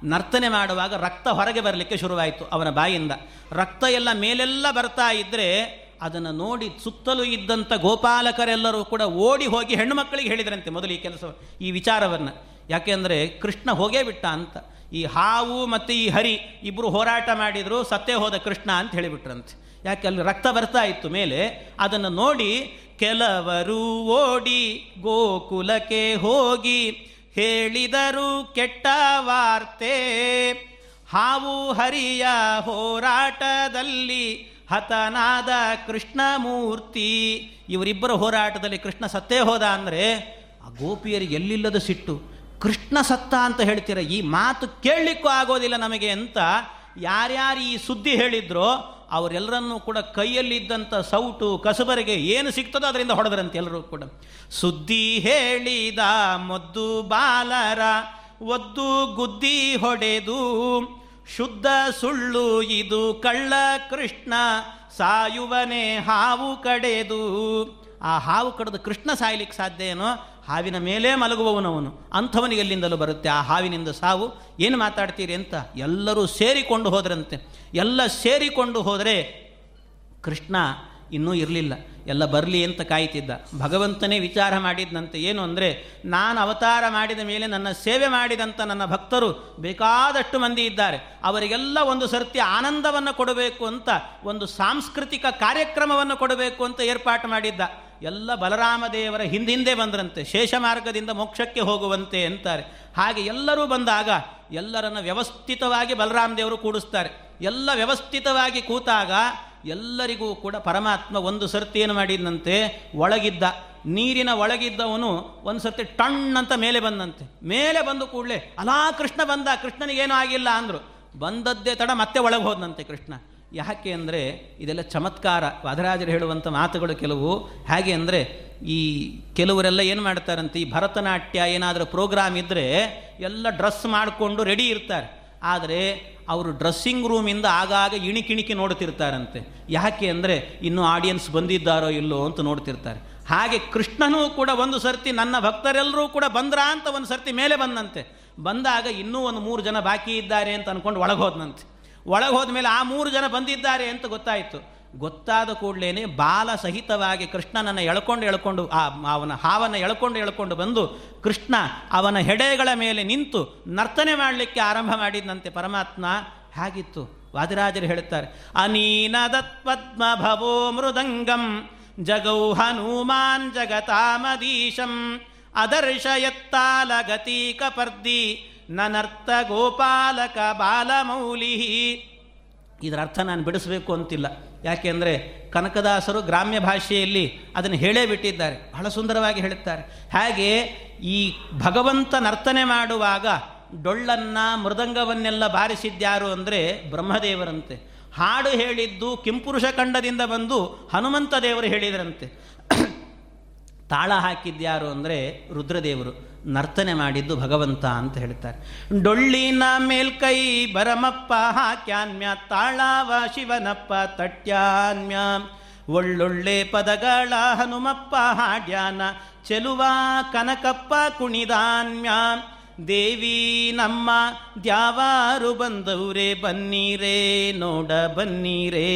ನರ್ತನೆ ಮಾಡುವಾಗ ರಕ್ತ ಹೊರಗೆ ಬರಲಿಕ್ಕೆ ಶುರುವಾಯಿತು ಅವನ ಬಾಯಿಂದ. ರಕ್ತ ಎಲ್ಲ ಮೇಲೆಲ್ಲ ಬರ್ತಾ ಇದ್ದರೆ ಅದನ್ನು ನೋಡಿ ಸುತ್ತಲೂ ಇದ್ದಂಥ ಗೋಪಾಲಕರೆಲ್ಲರೂ ಕೂಡ ಓಡಿ ಹೋಗಿ ಹೆಣ್ಣು ಮಕ್ಕಳಿಗೆ ಹೇಳಿದ್ರಂತೆ ಮೊದಲು ಈ ಕೆಲಸ, ಈ ವಿಚಾರವನ್ನು. ಯಾಕೆಂದರೆ ಕೃಷ್ಣ ಹೋಗೇ ಬಿಟ್ಟ ಅಂತ. ಈ ಹಾವು ಮತ್ತು ಈ ಹರಿ ಇಬ್ಬರು ಹೋರಾಟ ಮಾಡಿದರು, ಸತ್ತೇ ಹೋದ ಕೃಷ್ಣ ಅಂತ ಹೇಳಿಬಿಟ್ರಂತೆ. ಯಾಕೆ ಅಲ್ಲಿ ರಕ್ತ ಬರ್ತಾ ಇತ್ತು ಮೇಲೆ, ಅದನ್ನು ನೋಡಿ ಕೆಲವರು ಓಡಿ ಗೋಕುಲಕ್ಕೆ ಹೋಗಿ ಹೇಳಿದರು ಕೆಟ್ಟ ವಾರ್ತೆ. ಹಾವು ಹರಿಯ ಹೋರಾಟದಲ್ಲಿ ಹತನಾದ ಕೃಷ್ಣಮೂರ್ತಿ. ಇವರಿಬ್ಬರ ಹೋರಾಟದಲ್ಲಿ ಕೃಷ್ಣ ಸತ್ತೇ ಹೋದ ಅಂದರೆ ಆ ಗೋಪಿಯರಿಗೆ ಎಲ್ಲಿಲ್ಲದ ಸಿಟ್ಟು. ಕೃಷ್ಣ ಸತ್ತ ಅಂತ ಹೇಳ್ತೀರ? ಈ ಮಾತು ಕೇಳಲಿಕ್ಕೂ ಆಗೋದಿಲ್ಲ ನಮಗೆ ಅಂತ ಯಾರ್ಯಾರು ಈ ಸುದ್ದಿ ಹೇಳಿದ್ರೋ ಅವರೆಲ್ಲರನ್ನೂ ಕೂಡ ಕೈಯಲ್ಲಿದ್ದಂಥ ಸೌಟು ಕಸಬರಿಗೆ ಏನು ಸಿಗ್ತದೋ ಅದರಿಂದ ಹೊಡೆದ್ರಂತೆ ಎಲ್ಲರೂ ಕೂಡ. ಸುದ್ದಿ ಹೇಳಿದ ಮದ್ದು ಬಾಲರ, ಒದ್ದು ಗುದ್ದಿ ಹೊಡೆದು ಶುದ್ಧ ಸುಳ್ಳು ಇದು ಕಳ್ಳ ಕೃಷ್ಣ ಸಾಯುವನೆ ಹಾವು ಕಡೆದು. ಆ ಹಾವು ಕಡೆದು ಕೃಷ್ಣ ಸಾಯ್ಲಿಕ್ಕೆ ಸಾಧ್ಯ ಏನೋ? ಹಾವಿನ ಮೇಲೆ ಮಲಗುವವನವನು. ಅಂಥವನಿಗೆ ಎಲ್ಲಿಂದಲೂ ಬರುತ್ತೆ? ಆ ಹಾವಿನಿಂದ ಸಾವು. ಏನು ಮಾತಾಡ್ತೀರಿ ಅಂತ? ಎಲ್ಲರೂ ಸೇರಿಕೊಂಡು ಹೋದ್ರಂತೆ. ಎಲ್ಲ ಸೇರಿಕೊಂಡು ಹೋದರೆ ಕೃಷ್ಣ ಇನ್ನೂ ಇರಲಿಲ್ಲ. ಎಲ್ಲ ಬರಲಿ ಅಂತ ಕಾಯ್ತಿದ್ದ. ಭಗವಂತನೇ ವಿಚಾರ ಮಾಡಿದ್ನಂತೆ. ಏನು ಅಂದರೆ, ನಾನು ಅವತಾರ ಮಾಡಿದ ಮೇಲೆ ನನ್ನ ಸೇವೆ ಮಾಡಿದಂಥ ನನ್ನ ಭಕ್ತರು ಬೇಕಾದಷ್ಟು ಮಂದಿ ಇದ್ದಾರೆ. ಅವರಿಗೆಲ್ಲ ಒಂದು ಸರ್ತಿ ಆನಂದವನ್ನು ಕೊಡಬೇಕು ಅಂತ, ಒಂದು ಸಾಂಸ್ಕೃತಿಕ ಕಾರ್ಯಕ್ರಮವನ್ನು ಕೊಡಬೇಕು ಅಂತ ಏರ್ಪಾಟು ಮಾಡಿದ್ದ. ಎಲ್ಲ ಬಲರಾಮ ದೇವರ ಹಿಂದಿಂದೆ ಬಂದರಂತೆ. ಶೇಷ ಮಾರ್ಗದಿಂದ ಮೋಕ್ಷಕ್ಕೆ ಹೋಗುವಂತೆ ಅಂತಾರೆ. ಹಾಗೆ ಎಲ್ಲರೂ ಬಂದಾಗ ಎಲ್ಲರನ್ನು ವ್ಯವಸ್ಥಿತವಾಗಿ ಬಲರಾಮ ದೇವರು ಕೂಡಿಸ್ತಾರೆ. ಎಲ್ಲ ವ್ಯವಸ್ಥಿತವಾಗಿ ಕೂತಾಗ ಎಲ್ಲರಿಗೂ ಕೂಡ ಪರಮಾತ್ಮ ಒಂದು ಸರ್ತಿ ಏನು ಮಾಡಿದಂತೆ ಒಳಗಿದ್ದ, ನೀರಿನ ಒಳಗಿದ್ದವನು ಒಂದು ಸರ್ತಿ ಟಣ್ ಅಂತ ಮೇಲೆ ಬಂದಂತೆ. ಮೇಲೆ ಬಂದು ಕೂಡಲೇ, ಅಲಾ ಕೃಷ್ಣ ಬಂದ ಕೃಷ್ಣನಿಗೇನೂ ಆಗಿಲ್ಲ ಅಂದರು. ಬಂದದ್ದೇ ತಡ ಮತ್ತೆ ಒಳಗೆ ಹೋದಂತೆ ಕೃಷ್ಣ. ಯಾಕೆ ಅಂದರೆ, ಇದೆಲ್ಲ ಚಮತ್ಕಾರ, ವಾದರಾಜರು ಹೇಳುವಂಥ ಮಾತುಗಳು ಕೆಲವು. ಹೇಗೆ ಅಂದರೆ, ಈ ಕೆಲವರೆಲ್ಲ ಏನು ಮಾಡ್ತಾರಂತೆ, ಈ ಭರತನಾಟ್ಯ ಏನಾದರೂ ಪ್ರೋಗ್ರಾಮ್ ಇದ್ದರೆ ಎಲ್ಲ ಡ್ರೆಸ್ ಮಾಡಿಕೊಂಡು ರೆಡಿ ಇರ್ತಾರೆ. ಆದರೆ ಅವರು ಡ್ರೆಸ್ಸಿಂಗ್ ರೂಮಿಂದ ಆಗಾಗ ಇಣಿಕಿಣಿಕಿ ನೋಡ್ತಿರ್ತಾರಂತೆ. ಯಾಕೆ ಅಂದರೆ ಇನ್ನೂ ಆಡಿಯನ್ಸ್ ಬಂದಿದ್ದಾರೋ ಇಲ್ಲೋ ಅಂತ ನೋಡ್ತಿರ್ತಾರೆ. ಹಾಗೆ ಕೃಷ್ಣನೂ ಕೂಡ ಒಂದು ಸರ್ತಿ ನನ್ನ ಭಕ್ತರೆಲ್ಲರೂ ಕೂಡ ಬಂದ್ರಾ ಅಂತ ಒಂದು ಸರ್ತಿ ಮೇಲೆ ಬಂದಂತೆ. ಬಂದಾಗ ಇನ್ನೂ ಒಂದು ಮೂರು ಜನ ಬಾಕಿ ಇದ್ದಾರೆ ಅಂತ ಅಂದ್ಕೊಂಡು ಒಳಗೆ ಹೋದನಂತೆ. ಒಳಗೆ ಹೋದ ಮೇಲೆ ಆ ಮೂರು ಜನ ಬಂದಿದ್ದಾರೆ ಅಂತ ಗೊತ್ತಾಯಿತು. ಗೊತ್ತಾದ ಕೂಡಲೇ ಬಾಲ ಸಹಿತವಾಗಿ ಕೃಷ್ಣನನ್ನು ಎಳ್ಕೊಂಡು ಎಳ್ಕೊಂಡು, ಆ, ಅವನ ಹಾವನ್ನು ಎಳ್ಕೊಂಡು ಎಳ್ಕೊಂಡು ಬಂದು ಕೃಷ್ಣ ಅವನ ಹೆಡೆಗಳ ಮೇಲೆ ನಿಂತು ನರ್ತನೆ ಮಾಡಲಿಕ್ಕೆ ಆರಂಭ ಮಾಡಿದಂತೆ ಪರಮಾತ್ಮ. ಹೇಗಿತ್ತು. ವಾದಿರಾಜರು ಹೇಳುತ್ತಾರೆ ಅನೀನದತ್ ಪದ್ಮ ಭವೋ ಮೃದಂಗಂ ಜಗೌ ಹನುಮಾನ್ ಜಗತಾಮದೀಶಂ ಅದರ್ಶಯತ್ತಾಲ ಗತೀಕ ಪರ್ದಿ ನನರ್ಥ ಗೋಪಾಲಕ ಬಾಲಮೌಲಿ ಇದರ ಅರ್ಥ ನಾನು ಬಿಡಿಸಬೇಕು ಅಂತಿಲ್ಲ. ಯಾಕೆಂದರೆ ಕನಕದಾಸರು ಗ್ರಾಮ್ಯ ಭಾಷೆಯಲ್ಲಿ ಅದನ್ನು ಹೇಳೇ ಬಿಟ್ಟಿದ್ದಾರೆ. ಬಹಳ ಸುಂದರವಾಗಿ ಹೇಳುತ್ತಾರೆ. ಹಾಗೆ ಈ ಭಗವಂತ ನರ್ತನೆ ಮಾಡುವಾಗ ಡೊಳ್ಳನ್ನು, ಮೃದಂಗವನ್ನೆಲ್ಲ ಬಾರಿಸಿದ್ಯಾರು ಅಂದರೆ ಬ್ರಹ್ಮದೇವರಂತೆ. ಹಾಡು ಹೇಳಿದ್ದು ಕಿಂಪುರುಷ ಖಂಡದಿಂದ ಬಂದು ಹನುಮಂತ ದೇವರು ಹೇಳಿದರಂತೆ. ತಾಳ ಹಾಕಿದ್ಯಾರು ಅಂದರೆ ರುದ್ರದೇವರು. ನರ್ತನೆ ಮಾಡಿದ್ದು ಭಗವಂತ ಅಂತ ಹೇಳ್ತಾರೆ. ಡೊಳ್ಳಿನ ಮೇಲ್ಕೈ ಬರಮಪ್ಪ ಹಾಕ್ಯಾನ್ಮ್ಯ, ತಾಳಾವ ಶಿವನಪ್ಪ ತಟ್ಯಾನ್ಮ್ಯ. ಒಳ್ಳೊಳ್ಳೆ ಪದಗಳ ಹನುಮಪ್ಪ ಹಾಡ್ಯಾನ, ಚೆಲುವ ಕನಕಪ್ಪ ಕುಣಿದಾನ್ಮ್ಯ. ದೇವಿ ನಮ್ಮ ದ್ಯಾವಾರು ಬಂದವ್ರೆ, ಬನ್ನೀರೇ, ನೋಡ ಬನ್ನೀರೇ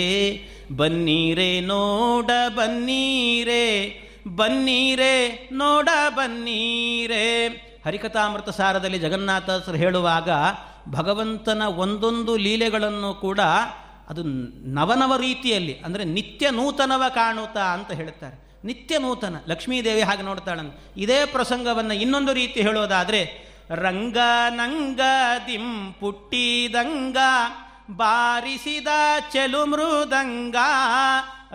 ಬನ್ನೀರೇ, ನೋಡ ಬನ್ನೀರೇ. ಬನ್ನೀರೇ, ನೋಡ ಬನ್ನೀರೇ. ಹರಿಕಥಾಮೃತ ಸಾರದಲ್ಲಿ ಜಗನ್ನಾಥಾಸರು ಹೇಳುವಾಗ ಭಗವಂತನ ಒಂದೊಂದು ಲೀಲೆಗಳನ್ನು ಕೂಡ ಅದು ನವನವ ರೀತಿಯಲ್ಲಿ, ಅಂದರೆ ನಿತ್ಯ ನೂತನವ ಕಾಣುತ್ತಾ ಅಂತ ಹೇಳ್ತಾರೆ ನಿತ್ಯ ನೂತನ, ಲಕ್ಷ್ಮೀದೇವಿ ಹಾಗೆ ನೋಡ್ತಾಳಂತ. ಇದೇ ಪ್ರಸಂಗವನ್ನು ಇನ್ನೊಂದು ರೀತಿ ಹೇಳೋದಾದರೆ, ರಂಗ ನಂಗ ದಿಂ ಪುಟ್ಟಿದಂಗ ಬಾರಿಸಿದ ಚೆಲು ಮೃದಂಗ.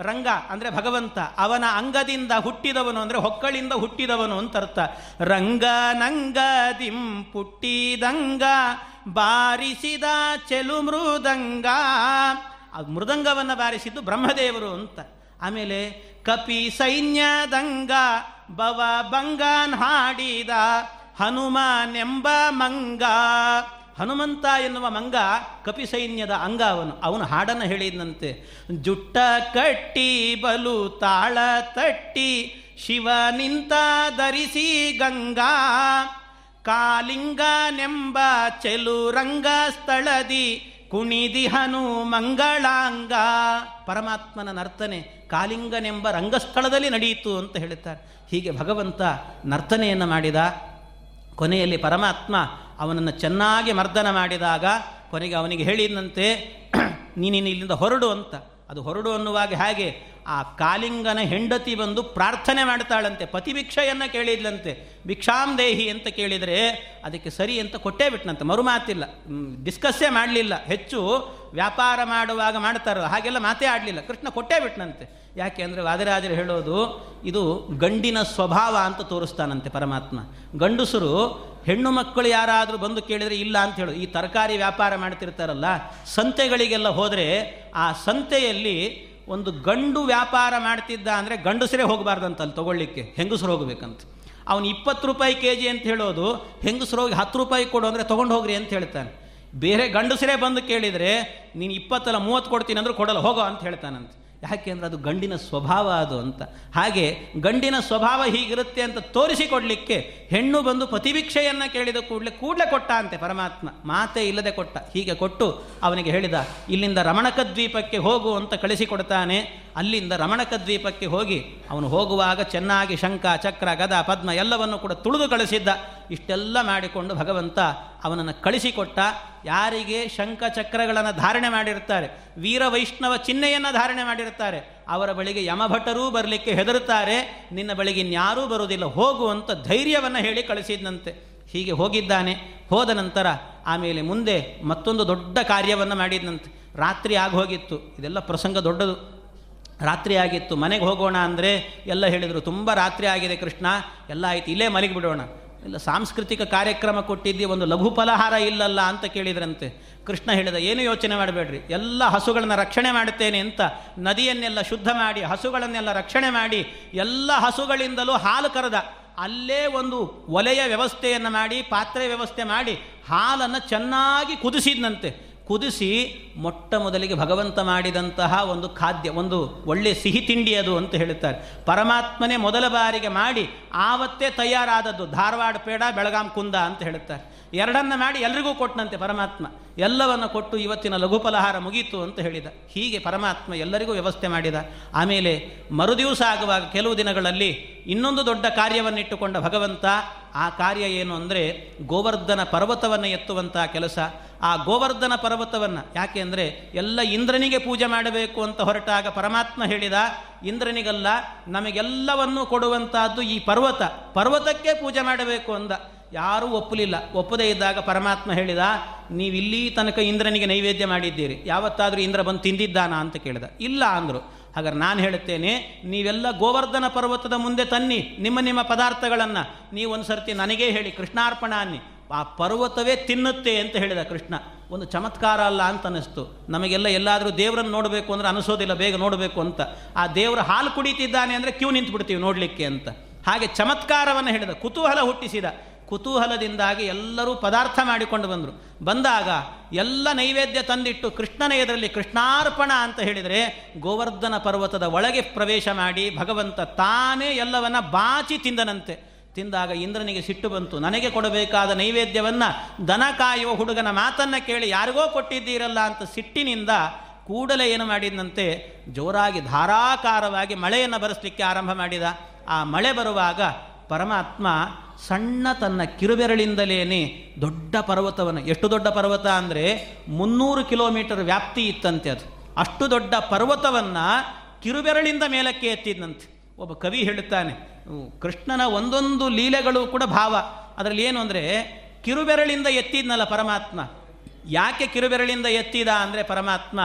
ರಂಗ ಅಂದರೆ ಭಗವಂತ, ಅವನ ಅಂಗದಿಂದ ಹುಟ್ಟಿದವನು ಅಂದರೆ ಹೊಕ್ಕಳಿಂದ ಹುಟ್ಟಿದವನು ಅಂತ ಅರ್ಥ. ರಂಗ ನಂಗ ದಿಂ ಪುಟ್ಟಿದಂಗ, ಬಾರಿಸಿದ ಚೆಲು ಮೃದಂಗ. ಮೃದಂಗವನ್ನು ಬಾರಿಸಿದ್ದು ಬ್ರಹ್ಮದೇವರು ಅಂತ. ಆಮೇಲೆ ಕಪಿ ಸೈನ್ಯದಂಗ ಬವ ಬಂಗಾನ್ ಹಾಡಿದ ಹನುಮಾನೆಂಬ ಮಂಗ. ಹನುಮಂತ ಎನ್ನುವ ಮಂಗ ಕಪಿಸೈನ್ಯದ ಅಂಗ ಅವನು. ಅವನು ಹಾಡನ್ನು ಹೇಳಿದಂತೆ, ಜುಟ್ಟ ಕಟ್ಟಿ, ಬಲು ತಾಳ ತಟ್ಟಿ, ಶಿವ ನಿಂತ ಧರಿಸಿ ಗಂಗಾ ಕಾಲಿಂಗನೆಂಬ ಚೆಲು ರಂಗ ಸ್ಥಳದಿ ಕುಣಿದಿಹನು ಮಂಗಳಾಂಗ. ಪರಮಾತ್ಮನ ನರ್ತನೆ ಕಾಲಿಂಗನೆಂಬ ರಂಗಸ್ಥಳದಲ್ಲಿ ನಡೆಯಿತು ಅಂತ ಹೇಳುತ್ತಾರೆ ಹೀಗೆ ಭಗವಂತ ನರ್ತನೆಯನ್ನು ಮಾಡಿದ ಕೊನೆಯಲ್ಲಿ ಪರಮಾತ್ಮ ಅವನನ್ನು ಚೆನ್ನಾಗಿ ಮರ್ದನ ಮಾಡಿದಾಗ ಕೊನೆಗೆ ಅವನಿಗೆ ಹೇಳಿದಂತೆ, <clears throat> ನೀನಿನ್ನು ಇಲ್ಲಿಂದ ಹೊರಡು ಅಂತ. ಅದು ಹೊರಡು ಅನ್ನುವಾಗ ಹಾಗೆ? ಆ ಕಾಲಿಂಗನ ಹೆಂಡತಿ ಬಂದು ಪ್ರಾರ್ಥನೆ ಮಾಡ್ತಾಳಂತೆ ಪತಿ ಭಿಕ್ಷೆಯನ್ನು ಕೇಳಿದ್ಲಂತೆ. ಭಿಕ್ಷಾಂ ದೇಹಿ ಅಂತ ಕೇಳಿದರೆ ಅದಕ್ಕೆ ಸರಿ ಅಂತ ಕೊಟ್ಟೇ ಬಿಟ್ಟನಂತೆ ಮರುಮಾತಿಲ್ಲ. ಡಿಸ್ಕಸ್ಸೇ ಮಾಡಲಿಲ್ಲ. ಹೆಚ್ಚು ವ್ಯಾಪಾರ ಮಾಡುವಾಗ ಮಾಡ್ತಾರೋ ಹಾಗೆಲ್ಲ ಮಾತೇ ಆಡಲಿಲ್ಲ. ಕೃಷ್ಣ ಕೊಟ್ಟೇ ಬಿಟ್ನಂತೆ. ಯಾಕೆ ಅಂದರೆ ವಾದಿರಾಜರು ಹೇಳೋದು, ಇದು ಗಂಡಿನ ಸ್ವಭಾವ ಅಂತ ತೋರಿಸ್ತಾನಂತೆ ಪರಮಾತ್ಮ. ಗಂಡಸರು ಹೆಣ್ಣು ಮಕ್ಕಳು ಯಾರಾದರೂ ಬಂದು ಕೇಳಿದರೆ ಇಲ್ಲ ಅಂತ ಹೇಳು. ಈ ತರಕಾರಿ ವ್ಯಾಪಾರ ಮಾಡ್ತಿರ್ತಾರಲ್ಲ, ಸಂತೆಗಳಿಗೆಲ್ಲ ಹೋದರೆ ಆ ಸಂತೆಯಲ್ಲಿ ಒಂದು ಗಂಡು ವ್ಯಾಪಾರ ಮಾಡ್ತಿದ್ದ ಅಂದರೆ ಗಂಡಸರೇ ಹೋಗಬಾರ್ದಂತ ಅಲ್ಲಿ ತೊಗೊಳ್ಳಿಕ್ಕೆ, ಹೆಂಗಸರು ಹೋಗಬೇಕಂತ. ಅವನು ಇಪ್ಪತ್ತು ರೂಪಾಯಿ ಕೆ ಜಿ ಅಂತ ಹೇಳೋದು, ಹೆಂಗಸರು ಹೋಗಿ ಹತ್ತು ರೂಪಾಯಿ ಕೊಡು ಅಂದರೆ ತೊಗೊಂಡು ಹೋಗ್ರಿ ಅಂತ ಹೇಳ್ತಾನೆ. ಬೇರೆ ಗಂಡಸರೇ ಬಂದು ಕೇಳಿದರೆ, ನೀನು ಇಪ್ಪತ್ತಲ್ಲ, ಮೂವತ್ತು ಕೊಡ್ತೀನಿ ಅಂದ್ರೆ ಕೊಡಲ್ಲ, ಹೋಗೋ ಅಂತ ಹೇಳ್ತಾನಂತೆ. ಯಾಕೆ ಅಂದರೆ ಅದು ಗಂಡಿನ ಸ್ವಭಾವ ಅದು ಅಂತ. ಹಾಗೆ ಗಂಡಿನ ಸ್ವಭಾವ ಹೀಗಿರುತ್ತೆ ಅಂತ ತೋರಿಸಿಕೊಡ್ಲಿಕ್ಕೆ ಹೆಣ್ಣು ಬಂದು ಪತಿಭಿಕ್ಷೆಯನ್ನು ಕೇಳಿದ ಕೂಡಲೇ ಕೂಡಲೇ ಕೊಟ್ಟ ಅಂತೆ ಪರಮಾತ್ಮ. ಮಾತೇ ಇಲ್ಲದೆ ಕೊಟ್ಟ. ಹೀಗೆ ಕೊಟ್ಟು ಅವನಿಗೆ ಹೇಳಿದ, ಇಲ್ಲಿಂದ ರಮಣಕ ದ್ವೀಪಕ್ಕೆ ಹೋಗು ಅಂತ ಕಳಿಸಿಕೊಡ್ತಾನೆ. ಅಲ್ಲಿಂದ ರಮಣಕ ದ್ವೀಪಕ್ಕೆ ಹೋಗಿ ಅವನು ಹೋಗುವಾಗ ಚೆನ್ನಾಗಿ ಶಂಕ ಚಕ್ರ, ಗದ, ಪದ್ಮ ಎಲ್ಲವನ್ನು ಕೂಡ ತುಳಿದು ಕಳಿಸಿದ್ದ. ಇಷ್ಟೆಲ್ಲ ಮಾಡಿಕೊಂಡು ಭಗವಂತ ಅವನನ್ನು ಕಳಿಸಿಕೊಟ್ಟ ಯಾರಿಗೆ ಶಂಖಚಕ್ರಗಳನ್ನು ಧಾರಣೆ ಮಾಡಿರ್ತಾರೆ ವೀರ ವೈಷ್ಣವ ಚಿಹ್ನೆಯನ್ನು ಧಾರಣೆ ಮಾಡಿರ್ತಾರೆ ಅವರ ಬಳಿಗೆ ಯಮಭಟರೂ ಬರಲಿಕ್ಕೆ ಹೆದರುತ್ತಾರೆ, ನಿನ್ನ ಬಳಿಗೆ ಇನ್ಯಾರೂ ಬರುವುದಿಲ್ಲ ಹೋಗುವಂಥ ಧೈರ್ಯವನ್ನು ಹೇಳಿ ಕಳಿಸಿದಂತೆ ಹೀಗೆ ಹೋಗಿದ್ದಾನೆ. ಹೋದ ನಂತರ ಆಮೇಲೆ ಮುಂದೆ ಮತ್ತೊಂದು ದೊಡ್ಡ ಕಾರ್ಯವನ್ನು ಮಾಡಿದಂತೆ ರಾತ್ರಿ ಆಗೋಗಿತ್ತು ಇದೆಲ್ಲ ಪ್ರಸಂಗ ದೊಡ್ಡದು. ರಾತ್ರಿ ಆಗಿತ್ತು. ಮನೆಗೆ ಹೋಗೋಣ ಅಂದರೆ ಎಲ್ಲ ಹೇಳಿದರು, ತುಂಬ ರಾತ್ರಿ ಆಗಿದೆ ಕೃಷ್ಣ, ಎಲ್ಲ ಆಯ್ತು, ಇಲ್ಲೇ ಮಲಗಿ ಬಿಡೋಣ ಇಲ್ಲ, ಸಾಂಸ್ಕೃತಿಕ ಕಾರ್ಯಕ್ರಮ ಕೊಟ್ಟಿದ್ದಿ, ಒಂದು ಲಘು ಫಲಹಾರ ಇಲ್ಲಲ್ಲ ಅಂತ ಕೇಳಿದ್ರಂತೆ. ಕೃಷ್ಣ ಹೇಳಿದ, ಏನು ಯೋಚನೆ ಮಾಡಬೇಡ್ರಿ? ಎಲ್ಲ ಹಸುಗಳನ್ನು ರಕ್ಷಣೆ ಮಾಡುತ್ತೇನೆ ಅಂತ ನದಿಯನ್ನೆಲ್ಲ ಶುದ್ಧ ಮಾಡಿ, ಹಸುಗಳನ್ನೆಲ್ಲ ರಕ್ಷಣೆ ಮಾಡಿ, ಎಲ್ಲ ಹಸುಗಳಿಂದಲೂ ಹಾಲು ಕರೆದ. ಅಲ್ಲೇ ಒಂದು ಒಲೆಯ ವ್ಯವಸ್ಥೆಯನ್ನು ಮಾಡಿ, ಪಾತ್ರೆ ವ್ಯವಸ್ಥೆ ಮಾಡಿ, ಹಾಲನ್ನು ಚೆನ್ನಾಗಿ ಕುದಿಸಿದ್ನಂತೆ. ಕುದಿಸಿ ಮೊಟ್ಟ ಮೊದಲಿಗೆ ಭಗವಂತ ಮಾಡಿದಂತಹ ಒಂದು ಖಾದ್ಯ, ಒಂದು ಒಳ್ಳೆಯ ಸಿಹಿ ತಿಂಡಿ ಅದು ಅಂತ ಹೇಳುತ್ತಾರೆ. ಪರಮಾತ್ಮನೇ ಮೊದಲ ಬಾರಿಗೆ ಮಾಡಿ ಆವತ್ತೇ ತಯಾರಾದದ್ದು, ಧಾರವಾಡ ಪೇಡ, ಬೆಳಗಾಂ ಕುಂದ ಅಂತ ಹೇಳುತ್ತಾರೆ. ಎರಡನ್ನ ಮಾಡಿ ಎಲ್ರಿಗೂ ಕೊಟ್ಟನಂತೆ ಪರಮಾತ್ಮ. ಎಲ್ಲವನ್ನು ಕೊಟ್ಟು ಇವತ್ತಿನ ಲಘು ಫಲಹಾರ ಮುಗೀತು ಅಂತ ಹೇಳಿದ. ಹೀಗೆ ಪರಮಾತ್ಮ ಎಲ್ಲರಿಗೂ ವ್ಯವಸ್ಥೆ ಮಾಡಿದ. ಆಮೇಲೆ ಮರುದಿವಸ ಆಗುವಾಗ ಕೆಲವು ದಿನಗಳಲ್ಲಿ ಇನ್ನೊಂದು ದೊಡ್ಡ ಕಾರ್ಯವನ್ನಿಟ್ಟುಕೊಂಡ ಭಗವಂತ, ಆ ಕಾರ್ಯ ಏನು ಅಂದರೆ ಗೋವರ್ಧನ ಪರ್ವತವನ್ನು ಎತ್ತುವಂಥ ಕೆಲಸ. ಆ ಗೋವರ್ಧನ ಪರ್ವತವನ್ನು ಯಾಕೆ ಅಂದರೆ ಎಲ್ಲ ಇಂದ್ರನಿಗೆ ಪೂಜೆ ಮಾಡಬೇಕು ಅಂತ ಹೊರಟಾಗ ಪರಮಾತ್ಮ ಹೇಳಿದ, ಇಂದ್ರನಿಗಲ್ಲ, ನಮಗೆಲ್ಲವನ್ನೂ ಕೊಡುವಂತಹದ್ದು ಈ ಪರ್ವತ. ಪರ್ವತಕ್ಕೆ ಪೂಜೆ ಮಾಡಬೇಕು ಅಂದ. ಯಾರೂ ಒಪ್ಪಲಿಲ್ಲ. ಒಪ್ಪದೇ ಇದ್ದಾಗ ಪರಮಾತ್ಮ ಹೇಳಿದ ನೀವು ಇಲ್ಲಿ ತನಕ ಇಂದ್ರನಿಗೆ ನೈವೇದ್ಯ ಮಾಡಿದ್ದೀರಿ. ಯಾವತ್ತಾದರೂ ಇಂದ್ರ ಬಂದು ತಿಂದಿದ್ದಾನಾ ಅಂತ ಕೇಳಿದ. ಇಲ್ಲ ಅಂದರು. ಹಾಗಾದ್ರೆ ನಾನು ಹೇಳುತ್ತೇನೆ, ನೀವೆಲ್ಲ ಗೋವರ್ಧನ ಪರ್ವತದ ಮುಂದೆ ತನ್ನಿ, ನಿಮ್ಮ ನಿಮ್ಮ ಪದಾರ್ಥಗಳನ್ನು. ನೀವು ಒಂದು ಸರ್ತಿ ನನಗೇ ಹೇಳಿ, ಕೃಷ್ಣಾರ್ಪಣ ಅನ್ನಿ. ಆ ಪರ್ವತವೇ ತಿನ್ನುತ್ತೆ ಅಂತ ಹೇಳಿದ ಕೃಷ್ಣ. ಒಂದು ಚಮತ್ಕಾರ ಅಲ್ಲ ಅಂತ ಅನ್ನಿಸ್ತು. ನಮಗೆಲ್ಲ ಎಲ್ಲಾದರೂ ದೇವರನ್ನು ನೋಡಬೇಕು ಅಂದರೆ ಅನಿಸೋದಿಲ್ಲ, ಬೇಗ ನೋಡಬೇಕು ಅಂತ. ಆ ದೇವರ ಹಾಲು ಕುಡಿತಿದ್ದಾನೆ ಅಂದರೆ ಕ್ಯೂ ನಿಂತು ಬಿಡ್ತೀವಿ ನೋಡಲಿಕ್ಕೆ ಅಂತ. ಹಾಗೆ ಚಮತ್ಕಾರವನ್ನು ಹೇಳಿದ, ಕುತೂಹಲ ಹುಟ್ಟಿಸಿದ. ಕುತೂಹಲದಿಂದಾಗಿ ಎಲ್ಲರೂ ಪದಾರ್ಥ ಮಾಡಿಕೊಂಡು ಬಂದರು. ಬಂದಾಗ ಎಲ್ಲ ನೈವೇದ್ಯ ತಂದಿಟ್ಟು ಕೃಷ್ಣನ ಎದುರಲ್ಲಿ ಕೃಷ್ಣಾರ್ಪಣ ಅಂತ ಹೇಳಿದರೆ ಗೋವರ್ಧನ ಪರ್ವತದ ಒಳಗೆ ಪ್ರವೇಶ ಮಾಡಿ ಭಗವಂತ ತಾನೇ ಎಲ್ಲವನ್ನ ಬಾಚಿ ತಿಂದನಂತೆ. ತಿಂದಾಗ ಇಂದ್ರನಿಗೆ ಸಿಟ್ಟು ಬಂತು. ನನಗೆ ಕೊಡಬೇಕಾದ ನೈವೇದ್ಯವನ್ನು ದನ ಕಾಯುವ ಹುಡುಗನ ಮಾತನ್ನು ಕೇಳಿ ಯಾರಿಗೋ ಕೊಟ್ಟಿದ್ದೀರಲ್ಲ ಅಂತ ಸಿಟ್ಟಿನಿಂದ ಕೂಡಲೇ ಏನು ಮಾಡಿದಂತೆ ಜೋರಾಗಿ ಧಾರಾಕಾರವಾಗಿ ಮಳೆಯನ್ನು ಬರೆಸಲಿಕ್ಕೆ ಆರಂಭ ಮಾಡಿದ. ಆ ಮಳೆ ಬರುವಾಗ ಪರಮಾತ್ಮ ಸಣ್ಣ ತನ್ನ ಕಿರುಬೆರಳಿಂದಲೇನೆ ದೊಡ್ಡ ಪರ್ವತವನ್ನು, ಎಷ್ಟು ದೊಡ್ಡ ಪರ್ವತ ಅಂದರೆ ಮುನ್ನೂರು ಕಿಲೋಮೀಟರ್ ವ್ಯಾಪ್ತಿ ಇತ್ತಂತೆ ಅದು. ಅಷ್ಟು ದೊಡ್ಡ ಪರ್ವತವನ್ನು ಕಿರುಬೆರಳಿಂದ ಮೇಲಕ್ಕೆ ಎತ್ತಿದ್ನಂತೆ. ಒಬ್ಬ ಕವಿ ಹೇಳುತ್ತಾನೆ ಕೃಷ್ಣನ ಒಂದೊಂದು ಲೀಲೆಗಳು ಕೂಡ ಭಾವ. ಅದರಲ್ಲಿ ಏನು ಅಂದರೆ, ಕಿರುಬೆರಳಿಂದ ಎತ್ತಿದ್ನಲ್ಲ ಪರಮಾತ್ಮ. ಯಾಕೆ ಕಿರುಬೆರಳಿಂದ ಎತ್ತಿದ ಅಂದರೆ ಪರಮಾತ್ಮ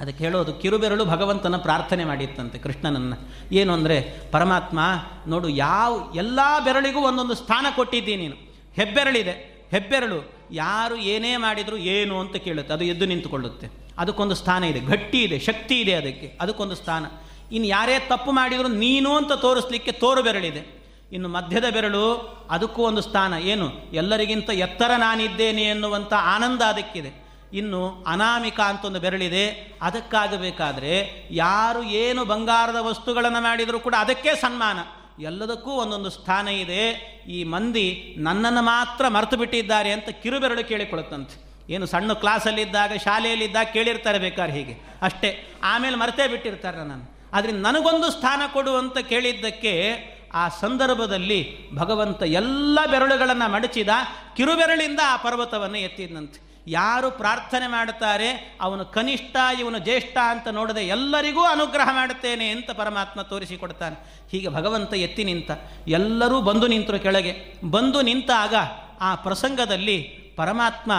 ಅದಕ್ಕೆ ಹೇಳೋದು ಕಿರುಬೆರಳು ಭಗವಂತನ ಪ್ರಾರ್ಥನೆ ಮಾಡಿತ್ತಂತೆ ಕೃಷ್ಣನನ್ನು. ಏನು ಅಂದರೆ, ಪರಮಾತ್ಮ, ನೋಡು, ಯಾವ, ಎಲ್ಲ ಬೆರಳಿಗೂ ಒಂದೊಂದು ಸ್ಥಾನ ಕೊಟ್ಟಿದ್ದೀನಿ ನೀನು. ಹೆಬ್ಬೆರಳಿದೆ, ಹೆಬ್ಬೆರಳು. ಯಾರು ಏನೇ ಮಾಡಿದರೂ ಏನು ಅಂತ ಕೇಳುತ್ತೆ, ಅದು ಎದ್ದು ನಿಂತುಕೊಳ್ಳುತ್ತೆ. ಅದಕ್ಕೊಂದು ಸ್ಥಾನ ಇದೆ, ಗಟ್ಟಿ ಇದೆ, ಶಕ್ತಿ ಇದೆ ಅದಕ್ಕೆ, ಅದಕ್ಕೊಂದು ಸ್ಥಾನ. ಇನ್ನು ಯಾರೇ ತಪ್ಪು ಮಾಡಿದರೂ ನೀನು ಅಂತ ತೋರಿಸ್ಲಿಕ್ಕೆ ತೋರು ಬೆರಳಿದೆ. ಇನ್ನು ಮಧ್ಯದ ಬೆರಳು, ಅದಕ್ಕೂ ಒಂದು ಸ್ಥಾನ. ಏನು? ಎಲ್ಲರಿಗಿಂತ ಎತ್ತರ ನಾನಿದ್ದೇನೆ ಎನ್ನುವಂಥ ಆನಂದ ಅದಕ್ಕಿದೆ. ಇನ್ನು ಅನಾಮಿಕ ಅಂತ ಒಂದು ಬೆರಳಿದೆ. ಅದಕ್ಕಾಗಬೇಕಾದ್ರೆ ಯಾರು ಏನು ಬಂಗಾರದ ವಸ್ತುಗಳನ್ನು ಮಾಡಿದರೂ ಕೂಡ ಅದಕ್ಕೆ ಸನ್ಮಾನ. ಎಲ್ಲದಕ್ಕೂ ಒಂದೊಂದು ಸ್ಥಾನ ಇದೆ. ಈ ಮಂದಿ ನನ್ನನ್ನು ಮಾತ್ರ ಮರೆತು ಬಿಟ್ಟಿದ್ದಾರೆ ಅಂತ ಕಿರುಬೆರಳು ಕೇಳಿಕೊಳ್ಳುತ್ತಂತೆ. ಏನು ಸಣ್ಣ ಕ್ಲಾಸಲ್ಲಿದ್ದಾಗ, ಶಾಲೆಯಲ್ಲಿದ್ದಾಗ ಕೇಳಿರ್ತಾರೆ ಬೇಕಾದ್ರೆ ಹೀಗೆ. ಅಷ್ಟೇ. ಆಮೇಲೆ ಮರೆತೇ ಬಿಟ್ಟಿರ್ತಾರೆ ನಾನು ಆದರೆ ನನಗೊಂದು ಸ್ಥಾನ ಕೊಡು ಅಂತ ಕೇಳಿದ್ದಕ್ಕೆ ಆ ಸಂದರ್ಭದಲ್ಲಿ ಭಗವಂತ ಎಲ್ಲ ಬೆರಳುಗಳನ್ನು ಮಡಚಿದ ಕಿರುಬೆರಳಿಂದ ಆ ಪರ್ವತವನ್ನು ಎತ್ತಿದಂತೆ ಯಾರು ಪ್ರಾರ್ಥನೆ ಮಾಡುತ್ತಾರೆ, ಅವನು ಕನಿಷ್ಠ, ಇವನು ಜ್ಯೇಷ್ಠ ಅಂತ ನೋಡದೆ ಎಲ್ಲರಿಗೂ ಅನುಗ್ರಹ ಮಾಡುತ್ತೇನೆ ಅಂತ ಪರಮಾತ್ಮ ತೋರಿಸಿಕೊಡ್ತಾನೆ. ಹೀಗೆ ಭಗವಂತ ಎತ್ತಿ ನಿಂತ, ಎಲ್ಲರೂ ಬಂದು ನಿಂತರು ಕೆಳಗೆ. ಬಂದು ನಿಂತಾಗ ಆ ಪ್ರಸಂಗದಲ್ಲಿ ಪರಮಾತ್ಮ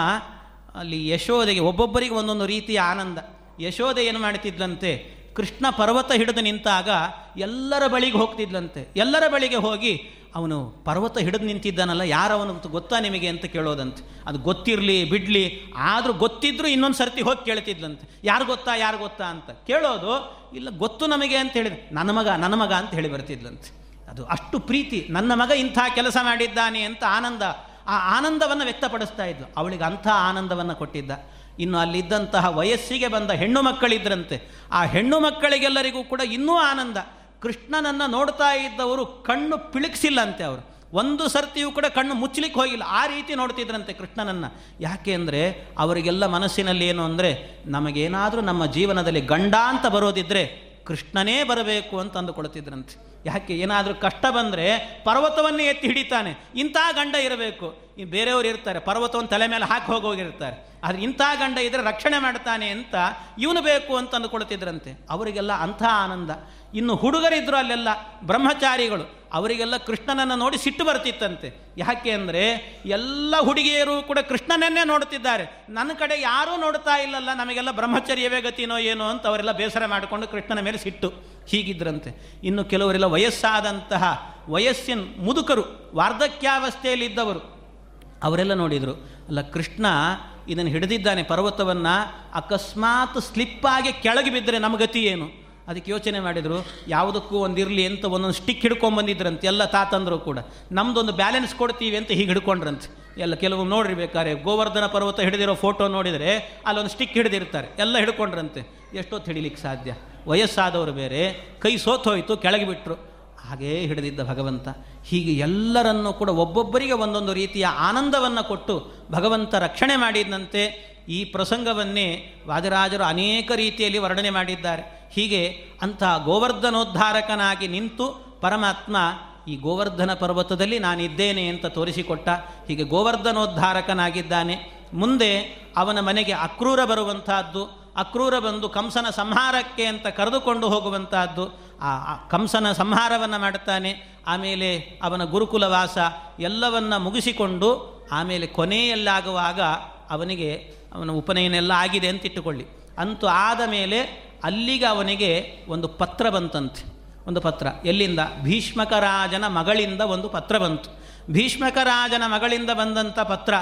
ಅಲ್ಲಿ ಯಶೋದೆಗೆ ಒಬ್ಬೊಬ್ಬರಿಗೆ ಒಂದೊಂದು ರೀತಿಯ ಆನಂದ. ಯಶೋದೆ ಏನು ಮಾಡುತ್ತಿದ್ದಂತೆ ಕೃಷ್ಣ ಪರ್ವತ ಹಿಡಿದು ನಿಂತಾಗ ಎಲ್ಲರ ಬಳಿಗೆ ಹೋಗ್ತಿದ್ಲಂತೆ. ಎಲ್ಲರ ಬಳಿಗೆ ಹೋಗಿ ಅವನು ಪರ್ವತ ಹಿಡಿದು ನಿಂತಿದ್ದಾನಲ್ಲ, ಯಾರವನು ಗೊತ್ತಾ ನಿಮಗೆ ಅಂತ ಕೇಳೋದಂತೆ. ಅದು ಗೊತ್ತಿರಲಿ, ಬಿಡಲಿ, ಆದರೂ ಗೊತ್ತಿದ್ರೂ ಇನ್ನೊಂದು ಸರ್ತಿ ಹೋಗಿ ಕೇಳ್ತಿದ್ಲಂತೆ. ಯಾರು ಗೊತ್ತಾ ಯಾರು ಗೊತ್ತಾ ಅಂತ ಕೇಳೋದು, ಇಲ್ಲ ಗೊತ್ತು ನಮಗೆ ಅಂತ ಹೇಳಿದ, ನನ್ನ ಮಗ ನನ್ನ ಮಗ ಅಂತ ಹೇಳಿ ಬರ್ತಿದ್ಲಂತೆ. ಅದು ಅಷ್ಟು ಪ್ರೀತಿ, ನನ್ನ ಮಗ ಇಂಥ ಕೆಲಸ ಮಾಡಿದ್ದಾನೆ ಅಂತ ಆನಂದ, ಆ ಆನಂದವನ್ನು ವ್ಯಕ್ತಪಡಿಸ್ತಾ ಇದ್ಲು. ಅವಳಿಗೆ ಅಂಥ ಆನಂದವನ್ನು ಕೊಟ್ಟಿದ್ದ. ಇನ್ನು ಅಲ್ಲಿದ್ದಂತಹ ವಯಸ್ಸಿಗೆ ಬಂದ ಹೆಣ್ಣು ಮಕ್ಕಳಿದ್ರಂತೆ, ಆ ಹೆಣ್ಣು ಮಕ್ಕಳಿಗೆಲ್ಲರಿಗೂ ಕೂಡ ಇನ್ನೂ ಆನಂದ. ಕೃಷ್ಣನನ್ನು ನೋಡ್ತಾ ಇದ್ದವರು ಕಣ್ಣು ಪಿಳಿಕ್ಸಿಲ್ಲ ಅಂತೆ ಅವರು. ಒಂದು ಸರ್ತಿಯೂ ಕೂಡ ಕಣ್ಣು ಮುಚ್ಚಲಿಕ್ಕೆ ಹೋಗಿಲ್ಲ. ಆ ರೀತಿ ನೋಡ್ತಿದ್ರಂತೆ ಕೃಷ್ಣನನ್ನು. ಯಾಕೆ ಅಂದರೆ ಅವರಿಗೆಲ್ಲ ಮನಸ್ಸಿನಲ್ಲಿ ಏನು ಅಂದರೆ, ನಮಗೇನಾದರೂ ನಮ್ಮ ಜೀವನದಲ್ಲಿ ಗಂಡ ಅಂತ ಬರೋದಿದ್ದರೆ ಕೃಷ್ಣನೇ ಬರಬೇಕು ಅಂತ ಅಂದುಕೊಳ್ತಿದ್ರಂತೆ. ಯಾಕೆ? ಏನಾದರೂ ಕಷ್ಟ ಬಂದರೆ ಪರ್ವತವನ್ನೇ ಎತ್ತಿ ಹಿಡಿತಾನೆ. ಇಂಥ ಗಂಡ ಇರಬೇಕು. ಈ ಬೇರೆಯವರು ಇರ್ತಾರೆ, ಪರ್ವತವನ್ನು ತಲೆ ಮೇಲೆ ಹಾಕಿ ಹೋಗೋಗಿರ್ತಾರೆ. ಆದರೆ ಇಂಥ ಗಂಡ ಇದ್ದರೆ ರಕ್ಷಣೆ ಮಾಡ್ತಾನೆ ಅಂತ ಇವನು ಬೇಕು ಅಂತ ಅಂದುಕೊಳ್ತಿದ್ರಂತೆ. ಅವರಿಗೆಲ್ಲ ಅಂಥ ಆನಂದ. ಇನ್ನು ಹುಡುಗರಿದ್ದರು ಅಲ್ಲೆಲ್ಲ ಬ್ರಹ್ಮಚಾರಿಗಳು, ಅವರಿಗೆಲ್ಲ ಕೃಷ್ಣನನ್ನು ನೋಡಿ ಸಿಟ್ಟು ಬರ್ತಿತ್ತಂತೆ. ಯಾಕೆ ಅಂದರೆ ಎಲ್ಲ ಹುಡುಗಿಯರು ಕೂಡ ಕೃಷ್ಣನನ್ನೇ ನೋಡುತ್ತಿದ್ದಾರೆ. ನನ್ನ ಕಡೆ ಯಾರೂ ನೋಡ್ತಾ ಇಲ್ಲಲ್ಲ, ನಮಗೆಲ್ಲ ಬ್ರಹ್ಮಚರ್ಯವೇ ಗತಿನೋ ಏನೋ ಅಂತ ಅವರೆಲ್ಲ ಬೇಸರ ಮಾಡಿಕೊಂಡು ಕೃಷ್ಣನ ಮೇಲೆ ಸಿಟ್ಟು. ಹೀಗಿದ್ರಂತೆ. ಇನ್ನು ಕೆಲವರೆಲ್ಲ ವಯಸ್ಸಾದಂತಹ ವಯಸ್ಸಿನ ಮುದುಕರು, ವಾರ್ಧಕ್ಯಾವಸ್ಥೆಯಲ್ಲಿದ್ದವರು, ಅವರೆಲ್ಲ ನೋಡಿದರು, ಅಲ್ಲ ಕೃಷ್ಣ ಇದನ್ನು ಹಿಡಿದಿದ್ದಾನೆ ಪರ್ವತವನ್ನು, ಅಕಸ್ಮಾತ್ ಸ್ಲಿಪ್ಪಾಗಿ ಕೆಳಗೆ ಬಿದ್ದರೆ ನಮ್ಮ ಗತಿ ಏನು? ಅದಕ್ಕೆ ಯೋಚನೆ ಮಾಡಿದರು, ಯಾವುದಕ್ಕೂ ಒಂದಿರಲಿ ಅಂತ ಒಂದೊಂದು ಸ್ಟಿಕ್ ಹಿಡ್ಕೊಂಬಂದಿದ್ರಂತೆ, ಎಲ್ಲ ತಾತಂದರು ಕೂಡ. ನಮ್ಮದೊಂದು ಬ್ಯಾಲೆನ್ಸ್ ಕೊಡ್ತೀವಿ ಅಂತ ಹೀಗೆ ಹಿಡ್ಕೊಂಡ್ರಂತೆ. ಎಲ್ಲ ಕೆಲವು ನೋಡ್ರಿ ಬೇಕಾರೆ ಗೋವರ್ಧನ ಪರ್ವತ ಹಿಡಿದಿರೋ ಫೋಟೋ ನೋಡಿದರೆ ಅಲ್ಲೊಂದು ಸ್ಟಿಕ್ ಹಿಡಿದಿರ್ತಾರೆ. ಎಲ್ಲ ಹಿಡ್ಕೊಂಡ್ರಂತೆ. ಎಷ್ಟೊತ್ತು ಹಿಡಿಲಿಕ್ಕೆ ಸಾಧ್ಯ? ವಯಸ್ಸಾದವರು ಬೇರೆ, ಕೈ ಸೋತೋಯ್ತು ಕೆಳಗೆ ಬಿಟ್ಟರು ಹಾಗೇ ಹಿಡಿದಿದ್ದ ಭಗವಂತ. ಹೀಗೆ ಎಲ್ಲರನ್ನೂ ಕೂಡ ಒಬ್ಬೊಬ್ಬರಿಗೆ ಒಂದೊಂದು ರೀತಿಯ ಆನಂದವನ್ನು ಕೊಟ್ಟು ಭಗವಂತ ರಕ್ಷಣೆ ಮಾಡಿದಂತೆ ಈ ಪ್ರಸಂಗವನ್ನೇ ವಾದಿರಾಜರು ಅನೇಕ ರೀತಿಯಲ್ಲಿ ವರ್ಣನೆ ಮಾಡಿದ್ದಾರೆ. ಹೀಗೆ ಅಂತಹ ಗೋವರ್ಧನೋದ್ಧಾರಕನಾಗಿ ನಿಂತು ಪರಮಾತ್ಮ ಈ ಗೋವರ್ಧನ ಪರ್ವತದಲ್ಲಿ ನಾನಿದ್ದೇನೆ ಅಂತ ತೋರಿಸಿಕೊಟ್ಟ ಹೀಗೆ ಗೋವರ್ಧನೋದ್ಧಾರಕನಾಗಿದ್ದಾನೆ. ಮುಂದೆ ಅವನ ಮನೆಗೆ ಅಕ್ರೂರ ಬರುವಂತಹದ್ದು, ಅಕ್ರೂರ ಬಂದು ಕಂಸನ ಸಂಹಾರಕ್ಕೆ ಅಂತ ಕರೆದುಕೊಂಡು ಹೋಗುವಂತಹದ್ದು, ಆ ಕಂಸನ ಸಂಹಾರವನ್ನು ಮಾಡುತ್ತಾನೆ. ಆಮೇಲೆ ಅವನ ಗುರುಕುಲವಾಸ ಎಲ್ಲವನ್ನ ಮುಗಿಸಿಕೊಂಡು ಆಮೇಲೆ ಕೊನೆಯಲ್ಲಾಗುವಾಗ ಅವನಿಗೆ ಅವನ ಉಪನಯನೆಲ್ಲ ಆಗಿದೆ ಅಂತ ಇಟ್ಟುಕೊಳ್ಳಿ. ಅಂತೂ ಆದ ಮೇಲೆ ಅಲ್ಲಿಗೆ ಅವನಿಗೆ ಒಂದು ಪತ್ರ ಬಂತಂತೆ. ಒಂದು ಪತ್ರ. ಎಲ್ಲಿಂದ? ಭೀಷ್ಮಕರಾಜನ ಮಗಳಿಂದ ಒಂದು ಪತ್ರ ಬಂತು. ಭೀಷ್ಮಕರಾಜನ ಮಗಳಿಂದ ಬಂದಂಥ ಪತ್ರ,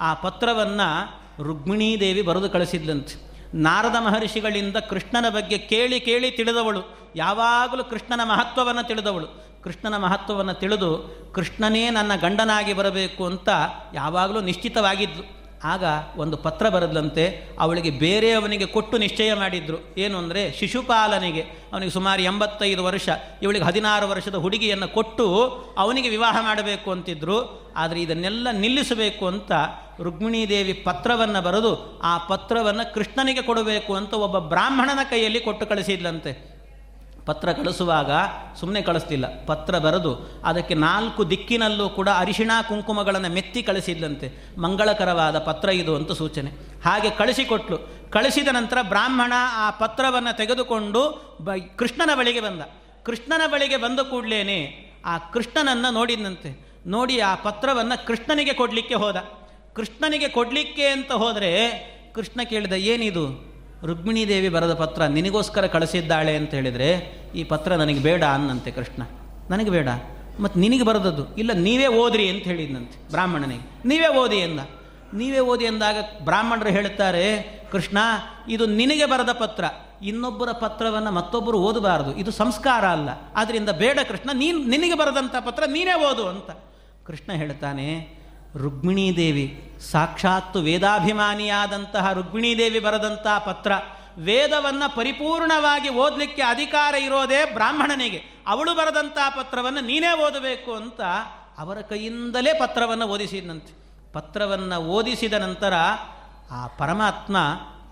ಆ ಪತ್ರವನ್ನು ರುಕ್ಮಿಣೀದೇವಿ ಬರೆದು ಕಳಿಸಿದ್ಲಂತೆ. ನಾರದ ಮಹರ್ಷಿಗಳಿಂದ ಕೃಷ್ಣನ ಬಗ್ಗೆ ಕೇಳಿ ಕೇಳಿ ತಿಳಿದವಳು. ಯಾವಾಗಲೂ ಕೃಷ್ಣನ ಮಹತ್ವವನ್ನು ತಿಳಿದವಳು. ಕೃಷ್ಣನ ಮಹತ್ವವನ್ನು ತಿಳಿದು ಕೃಷ್ಣನೇ ನನ್ನ ಗಂಡನಾಗಿ ಬರಬೇಕು ಅಂತ ಯಾವಾಗಲೂ ನಿಶ್ಚಿತವಾಗಿದ್ಲು. ಆಗ ಒಂದು ಪತ್ರ ಬರೆದ್ಲಂತೆ, ಅವಳಿಗೆ ಬೇರೆಯವನಿಗೆ ಕೊಟ್ಟು ನಿಶ್ಚಯ ಮಾಡಿದ್ರು. ಏನು ಅಂದರೆ, ಶಿಶುಪಾಲನಿಗೆ, ಅವನಿಗೆ ಸುಮಾರು ಎಂಬತ್ತೈದು ವರ್ಷ, ಇವಳಿಗೆ ಹದಿನಾರು ವರ್ಷದ ಹುಡುಗಿಯನ್ನು ಕೊಟ್ಟು ಅವನಿಗೆ ವಿವಾಹ ಮಾಡಬೇಕು ಅಂತಿದ್ರು. ಆದರೆ ಇದನ್ನೆಲ್ಲ ನಿಲ್ಲಿಸಬೇಕು ಅಂತ ರುಕ್ಮಿಣೀದೇವಿ ಪತ್ರವನ್ನು ಬರೆದು, ಆ ಪತ್ರವನ್ನು ಕೃಷ್ಣನಿಗೆ ಕೊಡಬೇಕು ಅಂತ ಒಬ್ಬ ಬ್ರಾಹ್ಮಣನ ಕೈಯಲ್ಲಿ ಕೊಟ್ಟು ಕಳಿಸಿದ್ಲಂತೆ. ಪತ್ರ ಕಳಿಸುವಾಗ ಸುಮ್ಮನೆ ಕಳಿಸ್ತಿಲ್ಲ. ಪತ್ರ ಬರೆದು ಅದಕ್ಕೆ ನಾಲ್ಕು ದಿಕ್ಕಿನಲ್ಲೂ ಕೂಡ ಅರಿಶಿಣ ಕುಂಕುಮಗಳನ್ನು ಮೆತ್ತಿ ಕಳಿಸಿದ್ಲಂತೆ. ಮಂಗಳಕರವಾದ ಪತ್ರ ಇದು ಅಂತ ಸೂಚನೆ. ಹಾಗೆ ಕಳಿಸಿಕೊಟ್ಲು. ಕಳಿಸಿದ ನಂತರ ಬ್ರಾಹ್ಮಣ ಆ ಪತ್ರವನ್ನು ತೆಗೆದುಕೊಂಡು ಬ ಕೃಷ್ಣನ ಬಳಿಗೆ ಬಂದ. ಕೃಷ್ಣನ ಬಳಿಗೆ ಬಂದ ಕೂಡಲೇ ಆ ಕೃಷ್ಣನನ್ನು ನೋಡಿದಂತೆ ನೋಡಿ ಆ ಪತ್ರವನ್ನು ಕೃಷ್ಣನಿಗೆ ಕೊಡಲಿಕ್ಕೆ ಹೋದ. ಕೃಷ್ಣನಿಗೆ ಕೊಡಲಿಕ್ಕೆ ಅಂತ ಹೋದರೆ ಕೃಷ್ಣ ಕೇಳಿದ, ಏನಿದು? ರುಕ್ಮಿಣೀದೇವಿ ಬರೆದ ಪತ್ರ ನಿನಗೋಸ್ಕರ ಕಳಿಸಿದ್ದಾಳೆ ಅಂತ ಹೇಳಿದರೆ ಈ ಪತ್ರ ನನಗೆ ಬೇಡ ಅನ್ನಂತೆ ಕೃಷ್ಣ. ನನಗೆ ಬೇಡ. ಮತ್ತು ನಿನಗೆ ಬರೆದದ್ದು. ಇಲ್ಲ, ನೀವೇ ಓದ್ರಿ ಅಂತ ಹೇಳಿದ್ನಂತೆ ಬ್ರಾಹ್ಮಣನಿಗೆ. ನೀವೇ ಓದಿ ಎಂದ. ನೀವೇ ಓದಿ ಎಂದಾಗ ಬ್ರಾಹ್ಮಣರು ಹೇಳುತ್ತಾರೆ, ಕೃಷ್ಣ, ಇದು ನಿನಗೆ ಬರೆದ ಪತ್ರ. ಇನ್ನೊಬ್ಬರ ಪತ್ರವನ್ನು ಮತ್ತೊಬ್ಬರು ಓದಬಾರದು. ಇದು ಸಂಸ್ಕಾರ ಅಲ್ಲ. ಆದ್ದರಿಂದ ಬೇಡ ಕೃಷ್ಣ, ನೀನು ನಿನಗೆ ಬರೆದಂಥ ಪತ್ರ ನೀನೇ ಓದು ಅಂತ. ಕೃಷ್ಣ ಹೇಳ್ತಾನೆ ರುಕ್ಮಿಣೀದೇವಿ ಸಾಕ್ಷಾತ್ತು ವೇದಾಭಿಮಾನಿಯಾದಂತಹ ರುಕ್ಮಿಣೀದೇವಿ ಬರೆದಂತಹ ಪತ್ರ, ವೇದವನ್ನು ಪರಿಪೂರ್ಣವಾಗಿ ಓದಲಿಕ್ಕೆ ಅಧಿಕಾರ ಇರೋದೇ ಬ್ರಾಹ್ಮಣನಿಗೆ. ಅವಳು ಬರೆದಂತಹ ಪತ್ರವನ್ನು ನೀನೇ ಓದಬೇಕು ಅಂತ ಅವರ ಕೈಯಿಂದಲೇ ಪತ್ರವನ್ನು ಓದಿಸಿದಂತೆ ಪತ್ರವನ್ನು ಓದಿಸಿದ ನಂತರ ಆ ಪರಮಾತ್ಮ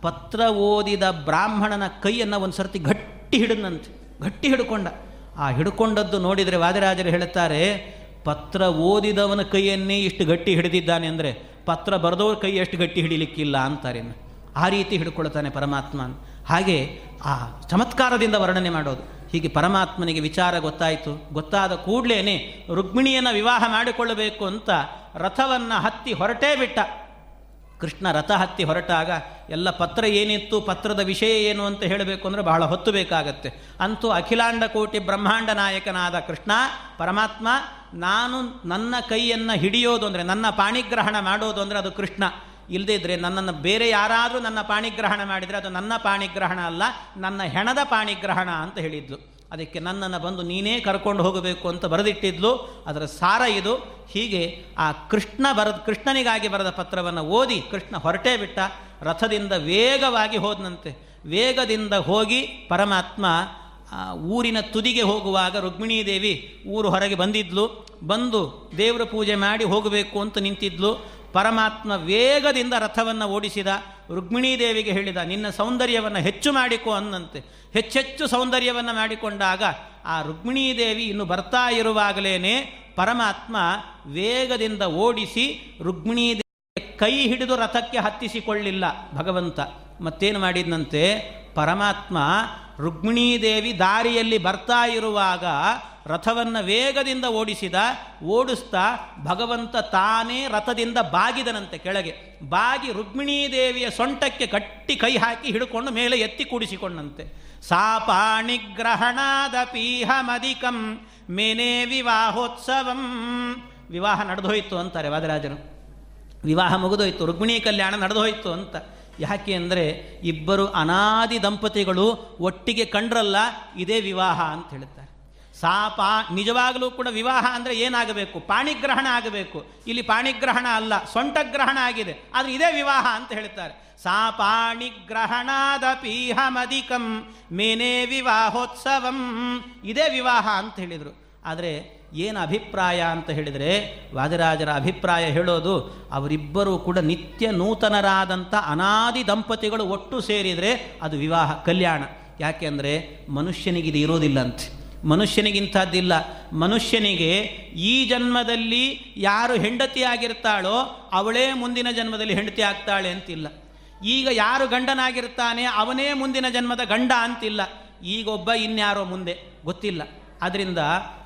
ಪತ್ರ ಓದಿದ ಬ್ರಾಹ್ಮಣನ ಕೈಯನ್ನು ಒಂದು ಸರ್ತಿ ಗಟ್ಟಿ ಹಿಡಿದಂತೆ ಗಟ್ಟಿ ಹಿಡ್ಕೊಂಡ. ಆ ಹಿಡ್ಕೊಂಡದ್ದು ನೋಡಿದರೆ ವಾದಿರಾಜರು ಹೇಳುತ್ತಾರೆ ಪತ್ರ ಓದಿದವನ ಕೈಯನ್ನೇ ಇಷ್ಟು ಗಟ್ಟಿ ಹಿಡಿದಿದ್ದಾನೆ ಅಂದರೆ, ಪತ್ರ ಬರೆದವ್ರ ಕೈ ಎಷ್ಟು ಗಟ್ಟಿ ಹಿಡಿಲಿಕ್ಕಿಲ್ಲ ಅಂತಾರೆ ಆ ರೀತಿ ಹಿಡ್ಕೊಳ್ತಾನೆ ಪರಮಾತ್ಮ ಹಾಗೆ ಆ ಚಮತ್ಕಾರದಿಂದ ವರ್ಣನೆ ಮಾಡೋದು. ಹೀಗೆ ಪರಮಾತ್ಮನಿಗೆ ವಿಚಾರ ಗೊತ್ತಾಯಿತು. ಗೊತ್ತಾದ ಕೂಡಲೇ ರುಕ್ಮಿಣಿಯನ್ನು ವಿವಾಹ ಮಾಡಿಕೊಳ್ಳಬೇಕು ಅಂತ ರಥವನ್ನು ಹತ್ತಿ ಹೊರಟೇ ಬಿಟ್ಟ. ಕೃಷ್ಣ ರಥ ಹತ್ತಿ ಹೊರಟಾಗ ಎಲ್ಲ ಪತ್ರ ಏನಿತ್ತು, ಪತ್ರದ ವಿಷಯ ಏನು ಅಂತ ಹೇಳಬೇಕು ಅಂದರೆ ಬಹಳ ಹೊತ್ತು ಬೇಕಾಗತ್ತೆ. ಅಂತೂ ಅಖಿಲಾಂಡ ಕೋಟಿ ಬ್ರಹ್ಮಾಂಡ ನಾಯಕನಾದ ಕೃಷ್ಣ, ಪರಮಾತ್ಮ, ನಾನು ನನ್ನ ಕೈಯನ್ನು ಹಿಡಿಯೋದು ಅಂದರೆ, ನನ್ನ ಪಾಣಿಗ್ರಹಣ ಮಾಡೋದು ಅಂದರೆ ಅದು ಕೃಷ್ಣ. ಇಲ್ಲದೇ ಇದ್ರೆ ನನ್ನನ್ನು ಬೇರೆ ಯಾರಾದರೂ ನನ್ನ ಪಾಣಿಗ್ರಹಣ ಮಾಡಿದರೆ ಅದು ನನ್ನ ಪಾಣಿಗ್ರಹಣ ಅಲ್ಲ, ನನ್ನ ಹೆಣದ ಪಾಣಿಗ್ರಹಣ ಅಂತ ಹೇಳಿದ್ಲು. ಅದಕ್ಕೆ ನನ್ನನ್ನು ಬಂದು ನೀನೇ ಕರ್ಕೊಂಡು ಹೋಗಬೇಕು ಅಂತ ಬರೆದಿಟ್ಟಿದ್ಲು. ಅದರ ಸಾರ ಇದು. ಹೀಗೆ ಆ ಕೃಷ್ಣ ಬರೆದ, ಕೃಷ್ಣನಿಗಾಗಿ ಬರೆದ ಪತ್ರವನ್ನು ಓದಿ ಕೃಷ್ಣ ಹೊರಟೇ ಬಿಟ್ಟ. ರಥದಿಂದ ವೇಗವಾಗಿ ಹೋದನಂತೆ. ವೇಗದಿಂದ ಹೋಗಿ ಪರಮಾತ್ಮ ಊರಿನ ತುದಿಗೆ ಹೋಗುವಾಗ ರುಕ್ಮಿಣೀದೇವಿ ಊರು ಹೊರಗೆ ಬಂದಿದ್ಲು. ಬಂದು ದೇವರ ಪೂಜೆ ಮಾಡಿ ಹೋಗಬೇಕು ಅಂತ ನಿಂತಿದ್ಲು. ಪರಮಾತ್ಮ ವೇಗದಿಂದ ರಥವನ್ನು ಓಡಿಸಿದ ರುಕ್ಮಿಣೀದೇವಿಗೆ ಹೇಳಿದ, ನಿನ್ನ ಸೌಂದರ್ಯವನ್ನು ಹೆಚ್ಚು ಮಾಡಿಕೊ ಅನ್ನಂತೆ. ಹೆಚ್ಚೆಚ್ಚು ಸೌಂದರ್ಯವನ್ನು ಮಾಡಿಕೊಂಡಾಗ ಆ ರುಕ್ಮಿಣೀದೇವಿ ಇನ್ನು ಬರ್ತಾ ಇರುವಾಗಲೇ ಪರಮಾತ್ಮ ವೇಗದಿಂದ ಓಡಿಸಿ ರುಕ್ಮಿಣೀದೇವಿ ಕೈ ಹಿಡಿದು ರಥಕ್ಕೆ ಹತ್ತಿಸಿಕೊಳ್ಳಿಲ್ಲ. ಭಗವಂತ, ಮತ್ತೇನು ಮಾಡಿದ್ನಂತೆ? ಪರಮಾತ್ಮ ರುಕ್ಮಿಣೀದೇವಿ ದಾರಿಯಲ್ಲಿ ಬರ್ತಾ ಇರುವಾಗ ರಥವನ್ನು ವೇಗದಿಂದ ಓಡಿಸಿದ, ಓಡಿಸ್ತಾ ಭಗವಂತ ತಾನೇ ರಥದಿಂದ ಬಾಗಿದನಂತೆ ಕೆಳಗೆ. ಬಾಗಿ ರುಕ್ಮಿಣೀದೇವಿಯ ಸೊಂಟಕ್ಕೆ ಗಟ್ಟಿ ಕೈ ಹಾಕಿ ಹಿಡ್ಕೊಂಡು ಮೇಲೆ ಎತ್ತಿ ಕೂಡಿಸಿಕೊಂಡಂತೆ. ಸಾಪಾಣಿಗ್ರಹಣಾದ ಪೀಹಮಧಿಕಂ ಮೇನೆ ವಿವಾಹೋತ್ಸವಂ. ವಿವಾಹ ನಡೆದೋಯ್ತು ಅಂತಾರೆ ವಾದರಾಜರು. ವಿವಾಹ ಮುಗಿದೋಯ್ತು, ರುಕ್ಮಿಣಿ ಕಲ್ಯಾಣ ನಡೆದೋಯ್ತು ಅಂತ. ಯಾಕೆ ಅಂದರೆ ಇಬ್ಬರು ಅನಾದಿ ದಂಪತಿಗಳು ಒಟ್ಟಿಗೆ ಕಂಡ್ರಲ್ಲ, ಇದೇ ವಿವಾಹ ಅಂತ ಹೇಳ್ತಾರೆ. ಸಾಪ ನಿಜವಾಗಲೂ ಕೂಡ ವಿವಾಹ ಅಂದರೆ ಏನಾಗಬೇಕು? ಪಾಣಿಗ್ರಹಣ ಆಗಬೇಕು. ಇಲ್ಲಿ ಪಾಣಿಗ್ರಹಣ ಅಲ್ಲ, ಸೊಂಟಗ್ರಹಣ ಆಗಿದೆ. ಆದರೆ ಇದೇ ವಿವಾಹ ಅಂತ ಹೇಳ್ತಾರೆ. ಸಾ ಪಾಣಿಗ್ರಹಣಾದ ಪೀಹಮಧಿಕಂ ಮೇನೇ ವಿವಾಹೋತ್ಸವಂ. ಇದೇ ವಿವಾಹ ಅಂತ ಹೇಳಿದರು. ಆದರೆ ಏನು ಅಭಿಪ್ರಾಯ ಅಂತ ಹೇಳಿದರೆ, ವಾದಿರಾಜರ ಅಭಿಪ್ರಾಯ ಹೇಳೋದು, ಅವರಿಬ್ಬರೂ ಕೂಡ ನಿತ್ಯ ನೂತನರಾದಂಥ ಅನಾದಿ ದಂಪತಿಗಳು ಒಟ್ಟು ಸೇರಿದರೆ ಅದು ವಿವಾಹ, ಕಲ್ಯಾಣ. ಯಾಕೆಂದರೆ ಮನುಷ್ಯನಿಗಿದು ಇರೋದಿಲ್ಲ ಅಂತೆ ಮನುಷ್ಯನಿಗಿಂಥದ್ದಿಲ್ಲ ಮನುಷ್ಯನಿಗೆ ಈ ಜನ್ಮದಲ್ಲಿ ಯಾರು ಹೆಂಡತಿಯಾಗಿರ್ತಾಳೋ ಅವಳೇ ಮುಂದಿನ ಜನ್ಮದಲ್ಲಿ ಹೆಂಡತಿ ಆಗ್ತಾಳೆ ಅಂತಿಲ್ಲ. ಈಗ ಯಾರು ಗಂಡನಾಗಿರ್ತಾನೆ ಅವನೇ ಮುಂದಿನ ಜನ್ಮದ ಗಂಡ ಅಂತಿಲ್ಲ. ಈಗೊಬ್ಬ ಇನ್ಯಾರೋ ಮುಂದೆ ಗೊತ್ತಿಲ್ಲ. ಆದ್ದರಿಂದ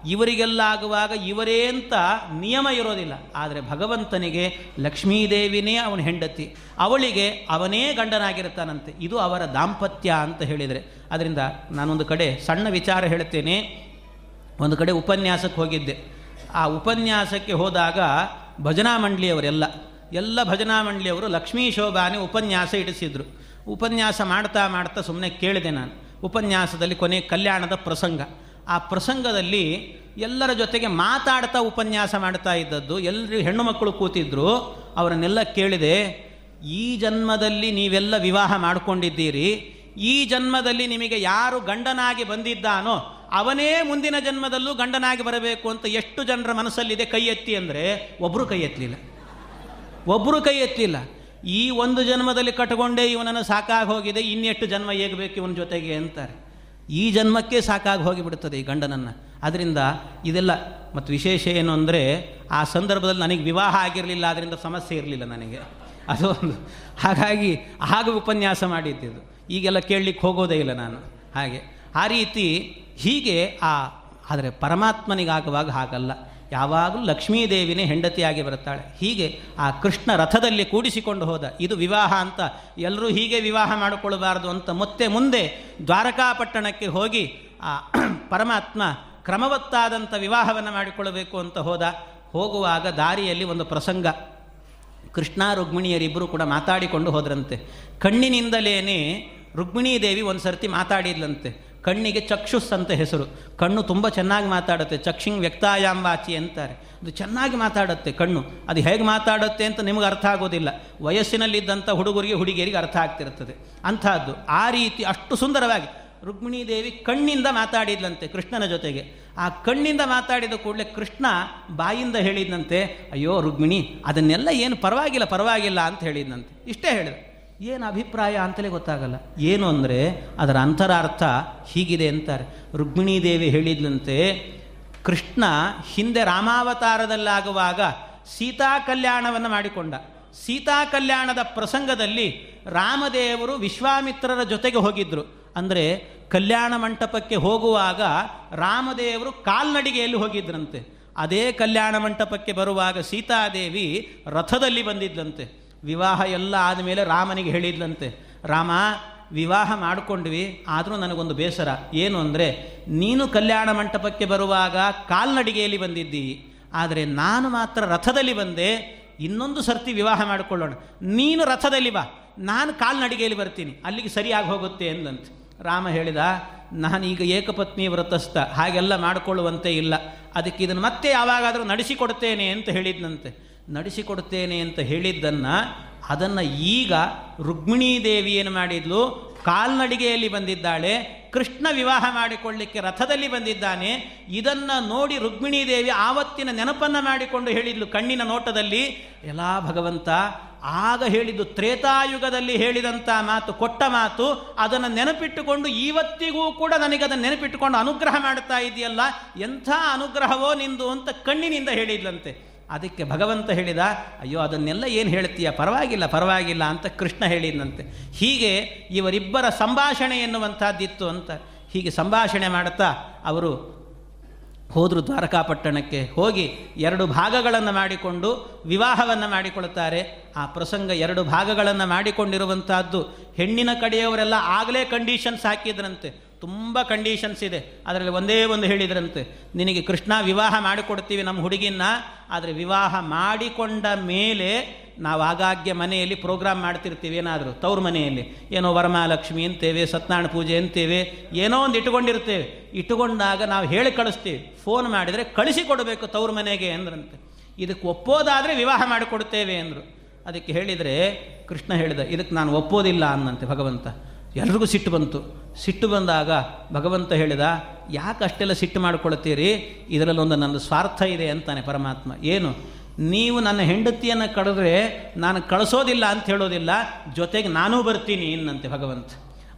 ಇವರಿಗೆಲ್ಲ ಆಗುವಾಗ ಇವರೇ ಅಂತ ನಿಯಮ ಇರೋದಿಲ್ಲ. ಆದರೆ ಭಗವಂತನಿಗೆ ಲಕ್ಷ್ಮೀದೇವಿನೇ ಅವನ ಹೆಂಡತಿ. ಅವಳಿಗೆ ಅವನೇ ಗಂಡನಾಗಿರ್ತಾನಂತೆ. ಇದು ಅವರ ದಾಂಪತ್ಯ ಅಂತ ಹೇಳಿದರೆ. ಅದರಿಂದ ನಾನೊಂದು ಕಡೆ ಸಣ್ಣ ವಿಚಾರ ಹೇಳ್ತೇನೆ ಒಂದು ಕಡೆ ಉಪನ್ಯಾಸಕ್ಕೆ ಹೋಗಿದ್ದೆ. ಆ ಉಪನ್ಯಾಸಕ್ಕೆ ಹೋದಾಗ ಭಜನಾ ಮಂಡಳಿಯವರೆಲ್ಲ, ಎಲ್ಲ ಭಜನಾ ಮಂಡಳಿಯವರು ಲಕ್ಷ್ಮೀ ಶೋಭಾನೆ ಉಪನ್ಯಾಸ ಇಡಿಸಿದರು. ಉಪನ್ಯಾಸ ಮಾಡ್ತಾ ಮಾಡ್ತಾ ಸುಮ್ಮನೆ ಕೇಳಿದೆ ನಾನು. ಉಪನ್ಯಾಸದಲ್ಲಿ ಕೊನೆ ಕಲ್ಯಾಣದ ಪ್ರಸಂಗ. ಆ ಪ್ರಸಂಗದಲ್ಲಿ ಎಲ್ಲರ ಜೊತೆಗೆ ಮಾತಾಡ್ತಾ ಉಪನ್ಯಾಸ ಮಾಡ್ತಾ ಇದ್ದದ್ದು ಎಲ್ಲರೂ ಹೆಣ್ಣು ಮಕ್ಕಳು ಕೂತಿದ್ರು, ಅವರನ್ನೆಲ್ಲ ಕೇಳಿದೆ, ಈ ಜನ್ಮದಲ್ಲಿ ನೀವೆಲ್ಲ ವಿವಾಹ ಮಾಡಿಕೊಂಡಿದ್ದೀರಿ ಈ ಜನ್ಮದಲ್ಲಿ ನಿಮಗೆ ಯಾರು ಗಂಡನಾಗಿ ಬಂದಿದ್ದಾನೋ ಅವನೇ ಮುಂದಿನ ಜನ್ಮದಲ್ಲೂ ಗಂಡನಾಗಿ ಬರಬೇಕು ಅಂತ ಎಷ್ಟು ಜನರ ಮನಸ್ಸಲ್ಲಿದೆ ಕೈ ಎತ್ತಿ ಅಂದರೆ ಒಬ್ಬರು ಕೈ ಎತ್ತಲಿಲ್ಲ ಒಬ್ಬರು ಕೈ ಎತ್ತಲಿಲ್ಲ ಈ ಒಂದು ಜನ್ಮದಲ್ಲಿ ಕಟ್ಕೊಂಡೇ ಇವನನ್ನು ಸಾಕಾಗಿ ಹೋಗಿದೆ, ಇನ್ನೆಷ್ಟು ಜನ್ಮ ಹೇಗಬೇಕು ಇವನ ಜೊತೆಗೆ ಅಂತಾರೆ. ಈ ಜನ್ಮಕ್ಕೆ ಸಾಕಾಗಿ ಹೋಗಿಬಿಡುತ್ತದೆ ಈ ಗಂಡನನ್ನು. ಅದರಿಂದ ಇದೆಲ್ಲ ಮತ್ತು ವಿಶೇಷ ಏನು ಅಂದರೆ ಆ ಸಂದರ್ಭದಲ್ಲಿ ನನಗೆ ವಿವಾಹ ಆಗಿರಲಿಲ್ಲ ಅದರಿಂದ ಸಮಸ್ಯೆ ಇರಲಿಲ್ಲ ನನಗೆ. ಅದು ಒಂದು. ಹಾಗಾಗಿ ಆಗ ಉಪನ್ಯಾಸ ಮಾಡಿದ್ದಿದ್ದು ಈಗೆಲ್ಲ ಕೇಳಲಿಕ್ಕೆ ಹೋಗೋದೇ ಇಲ್ಲ ನಾನು. ಹಾಗೆ. ಆ ರೀತಿ ಹೀಗೆ ಆ, ಆದರೆ ಪರಮಾತ್ಮನಿಗಾಗುವಾಗ ಹಾಗಲ್ಲ. ಯಾವಾಗಲೂ ಲಕ್ಷ್ಮೀದೇವಿನೇ ಹೆಂಡತಿಯಾಗಿ ಬರುತ್ತಾಳೆ. ಹೀಗೆ ಆ ಕೃಷ್ಣ ರಥದಲ್ಲಿ ಕೂಡಿಸಿಕೊಂಡು ಹೋದ, ಇದು ವಿವಾಹ ಅಂತ, ಎಲ್ಲರೂ ಹೀಗೆ ವಿವಾಹ ಮಾಡಿಕೊಳ್ಳಬಾರದು ಅಂತ ಮತ್ತೆ ಮುಂದೆ ದ್ವಾರಕಾಪಟ್ಟಣಕ್ಕೆ ಹೋಗಿ, ಆ <clears throat> ಪರಮಾತ್ಮ ಕ್ರಮವತ್ತಾದಂಥ ವಿವಾಹವನ್ನು ಮಾಡಿಕೊಳ್ಳಬೇಕು ಅಂತ ಹೋದ. ಹೋಗುವಾಗ ದಾರಿಯಲ್ಲಿ ಒಂದು ಪ್ರಸಂಗ. ಕೃಷ್ಣ ರುಕ್ಮಿಣಿಯರಿಬ್ಬರು ಕೂಡ ಮಾತಾಡಿಕೊಂಡು ಹೋದ್ರಂತೆ. ಕಣ್ಣಿನಿಂದಲೇ ರುಕ್ಮಿಣೀದೇವಿ ಒಂದು ಸರ್ತಿ ಮಾತಾಡಿದ್ಲಂತೆ. ಕಣ್ಣಿಗೆ ಚಕ್ಷುಸ್ ಅಂತ ಹೆಸರು. ಕಣ್ಣು ತುಂಬ ಚೆನ್ನಾಗಿ ಮಾತಾಡುತ್ತೆ. ಚಕ್ಷಿಂಗ್ ವ್ಯಕ್ತಾಯಾಂಬಾಚಿ ಅಂತಾರೆ. ಅದು ಚೆನ್ನಾಗಿ ಮಾತಾಡುತ್ತೆ ಕಣ್ಣು. ಅದು ಹೇಗೆ ಮಾತಾಡುತ್ತೆ ಅಂತ ನಿಮಗೆ ಅರ್ಥ ಆಗೋದಿಲ್ಲ. ವಯಸ್ಸಿನಲ್ಲಿದ್ದಂಥ ಹುಡುಗರಿಗೆ, ಹುಡುಗಿಯರಿಗೆ ಅರ್ಥ ಆಗ್ತಿರ್ತದೆ. ಅಂಥದ್ದು. ಆ ರೀತಿ ಅಷ್ಟು ಸುಂದರವಾಗಿ. ರುಕ್ಮಿಣೀದೇವಿ ಕಣ್ಣಿಂದ ಮಾತಾಡಿದ್ಲಂತೆ ಕೃಷ್ಣನ ಜೊತೆಗೆ. ಆ ಕಣ್ಣಿಂದ ಮಾತಾಡಿದ ಕೂಡಲೇ ಕೃಷ್ಣ ಬಾಯಿಂದ ಹೇಳಿದ್ನಂತೆ, ಅಯ್ಯೋ ರುಕ್ಮಿಣಿ, ಅದನ್ನೆಲ್ಲ ಏನು ಪರವಾಗಿಲ್ಲ ಪರವಾಗಿಲ್ಲ ಅಂತ ಹೇಳಿದ್ನಂತೆ. ಇಷ್ಟೇ ಹೇಳಿದ. ಏನು ಅಭಿಪ್ರಾಯ ಅಂತಲೇ ಗೊತ್ತಾಗಲ್ಲ. ಏನು ಅಂದರೆ, ಅದರ ಅಂತರಾರ್ಥ ಹೀಗಿದೆ ಅಂತಾರೆ. ರುಕ್ಮಿಣೀದೇವಿ ಹೇಳಿದ್ಲಂತೆ, ಕೃಷ್ಣ ಹಿಂದೆ ರಾಮಾವತಾರದಲ್ಲಾಗುವಾಗ ಸೀತಾ ಕಲ್ಯಾಣವನ್ನು ಮಾಡಿಕೊಂಡ. ಸೀತಾ ಕಲ್ಯಾಣದ ಪ್ರಸಂಗದಲ್ಲಿ ರಾಮದೇವರು ವಿಶ್ವಾಮಿತ್ರರ ಜೊತೆಗೆ ಹೋಗಿದ್ರು. ಅಂದರೆ, ಕಲ್ಯಾಣ ಮಂಟಪಕ್ಕೆ ಹೋಗುವಾಗ ರಾಮದೇವರು ಕಾಲ್ನಡಿಗೆಯಲ್ಲಿ ಹೋಗಿದ್ರಂತೆ. ಅದೇ ಕಲ್ಯಾಣ ಮಂಟಪಕ್ಕೆ ಬರುವಾಗ ಸೀತಾದೇವಿ ರಥದಲ್ಲಿ ಬಂದಿದ್ದಂತೆ ವಿವಾಹ ಎಲ್ಲ ಆದಮೇಲೆ ರಾಮನಿಗೆ ಹೇಳಿದ್ಲಂತೆ, ರಾಮ, ವಿವಾಹ ಮಾಡಿಕೊಂಡ್ವಿ, ಆದರೂ ನನಗೊಂದು ಬೇಸರ. ಏನು ಅಂದರೆ, ನೀನು ಕಲ್ಯಾಣ ಮಂಟಪಕ್ಕೆ ಬರುವಾಗ ಕಾಲ್ನಡಿಗೆಯಲ್ಲಿ ಬಂದಿದ್ದೀವಿ ಆದರೆ ನಾನು ಮಾತ್ರ ರಥದಲ್ಲಿ ಬಂದೆ, ಇನ್ನೊಂದು ಸರ್ತಿ ವಿವಾಹ ಮಾಡಿಕೊಳ್ಳೋಣ. ನೀನು ರಥದಲ್ಲಿ ಬಾ, ನಾನು ಕಾಲ್ನಡಿಗೆಯಲ್ಲಿ ಬರ್ತೀನಿ, ಅಲ್ಲಿಗೆ ಸರಿಯಾಗಿ ಹೋಗುತ್ತೆ ಎಂದಂತೆ. ರಾಮ ಹೇಳಿದ, ನಾನೀಗ ಏಕಪತ್ನಿ ವ್ರತಸ್ಥ, ಹಾಗೆಲ್ಲ ಮಾಡಿಕೊಳ್ಳುವಂತೆ ಇಲ್ಲ. ಅದಕ್ಕೆ ಇದನ್ನು ಮತ್ತೆ ಯಾವಾಗಾದರೂ ನಡೆಸಿಕೊಡ್ತೇನೆ ಅಂತ ಹೇಳಿದ್ನಂತೆ. ನಡೆಸಿಕೊಡ್ತೇನೆ ಅಂತ ಹೇಳಿದ್ದನ್ನು, ಅದನ್ನು ಈಗ ರುಕ್ಮಿಣೀ ದೇವಿ ಏನು ಮಾಡಿದ್ಲು? ಕಾಲ್ನಡಿಗೆಯಲ್ಲಿ ಬಂದಿದ್ದಾಳೆ, ಕೃಷ್ಣ ವಿವಾಹ ಮಾಡಿಕೊಳ್ಳಿಕ್ಕೆ ರಥದಲ್ಲಿ ಬಂದಿದ್ದಾನೆ. ಇದನ್ನು ನೋಡಿ ರುಕ್ಮಿಣೀ ದೇವಿ ಆವತ್ತಿನ ನೆನಪನ್ನು ಮಾಡಿಕೊಂಡು ಹೇಳಿದ್ಲು ಕಣ್ಣಿನ ನೋಟದಲ್ಲಿ. ಎಲ್ಲ ಭಗವಂತ, ಆಗ ಹೇಳಿದ್ದು ತ್ರೇತಾಯುಗದಲ್ಲಿ ಹೇಳಿದಂಥ ಮಾತು, ಕೊಟ್ಟ ಮಾತು, ಅದನ್ನು ನೆನಪಿಟ್ಟುಕೊಂಡು ಇವತ್ತಿಗೂ ಕೂಡ ನನಗೆ ಅದನ್ನು ನೆನಪಿಟ್ಟುಕೊಂಡು ಅನುಗ್ರಹ ಮಾಡ್ತಾ ಇದೆಯಲ್ಲ, ಎಂಥ ಅನುಗ್ರಹವೋ ನಿಂದು ಅಂತ ಕಣ್ಣಿನಿಂದ ಹೇಳಿದ್ಲಂತೆ. ಅದಕ್ಕೆ ಭಗವಂತ ಹೇಳಿದ, ಅಯ್ಯೋ, ಅದನ್ನೆಲ್ಲ ಏನು ಹೇಳ್ತೀಯ ಪರವಾಗಿಲ್ಲ ಪರವಾಗಿಲ್ಲ ಅಂತ ಕೃಷ್ಣ ಹೇಳಿದಂತೆ. ಹೀಗೆ ಇವರಿಬ್ಬರ ಸಂಭಾಷಣೆ ಎನ್ನುವಂಥದ್ದಿತ್ತು ಅಂತ. ಹೀಗೆ ಸಂಭಾಷಣೆ ಮಾಡುತ್ತಾ ಅವರು ಹೋದರು ದ್ವಾರಕಾಪಟ್ಟಣಕ್ಕೆ ಹೋಗಿ ಎರಡು ಭಾಗಗಳನ್ನು ಮಾಡಿಕೊಂಡು ವಿವಾಹವನ್ನು ಮಾಡಿಕೊಳ್ತಾರೆ ಆ ಪ್ರಸಂಗ ಎರಡು ಭಾಗಗಳನ್ನು ಮಾಡಿಕೊಂಡಿರುವಂತಹದ್ದು ಹೆಣ್ಣಿನ ಕಡೆಯವರೆಲ್ಲ ಆಗಲೇ ಕಂಡೀಷನ್ಸ್ ಹಾಕಿದ್ರಂತೆ. ತುಂಬ ಕಂಡೀಷನ್ಸ್ ಇದೆ. ಅದರಲ್ಲಿ ಒಂದೇ ಒಂದು ಹೇಳಿದ್ರಂತೆ. ನಿನಗೆ ಕೃಷ್ಣ ವಿವಾಹ ಮಾಡಿಕೊಡ್ತೀವಿ ನಮ್ಮ ಹುಡುಗಿನ ಆದರೆ ವಿವಾಹ ಮಾಡಿಕೊಂಡ ಮೇಲೆ ನಾವು ಆಗಾಗ್ಗೆ ಮನೆಯಲ್ಲಿ ಪ್ರೋಗ್ರಾಮ್ ಮಾಡ್ತಿರ್ತೀವಿ. ಏನಾದರೂ ತವ್ರ ಮನೆಯಲ್ಲಿ. ಏನೋ ವರಮಹಾಲಕ್ಷ್ಮಿ ಅಂತೇವೆ ಸತ್ಯನಾರಾಯಣ ಪೂಜೆ ಅಂತೇವೆ, ಏನೋ ಒಂದು ಇಟ್ಟುಕೊಂಡಿರ್ತೇವೆ. ಇಟ್ಟುಕೊಂಡಾಗ ನಾವು ಹೇಳಿ ಕಳಿಸ್ತೀವಿ. ಫೋನ್ ಮಾಡಿದರೆ ಕಳಿಸಿಕೊಡಬೇಕು ತವ್ರ ಮನೆಗೆ ಅಂದ್ರಂತೆ. ಇದಕ್ಕೆ ಒಪ್ಪೋದಾದರೆ ವಿವಾಹ ಮಾಡಿಕೊಡ್ತೇವೆ ಅಂದರು. ಅದಕ್ಕೆ ಹೇಳಿದರೆ ಕೃಷ್ಣ ಹೇಳಿದ, ಇದಕ್ಕೆ ನಾನು ಒಪ್ಪೋದಿಲ್ಲ ಅನ್ನಂತೆ ಭಗವಂತ. ಎಲ್ರಿಗೂ ಸಿಟ್ಟು ಬಂತು. ಸಿಟ್ಟು ಬಂದಾಗ ಭಗವಂತ ಹೇಳಿದ, ಯಾಕೆ ಅಷ್ಟೆಲ್ಲ ಸಿಟ್ಟು ಮಾಡ್ಕೊಳ್ತೀರಿ? ಇದರಲ್ಲಿ ಒಂದು ನನ್ನ ಸ್ವಾರ್ಥ ಇದೆ ಅಂತಾನೆ ಪರಮಾತ್ಮ. ಏನು? ನೀವು ನನ್ನ ಹೆಂಡತಿಯನ್ನು ಕಳೆದ್ರೆ ನಾನು ಕಳಿಸೋದಿಲ್ಲ ಅಂತ ಹೇಳೋದಿಲ್ಲ, ಜೊತೆಗೆ ನಾನೂ ಬರ್ತೀನಿ ಇನ್ನಂತೆ ಭಗವಂತ.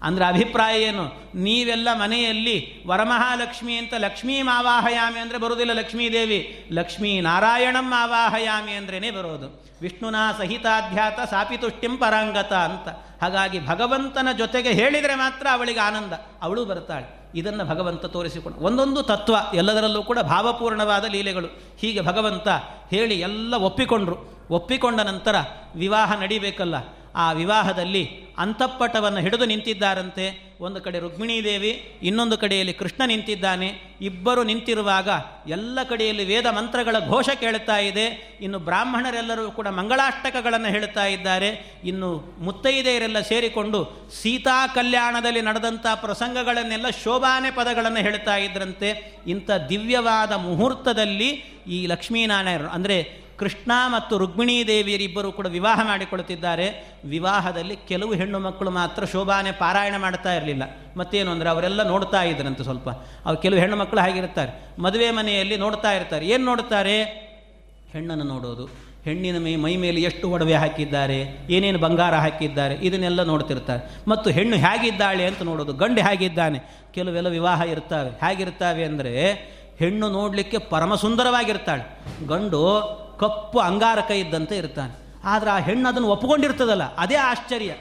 ಅಂದರೆ ಅಭಿಪ್ರಾಯ ಏನು? ನೀವೆಲ್ಲ ಮನೆಯಲ್ಲಿ ವರಮಹಾಲಕ್ಷ್ಮಿ ಅಂತ ಲಕ್ಷ್ಮೀ ಮಾವಾಹಯಾಮಿ ಅಂದರೆ ಬರೋದಿಲ್ಲ ಲಕ್ಷ್ಮೀದೇವಿ. ಲಕ್ಷ್ಮೀ ನಾರಾಯಣಂ ಆವಾಹಯಾಮಿ ಅಂದ್ರೇ ಬರೋದು. ವಿಷ್ಣುನ ಸಹಿತಾಧ್ಯಾತ ಸಾಪಿತುಷ್ಟಿಂ ಪರಾಂಗತ ಅಂತ. ಹಾಗಾಗಿ ಭಗವಂತನ ಜೊತೆಗೆ ಹೇಳಿದರೆ ಮಾತ್ರ ಅವಳಿಗೆ ಆನಂದ. ಅವಳು ಬರ್ತಾಳೆ. ಇದನ್ನು ಭಗವಂತ ತೋರಿಸಿಕೊಂಡು. ಒಂದೊಂದು ತತ್ವ, ಎಲ್ಲದರಲ್ಲೂ ಕೂಡ ಭಾವಪೂರ್ಣವಾದ ಲೀಲೆಗಳು. ಹೀಗೆ ಭಗವಂತ ಹೇಳಿ ಎಲ್ಲ ಒಪ್ಪಿಕೊಂಡ್ರು. ಒಪ್ಪಿಕೊಂಡ ನಂತರ ವಿವಾಹ ನಡಿಬೇಕಲ್ಲ. ಆ ವಿವಾಹದಲ್ಲಿ ಅಂತಃಪಟವನ್ನು ಹಿಡಿದು ನಿಂತಿದ್ದಾರಂತೆ. ಒಂದು ಕಡೆ ರುಕ್ಮಿಣೀದೇವಿ, ಇನ್ನೊಂದು ಕಡೆಯಲ್ಲಿ ಕೃಷ್ಣ ನಿಂತಿದ್ದಾನೆ. ಇಬ್ಬರು ನಿಂತಿರುವಾಗ ಎಲ್ಲ ಕಡೆಯಲ್ಲಿ ವೇದ ಮಂತ್ರಗಳ ಘೋಷ ಕೇಳುತ್ತಾ ಇದೆ. ಇನ್ನು ಬ್ರಾಹ್ಮಣರೆಲ್ಲರೂ ಕೂಡ ಮಂಗಳಾಷ್ಟಕಗಳನ್ನು ಹೇಳುತ್ತಾ ಇದ್ದಾರೆ. ಇನ್ನು ಮುತ್ತೈದೆಯರೆಲ್ಲ ಸೇರಿಕೊಂಡು ಸೀತಾ ಕಲ್ಯಾಣದಲ್ಲಿ ನಡೆದಂಥ ಪ್ರಸಂಗಗಳನ್ನೆಲ್ಲ ಶೋಭಾನೆ ಪದಗಳನ್ನು ಹೇಳ್ತಾ ಇದ್ರಂತೆ. ಇಂಥ ದಿವ್ಯವಾದ ಮುಹೂರ್ತದಲ್ಲಿ ಈ ಲಕ್ಷ್ಮೀನಾರಾಯಣರು ಅಂದರೆ ಕೃಷ್ಣ ಮತ್ತು ರುಕ್ಮಿಣೀ ದೇವಿಯರಿಬ್ಬರು ಕೂಡ ವಿವಾಹ ಮಾಡಿಕೊಳ್ತಿದ್ದಾರೆ. ವಿವಾಹದಲ್ಲಿ ಕೆಲವು ಹೆಣ್ಣು ಮಕ್ಕಳು ಮಾತ್ರ ಶೋಭಾನೆ ಪಾರಾಯಣ ಮಾಡ್ತಾ ಇರಲಿಲ್ಲ. ಮತ್ತೇನು ಅಂದರೆ ಅವರೆಲ್ಲ ನೋಡ್ತಾ ಇದ್ರಂತೆ ಸ್ವಲ್ಪ. ಅವ್ರು ಕೆಲವು ಹೆಣ್ಣು ಮಕ್ಕಳು ಹಾಗಿರ್ತಾರೆ ಮದುವೆ ಮನೆಯಲ್ಲಿ ನೋಡ್ತಾ ಇರ್ತಾರೆ. ಏನು ನೋಡ್ತಾರೆ ಹೆಣ್ಣನ್ನು ನೋಡೋದು. ಹೆಣ್ಣಿನ ಮೈ ಮೈ ಮೇಲೆ ಎಷ್ಟು ಒಡವೆ ಹಾಕಿದ್ದಾರೆ, ಏನೇನು ಬಂಗಾರ ಹಾಕಿದ್ದಾರೆ, ಇದನ್ನೆಲ್ಲ ನೋಡ್ತಿರ್ತಾರೆ. ಮತ್ತು ಹೆಣ್ಣು ಹೇಗಿದ್ದಾಳೆ ಅಂತ ನೋಡೋದು. ಗಂಡು ಹೇಗಿದ್ದಾನೆ? ಕೆಲವೆಲ್ಲ ವಿವಾಹ ಇರ್ತಾವೆ. ಹೇಗಿರ್ತಾವೆ ಅಂದರೆ ಹೆಣ್ಣು ನೋಡಲಿಕ್ಕೆ ಪರಮ ಸುಂದರವಾಗಿರ್ತಾಳೆ ಗಂಡು ಕಪ್ಪು ಅಂಗಾರಕ ಇದ್ದಂತೆ ಇರ್ತಾನೆ. ಆದರೆ ಆ ಹೆಣ್ಣು ಅದನ್ನು ಒಪ್ಪಿಕೊಂಡಿರ್ತದಲ್ಲ, ಅದೇ ಆಶ್ಚರ್ಯ.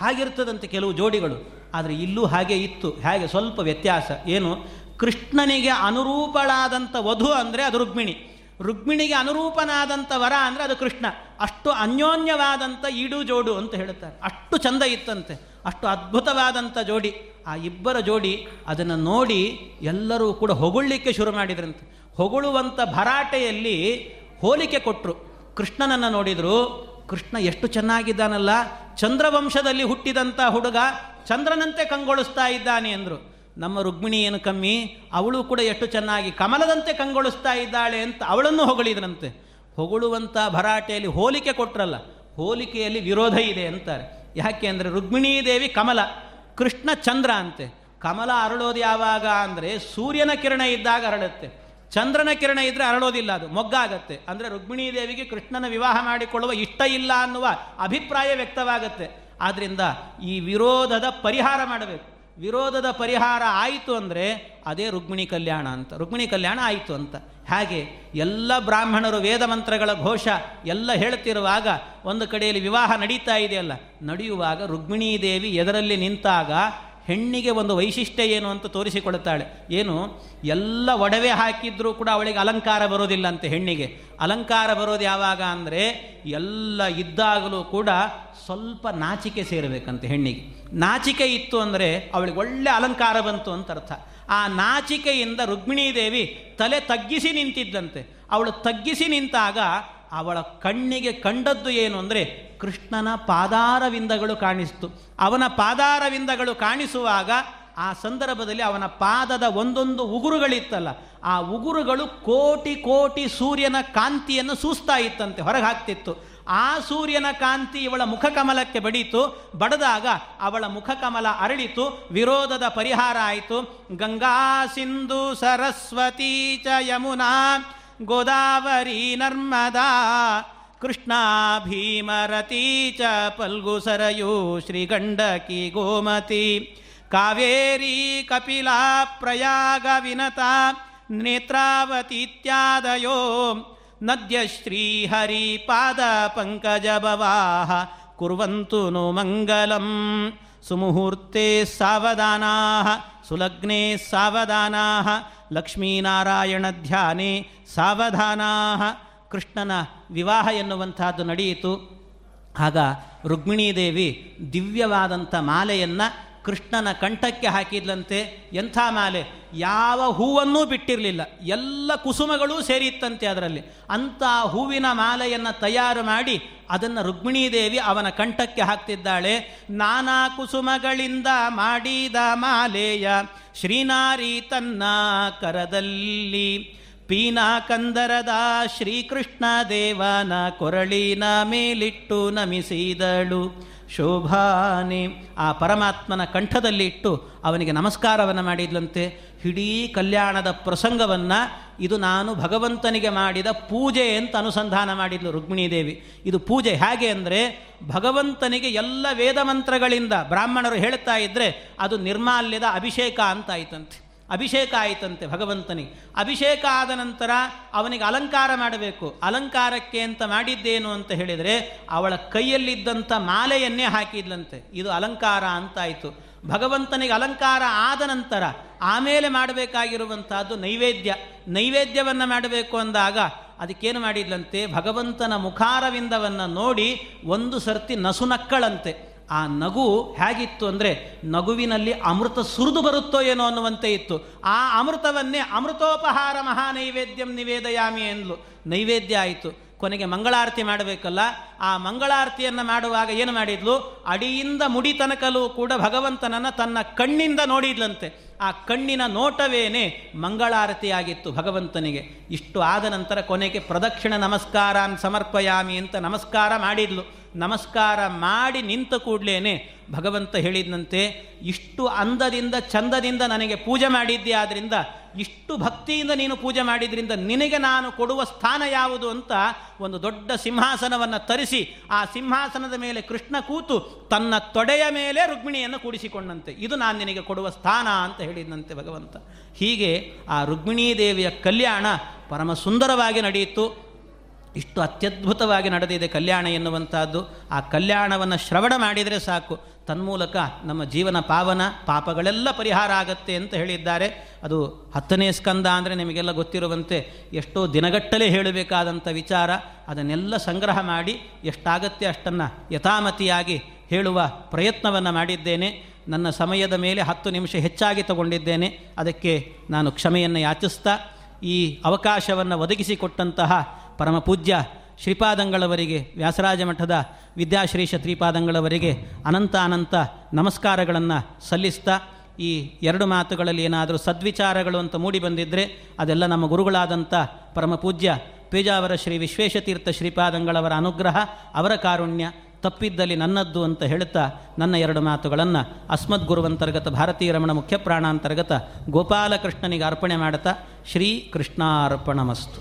ಹಾಗಿರ್ತದಂತೆ ಕೆಲವು ಜೋಡಿಗಳು. ಆದರೆ ಇಲ್ಲೂ ಹಾಗೆ ಇತ್ತು, ಹಾಗೆ ಸ್ವಲ್ಪ ವ್ಯತ್ಯಾಸ. ಏನು? ಕೃಷ್ಣನಿಗೆ ಅನುರೂಪಳಾದಂಥ ವಧು ಅಂದರೆ ಅದು ರುಕ್ಮಿಣಿ. ರುಕ್ಮಿಣಿಗೆ ಅನುರೂಪನಾದಂಥ ವರ ಅಂದರೆ ಅದು ಕೃಷ್ಣ. ಅಷ್ಟು ಅನ್ಯೋನ್ಯವಾದಂಥ ಈಡು ಜೋಡು ಅಂತ ಹೇಳುತ್ತಾರೆ. ಅಷ್ಟು ಚಂದ ಇತ್ತಂತೆ. ಅಷ್ಟು ಅದ್ಭುತವಾದಂಥ ಜೋಡಿ. ಆ ಇಬ್ಬರ ಜೋಡಿ ಅದನ್ನು ನೋಡಿ ಎಲ್ಲರೂ ಕೂಡ ಹೊಗಳ್ಲಿಕ್ಕೆ ಶುರು ಮಾಡಿದ್ರಂತೆ. ಹೊಗಳುವಂಥ ಭರಾಟೆಯಲ್ಲಿ ಹೋಲಿಕೆ ಕೊಟ್ಟರು ಕೃಷ್ಣನನ್ನು ನೋಡಿದರು, ಕೃಷ್ಣ ಎಷ್ಟು ಚೆನ್ನಾಗಿದ್ದಾನಲ್ಲ, ಚಂದ್ರವಂಶದಲ್ಲಿ ಹುಟ್ಟಿದಂಥ ಹುಡುಗ ಚಂದ್ರನಂತೆ ಕಂಗೊಳಿಸ್ತಾ ಇದ್ದಾನೆ ಅಂದರು. ನಮ್ಮ ರುಕ್ಮಿಣಿ ಏನು ಕಮ್ಮಿ, ಅವಳು ಕೂಡ ಎಷ್ಟು ಚೆನ್ನಾಗಿ ಕಮಲದಂತೆ ಕಂಗೊಳಿಸ್ತಾ ಇದ್ದಾಳೆ ಅಂತ ಅವಳನ್ನು ಹೊಗಳಿದ್ರಂತೆ. ಹೊಗಳುವಂಥ ಭರಾಟೆಯಲ್ಲಿ ಹೋಲಿಕೆ ಕೊಟ್ರಲ್ಲ, ಹೋಲಿಕೆಯಲ್ಲಿ ವಿರೋಧ ಇದೆ ಅಂತಾರೆ. ಯಾಕೆ ಅಂದರೆ ರುಕ್ಮಿಣೀ ದೇವಿ ಕಮಲ, ಕೃಷ್ಣ ಚಂದ್ರ ಅಂತೆ. ಕಮಲ ಅರಳೋದು ಯಾವಾಗ ಅಂದರೆ ಸೂರ್ಯನ ಕಿರಣ ಇದ್ದಾಗ ಅರಳುತ್ತೆ. ಚಂದ್ರನ ಕಿರಣ ಇದ್ದರೆ ಅರಳೋದಿಲ್ಲ ಅದು ಮೊಗ್ಗಾಗತ್ತೆ ಅಂದರೆ ರುಕ್ಮಿಣೀ ದೇವಿಗೆ ಕೃಷ್ಣನ ವಿವಾಹ ಮಾಡಿಕೊಳ್ಳುವ ಇಷ್ಟ ಇಲ್ಲ ಅನ್ನುವ ಅಭಿಪ್ರಾಯ ವ್ಯಕ್ತವಾಗತ್ತೆ. ಆದ್ದರಿಂದ ಈ ವಿರೋಧದ ಪರಿಹಾರ ಮಾಡಬೇಕು. ವಿರೋಧದ ಪರಿಹಾರ ಆಯಿತು ಅಂದರೆ ಅದೇ ರುಕ್ಮಿಣಿ ಕಲ್ಯಾಣ ಅಂತ. ರುಕ್ಮಿಣಿ ಕಲ್ಯಾಣ ಆಯಿತು ಅಂತ. ಹಾಗೆ ಎಲ್ಲ ಬ್ರಾಹ್ಮಣರು ವೇದ ಮಂತ್ರಗಳ ಘೋಷ ಎಲ್ಲ ಹೇಳ್ತಿರುವಾಗ ಒಂದು ಕಡೆಯಲ್ಲಿ ವಿವಾಹ ನಡೀತಾ ಇದೆಯಲ್ಲ, ನಡೆಯುವಾಗ ರುಕ್ಮಿಣೀ ದೇವಿ ಎದರಲ್ಲಿ ನಿಂತಾಗ ಹೆಣ್ಣಿಗೆ ಒಂದು ವೈಶಿಷ್ಟ್ಯ ಏನು ಅಂತ ತೋರಿಸಿಕೊಡುತ್ತಾಳೆ. ಏನು? ಎಲ್ಲ ಒಡವೆ ಹಾಕಿದ್ರೂ ಕೂಡ ಅವಳಿಗೆ ಅಲಂಕಾರ ಬರೋದಿಲ್ಲ ಅಂತೆ ಹೆಣ್ಣಿಗೆ. ಅಲಂಕಾರ ಬರೋದು ಯಾವಾಗ ಅಂದರೆ ಎಲ್ಲ ಇದ್ದಾಗಲೂ ಕೂಡ ಸ್ವಲ್ಪ ನಾಚಿಕೆ ಸೇರಬೇಕಂತೆ ಹೆಣ್ಣಿಗೆ. ನಾಚಿಕೆ ಇತ್ತು ಅಂದರೆ ಅವಳಿಗೆ ಒಳ್ಳೆ ಅಲಂಕಾರ ಬಂತು ಅಂತ ಅರ್ಥ. ಆ ನಾಚಿಕೆಯಿಂದ ರುಕ್ಮಿಣೀದೇವಿ ತಲೆ ತಗ್ಗಿಸಿ ನಿಂತಿದ್ದಂತೆ. ಅವಳು ತಗ್ಗಿಸಿ ನಿಂತಾಗ ಅವಳ ಕಣ್ಣಿಗೆ ಕಂಡದ್ದು ಏನು ಅಂದರೆ ಕೃಷ್ಣನ ಪಾದಾರವಿಂದಗಳು ಕಾಣಿಸ್ತು. ಅವನ ಪಾದಾರವಿಂದಗಳು ಕಾಣಿಸುವಾಗ ಆ ಸಂದರ್ಭದಲ್ಲಿ ಅವನ ಪಾದದ ಒಂದೊಂದು ಉಗುರುಗಳಿತ್ತಲ್ಲ. ಆ ಉಗುರುಗಳು ಕೋಟಿ ಕೋಟಿ ಸೂರ್ಯನ ಕಾಂತಿಯನ್ನು ಸೂಸ್ತಾ ಇತ್ತಂತೆ, ಹೊರಗೆ ಹಾಕ್ತಿತ್ತು. ಆ ಸೂರ್ಯನ ಕಾಂತಿ ಇವಳ ಮುಖಕಮಲಕ್ಕೆ ಬಡೀತು. ಬಡದಾಗ ಅವಳ ಮುಖಕಮಲ ಅರಳಿತು. ವಿರೋಧದ ಪರಿಹಾರ ಆಯಿತು. ಗಂಗಾ ಸಿಂಧು ಸರಸ್ವತಿ ಚ ಯಮುನಾ ಗೋದಾವರಿ ನರ್ಮದಾ, ಕೃಷ್ಣ ಭೀಮರತಿ ಚ ಪಲ್ಗು ಸರಯು, ಶ್ರೀಗಂಡಕಿ ಗೋಮತಿ, ಕಾವೇರಿ ಕಪಿಲಾ ಪ್ರಯಾಗ ವಿನತ ನೇತ್ರಾವತೀತ್ಯಾದಯೋ ನದ್ಯ ಶ್ರೀಹರಿ ಪಾದ ಪಂಕಜ ಸುಲಗ್ನೆ ಸಾವಧಾನಾ ಲಕ್ಷ್ಮೀನಾರಾಯಣ ಧ್ಯಾನೆ ಸಾವಧಾನಾ ಕೃಷ್ಣನ ವಿವಾಹ ಎನ್ನುವಂತಹದ್ದು ನಡೆಯಿತು. ಆಗ ರುಕ್ಮಿಣೀದೇವಿ ದಿವ್ಯವಾದಂಥ ಮಾಲೆಯನ್ನು ಕೃಷ್ಣನ ಕಂಠಕ್ಕೆ ಹಾಕಿದ್ಲಂತೆ ಎಂಥ ಮಾಲೆ? ಯಾವ ಹೂವನ್ನೂ ಬಿಟ್ಟಿರಲಿಲ್ಲ. ಎಲ್ಲ ಕುಸುಮಗಳೂ ಸೇರಿತ್ತಂತೆ ಅದರಲ್ಲಿ. ಅಂಥ ಹೂವಿನ ಮಾಲೆಯನ್ನು ತಯಾರು ಮಾಡಿ ಅದನ್ನು ರುಕ್ಮಿಣೀದೇವಿ ಅವನ ಕಂಠಕ್ಕೆ ಹಾಕ್ತಿದ್ದಾಳೆ. ನಾನಾ ಕುಸುಮಗಳಿಂದ ಮಾಡಿದ ಮಾಲೆಯ ಶ್ರೀನಾರಿ ತನ್ನ ಕರದಲ್ಲಿ. ಪೀನಾ ಕಂದರದ ಶ್ರೀಕೃಷ್ಣ ದೇವನ ಕೊರಳಿನ ಮೇಲಿಟ್ಟು ನಮಿಸಿದಳು. ಶೋಭಾನೆ. ಆ ಪರಮಾತ್ಮನ ಕಂಠದಲ್ಲಿ ಇಟ್ಟು ಅವನಿಗೆ ನಮಸ್ಕಾರವನ್ನು ಮಾಡಿದ್ಲಂತೆ. ಇಡೀ ಕಲ್ಯಾಣದ ಪ್ರಸಂಗವನ್ನು ಇದು ನಾನು ಭಗವಂತನಿಗೆ ಮಾಡಿದ ಪೂಜೆ ಅಂತ ಅನುಸಂಧಾನ ಮಾಡಿದ್ಲು ರುಕ್ಮಿಣೀದೇವಿ. ಇದು ಪೂಜೆ ಹೇಗೆ ಅಂದರೆ ಭಗವಂತನಿಗೆ ಎಲ್ಲ ವೇದ ಮಂತ್ರಗಳಿಂದ ಬ್ರಾಹ್ಮಣರು ಹೇಳ್ತಾ ಇದ್ದರೆ ಅದು ನಿರ್ಮಾಲ್ಯದ ಅಭಿಷೇಕ ಅಂತ ಆಯ್ತಂತೆ. ಅಭಿಷೇಕ ಆಯಿತಂತೆ ಭಗವಂತನಿಗೆ. ಅಭಿಷೇಕ ಆದ ನಂತರ ಅವನಿಗೆ ಅಲಂಕಾರ ಮಾಡಬೇಕು. ಅಲಂಕಾರಕ್ಕೆ ಅಂತ ಮಾಡಿದ್ದೇನು ಅಂತ ಹೇಳಿದರೆ ಅವಳ ಕೈಯಲ್ಲಿದ್ದಂಥ ಮಾಲೆಯನ್ನೇ ಹಾಕಿದ್ಲಂತೆ. ಇದು ಅಲಂಕಾರ ಅಂತಾಯಿತು. ಭಗವಂತನಿಗೆ ಅಲಂಕಾರ ಆದ ನಂತರ ಆಮೇಲೆ ಮಾಡಬೇಕಾಗಿರುವಂತಹದ್ದು ನೈವೇದ್ಯ. ನೈವೇದ್ಯವನ್ನು ಮಾಡಬೇಕು ಅಂದಾಗ ಅದಕ್ಕೇನು ಮಾಡಿದ್ಲಂತೆ? ಭಗವಂತನ ಮುಖಾರವಿಂದವನ್ನು ನೋಡಿ ಒಂದು ಸರ್ತಿ ನಸುನಕ್ಕಳಂತೆ. ಆ ನಗು ಹೇಗಿತ್ತು ಅಂದರೆ ನಗುವಿನಲ್ಲಿ ಅಮೃತ ಸುರಿದು ಬರುತ್ತೋ ಏನೋ ಅನ್ನುವಂತೆ ಇತ್ತು. ಆ ಅಮೃತವನ್ನೇ ಅಮೃತೋಪಹಾರ ಮಹಾನೈವೇದ್ಯಂ ನಿವೇದಯಾಮಿ ಎಂದ್ಲು. ನೈವೇದ್ಯ ಆಯಿತು. ಕೊನೆಗೆ ಮಂಗಳಾರತಿ ಮಾಡಬೇಕಲ್ಲ. ಆ ಮಂಗಳಾರತಿಯನ್ನು ಮಾಡುವಾಗ ಏನು ಮಾಡಿದ್ಲು? ಅಡಿಯಿಂದ ಮುಡಿ ತನಕಲೂ ಕೂಡ ಭಗವಂತನನ್ನು ತನ್ನ ಕಣ್ಣಿಂದ ನೋಡಿದ್ಲಂತೆ. ಆ ಕಣ್ಣಿನ ನೋಟವೇನೆ ಮಂಗಳಾರತಿಯಾಗಿತ್ತು ಭಗವಂತನಿಗೆ. ಇಷ್ಟು ಆದ ನಂತರ ಕೊನೆಗೆ ಪ್ರದಕ್ಷಿಣ ನಮಸ್ಕಾರಾನ್ ಸಮರ್ಪಯಾಮಿ ಅಂತ ನಮಸ್ಕಾರ ಮಾಡಿದ್ಲು. ನಮಸ್ಕಾರ ಮಾಡಿ ನಿಂತ ಕೂಡಲೇ ಭಗವಂತ ಹೇಳಿದಂತೆ ಇಷ್ಟು ಅಂದದಿಂದ ಚಂದದಿಂದ ನನಗೆ ಪೂಜೆ ಮಾಡಿದ್ದೆ ಆದ್ದರಿಂದ ಇಷ್ಟು ಭಕ್ತಿಯಿಂದ ನೀನು ಪೂಜೆ ಮಾಡಿದ್ರಿಂದ ನಿನಗೆ ನಾನು ಕೊಡುವ ಸ್ಥಾನ ಯಾವುದು ಅಂತ ಒಂದು ದೊಡ್ಡ ಸಿಂಹಾಸನವನ್ನು ತರಿಸಿ, ಆ ಸಿಂಹಾಸನದ ಮೇಲೆ ಕೃಷ್ಣ ಕೂತು ತನ್ನ ತೊಡೆಯ ಮೇಲೆ ರುಕ್ಮಿಣಿಯನ್ನು ಕೂಡಿಸಿಕೊಂಡಂತೆ. ಇದು ನಾನು ನಿನಗೆ ಕೊಡುವ ಸ್ಥಾನ ಅಂತ ಹೇಳಿದಂತೆ ಭಗವಂತ. ಹೀಗೆ ಆ ರುಕ್ಮಿಣೀ ದೇವಿಯ ಕಲ್ಯಾಣ ಪರಮ ಸುಂದರವಾಗಿ ನಡೆಯಿತು. ಇಷ್ಟು ಅತ್ಯದ್ಭುತವಾಗಿ ನಡೆದಿದೆ ಕಲ್ಯಾಣ ಎನ್ನುವಂಥದ್ದು. ಆ ಕಲ್ಯಾಣವನ್ನು ಶ್ರವಣ ಮಾಡಿದರೆ ಸಾಕು. ತನ್ಮೂಲಕ ನಮ್ಮ ಜೀವನ ಪಾವನ, ಪಾಪಗಳೆಲ್ಲ ಪರಿಹಾರ ಆಗತ್ತೆ ಅಂತ ಹೇಳಿದ್ದಾರೆ. ಅದು ಹತ್ತನೇ ಸ್ಕಂದ ಅಂದರೆ ನಿಮಗೆಲ್ಲ ಗೊತ್ತಿರುವಂತೆ ಎಷ್ಟೋ ದಿನಗಟ್ಟಲೆ ಹೇಳಬೇಕಾದಂಥ ವಿಚಾರ. ಅದನ್ನೆಲ್ಲ ಸಂಗ್ರಹ ಮಾಡಿ ಎಷ್ಟಾಗತ್ತೆ ಅಷ್ಟನ್ನು ಯಥಾಮತಿಯಾಗಿ ಹೇಳುವ ಪ್ರಯತ್ನವನ್ನು ಮಾಡಿದ್ದೇನೆ. ನನ್ನ ಸಮಯದ ಮೇಲೆ ಹತ್ತು ನಿಮಿಷ ಹೆಚ್ಚಾಗಿ ತಗೊಂಡಿದ್ದೇನೆ. ಅದಕ್ಕೆ ನಾನು ಕ್ಷಮೆಯನ್ನು ಯಾಚಿಸ್ತಾ ಈ ಅವಕಾಶವನ್ನು ಒದಗಿಸಿಕೊಟ್ಟಂತಹ ಪರಮ ಪೂಜ್ಯ ಶ್ರೀಪಾದಂಗಳವರಿಗೆ ವ್ಯಾಸರಾಜ ಮಠದ ವಿದ್ಯಾಶ್ರೀಷ ಶ್ರೀಪಾದಂಗಳವರಿಗೆ ಅನಂತ ಅನಂತ ನಮಸ್ಕಾರಗಳನ್ನು ಸಲ್ಲಿಸ್ತಾ ಈ ಎರಡು ಮಾತುಗಳಲ್ಲಿ ಏನಾದರೂ ಸದ್ವಿಚಾರಗಳು ಅಂತ ಮೂಡಿ ಬಂದಿದ್ದರೆ ಅದೆಲ್ಲ ನಮ್ಮ ಗುರುಗಳಾದಂಥ ಪರಮ ಪೂಜ್ಯ ಪೇಜಾವರ ಶ್ರೀ ವಿಶ್ವೇಶತೀರ್ಥ ಶ್ರೀಪಾದಂಗಳವರ ಅನುಗ್ರಹ, ಅವರ ಕಾರುಣ್ಯ ತಪ್ಪಿದ್ದಲ್ಲಿ ನನ್ನದ್ದು ಅಂತ ಹೇಳುತ್ತಾ ನನ್ನ ಎರಡು ಮಾತುಗಳನ್ನು ಅಸ್ಮದ್ ಗುರುವಂತರ್ಗತ, ಭಾರತೀಯ ರಮಣ ಮುಖ್ಯ ಪ್ರಾಣಾಂತರ್ಗತ ಗೋಪಾಲಕೃಷ್ಣನಿಗೆ ಅರ್ಪಣೆ ಮಾಡುತ್ತಾ ಶ್ರೀ ಕೃಷ್ಣಾರ್ಪಣಮಸ್ತು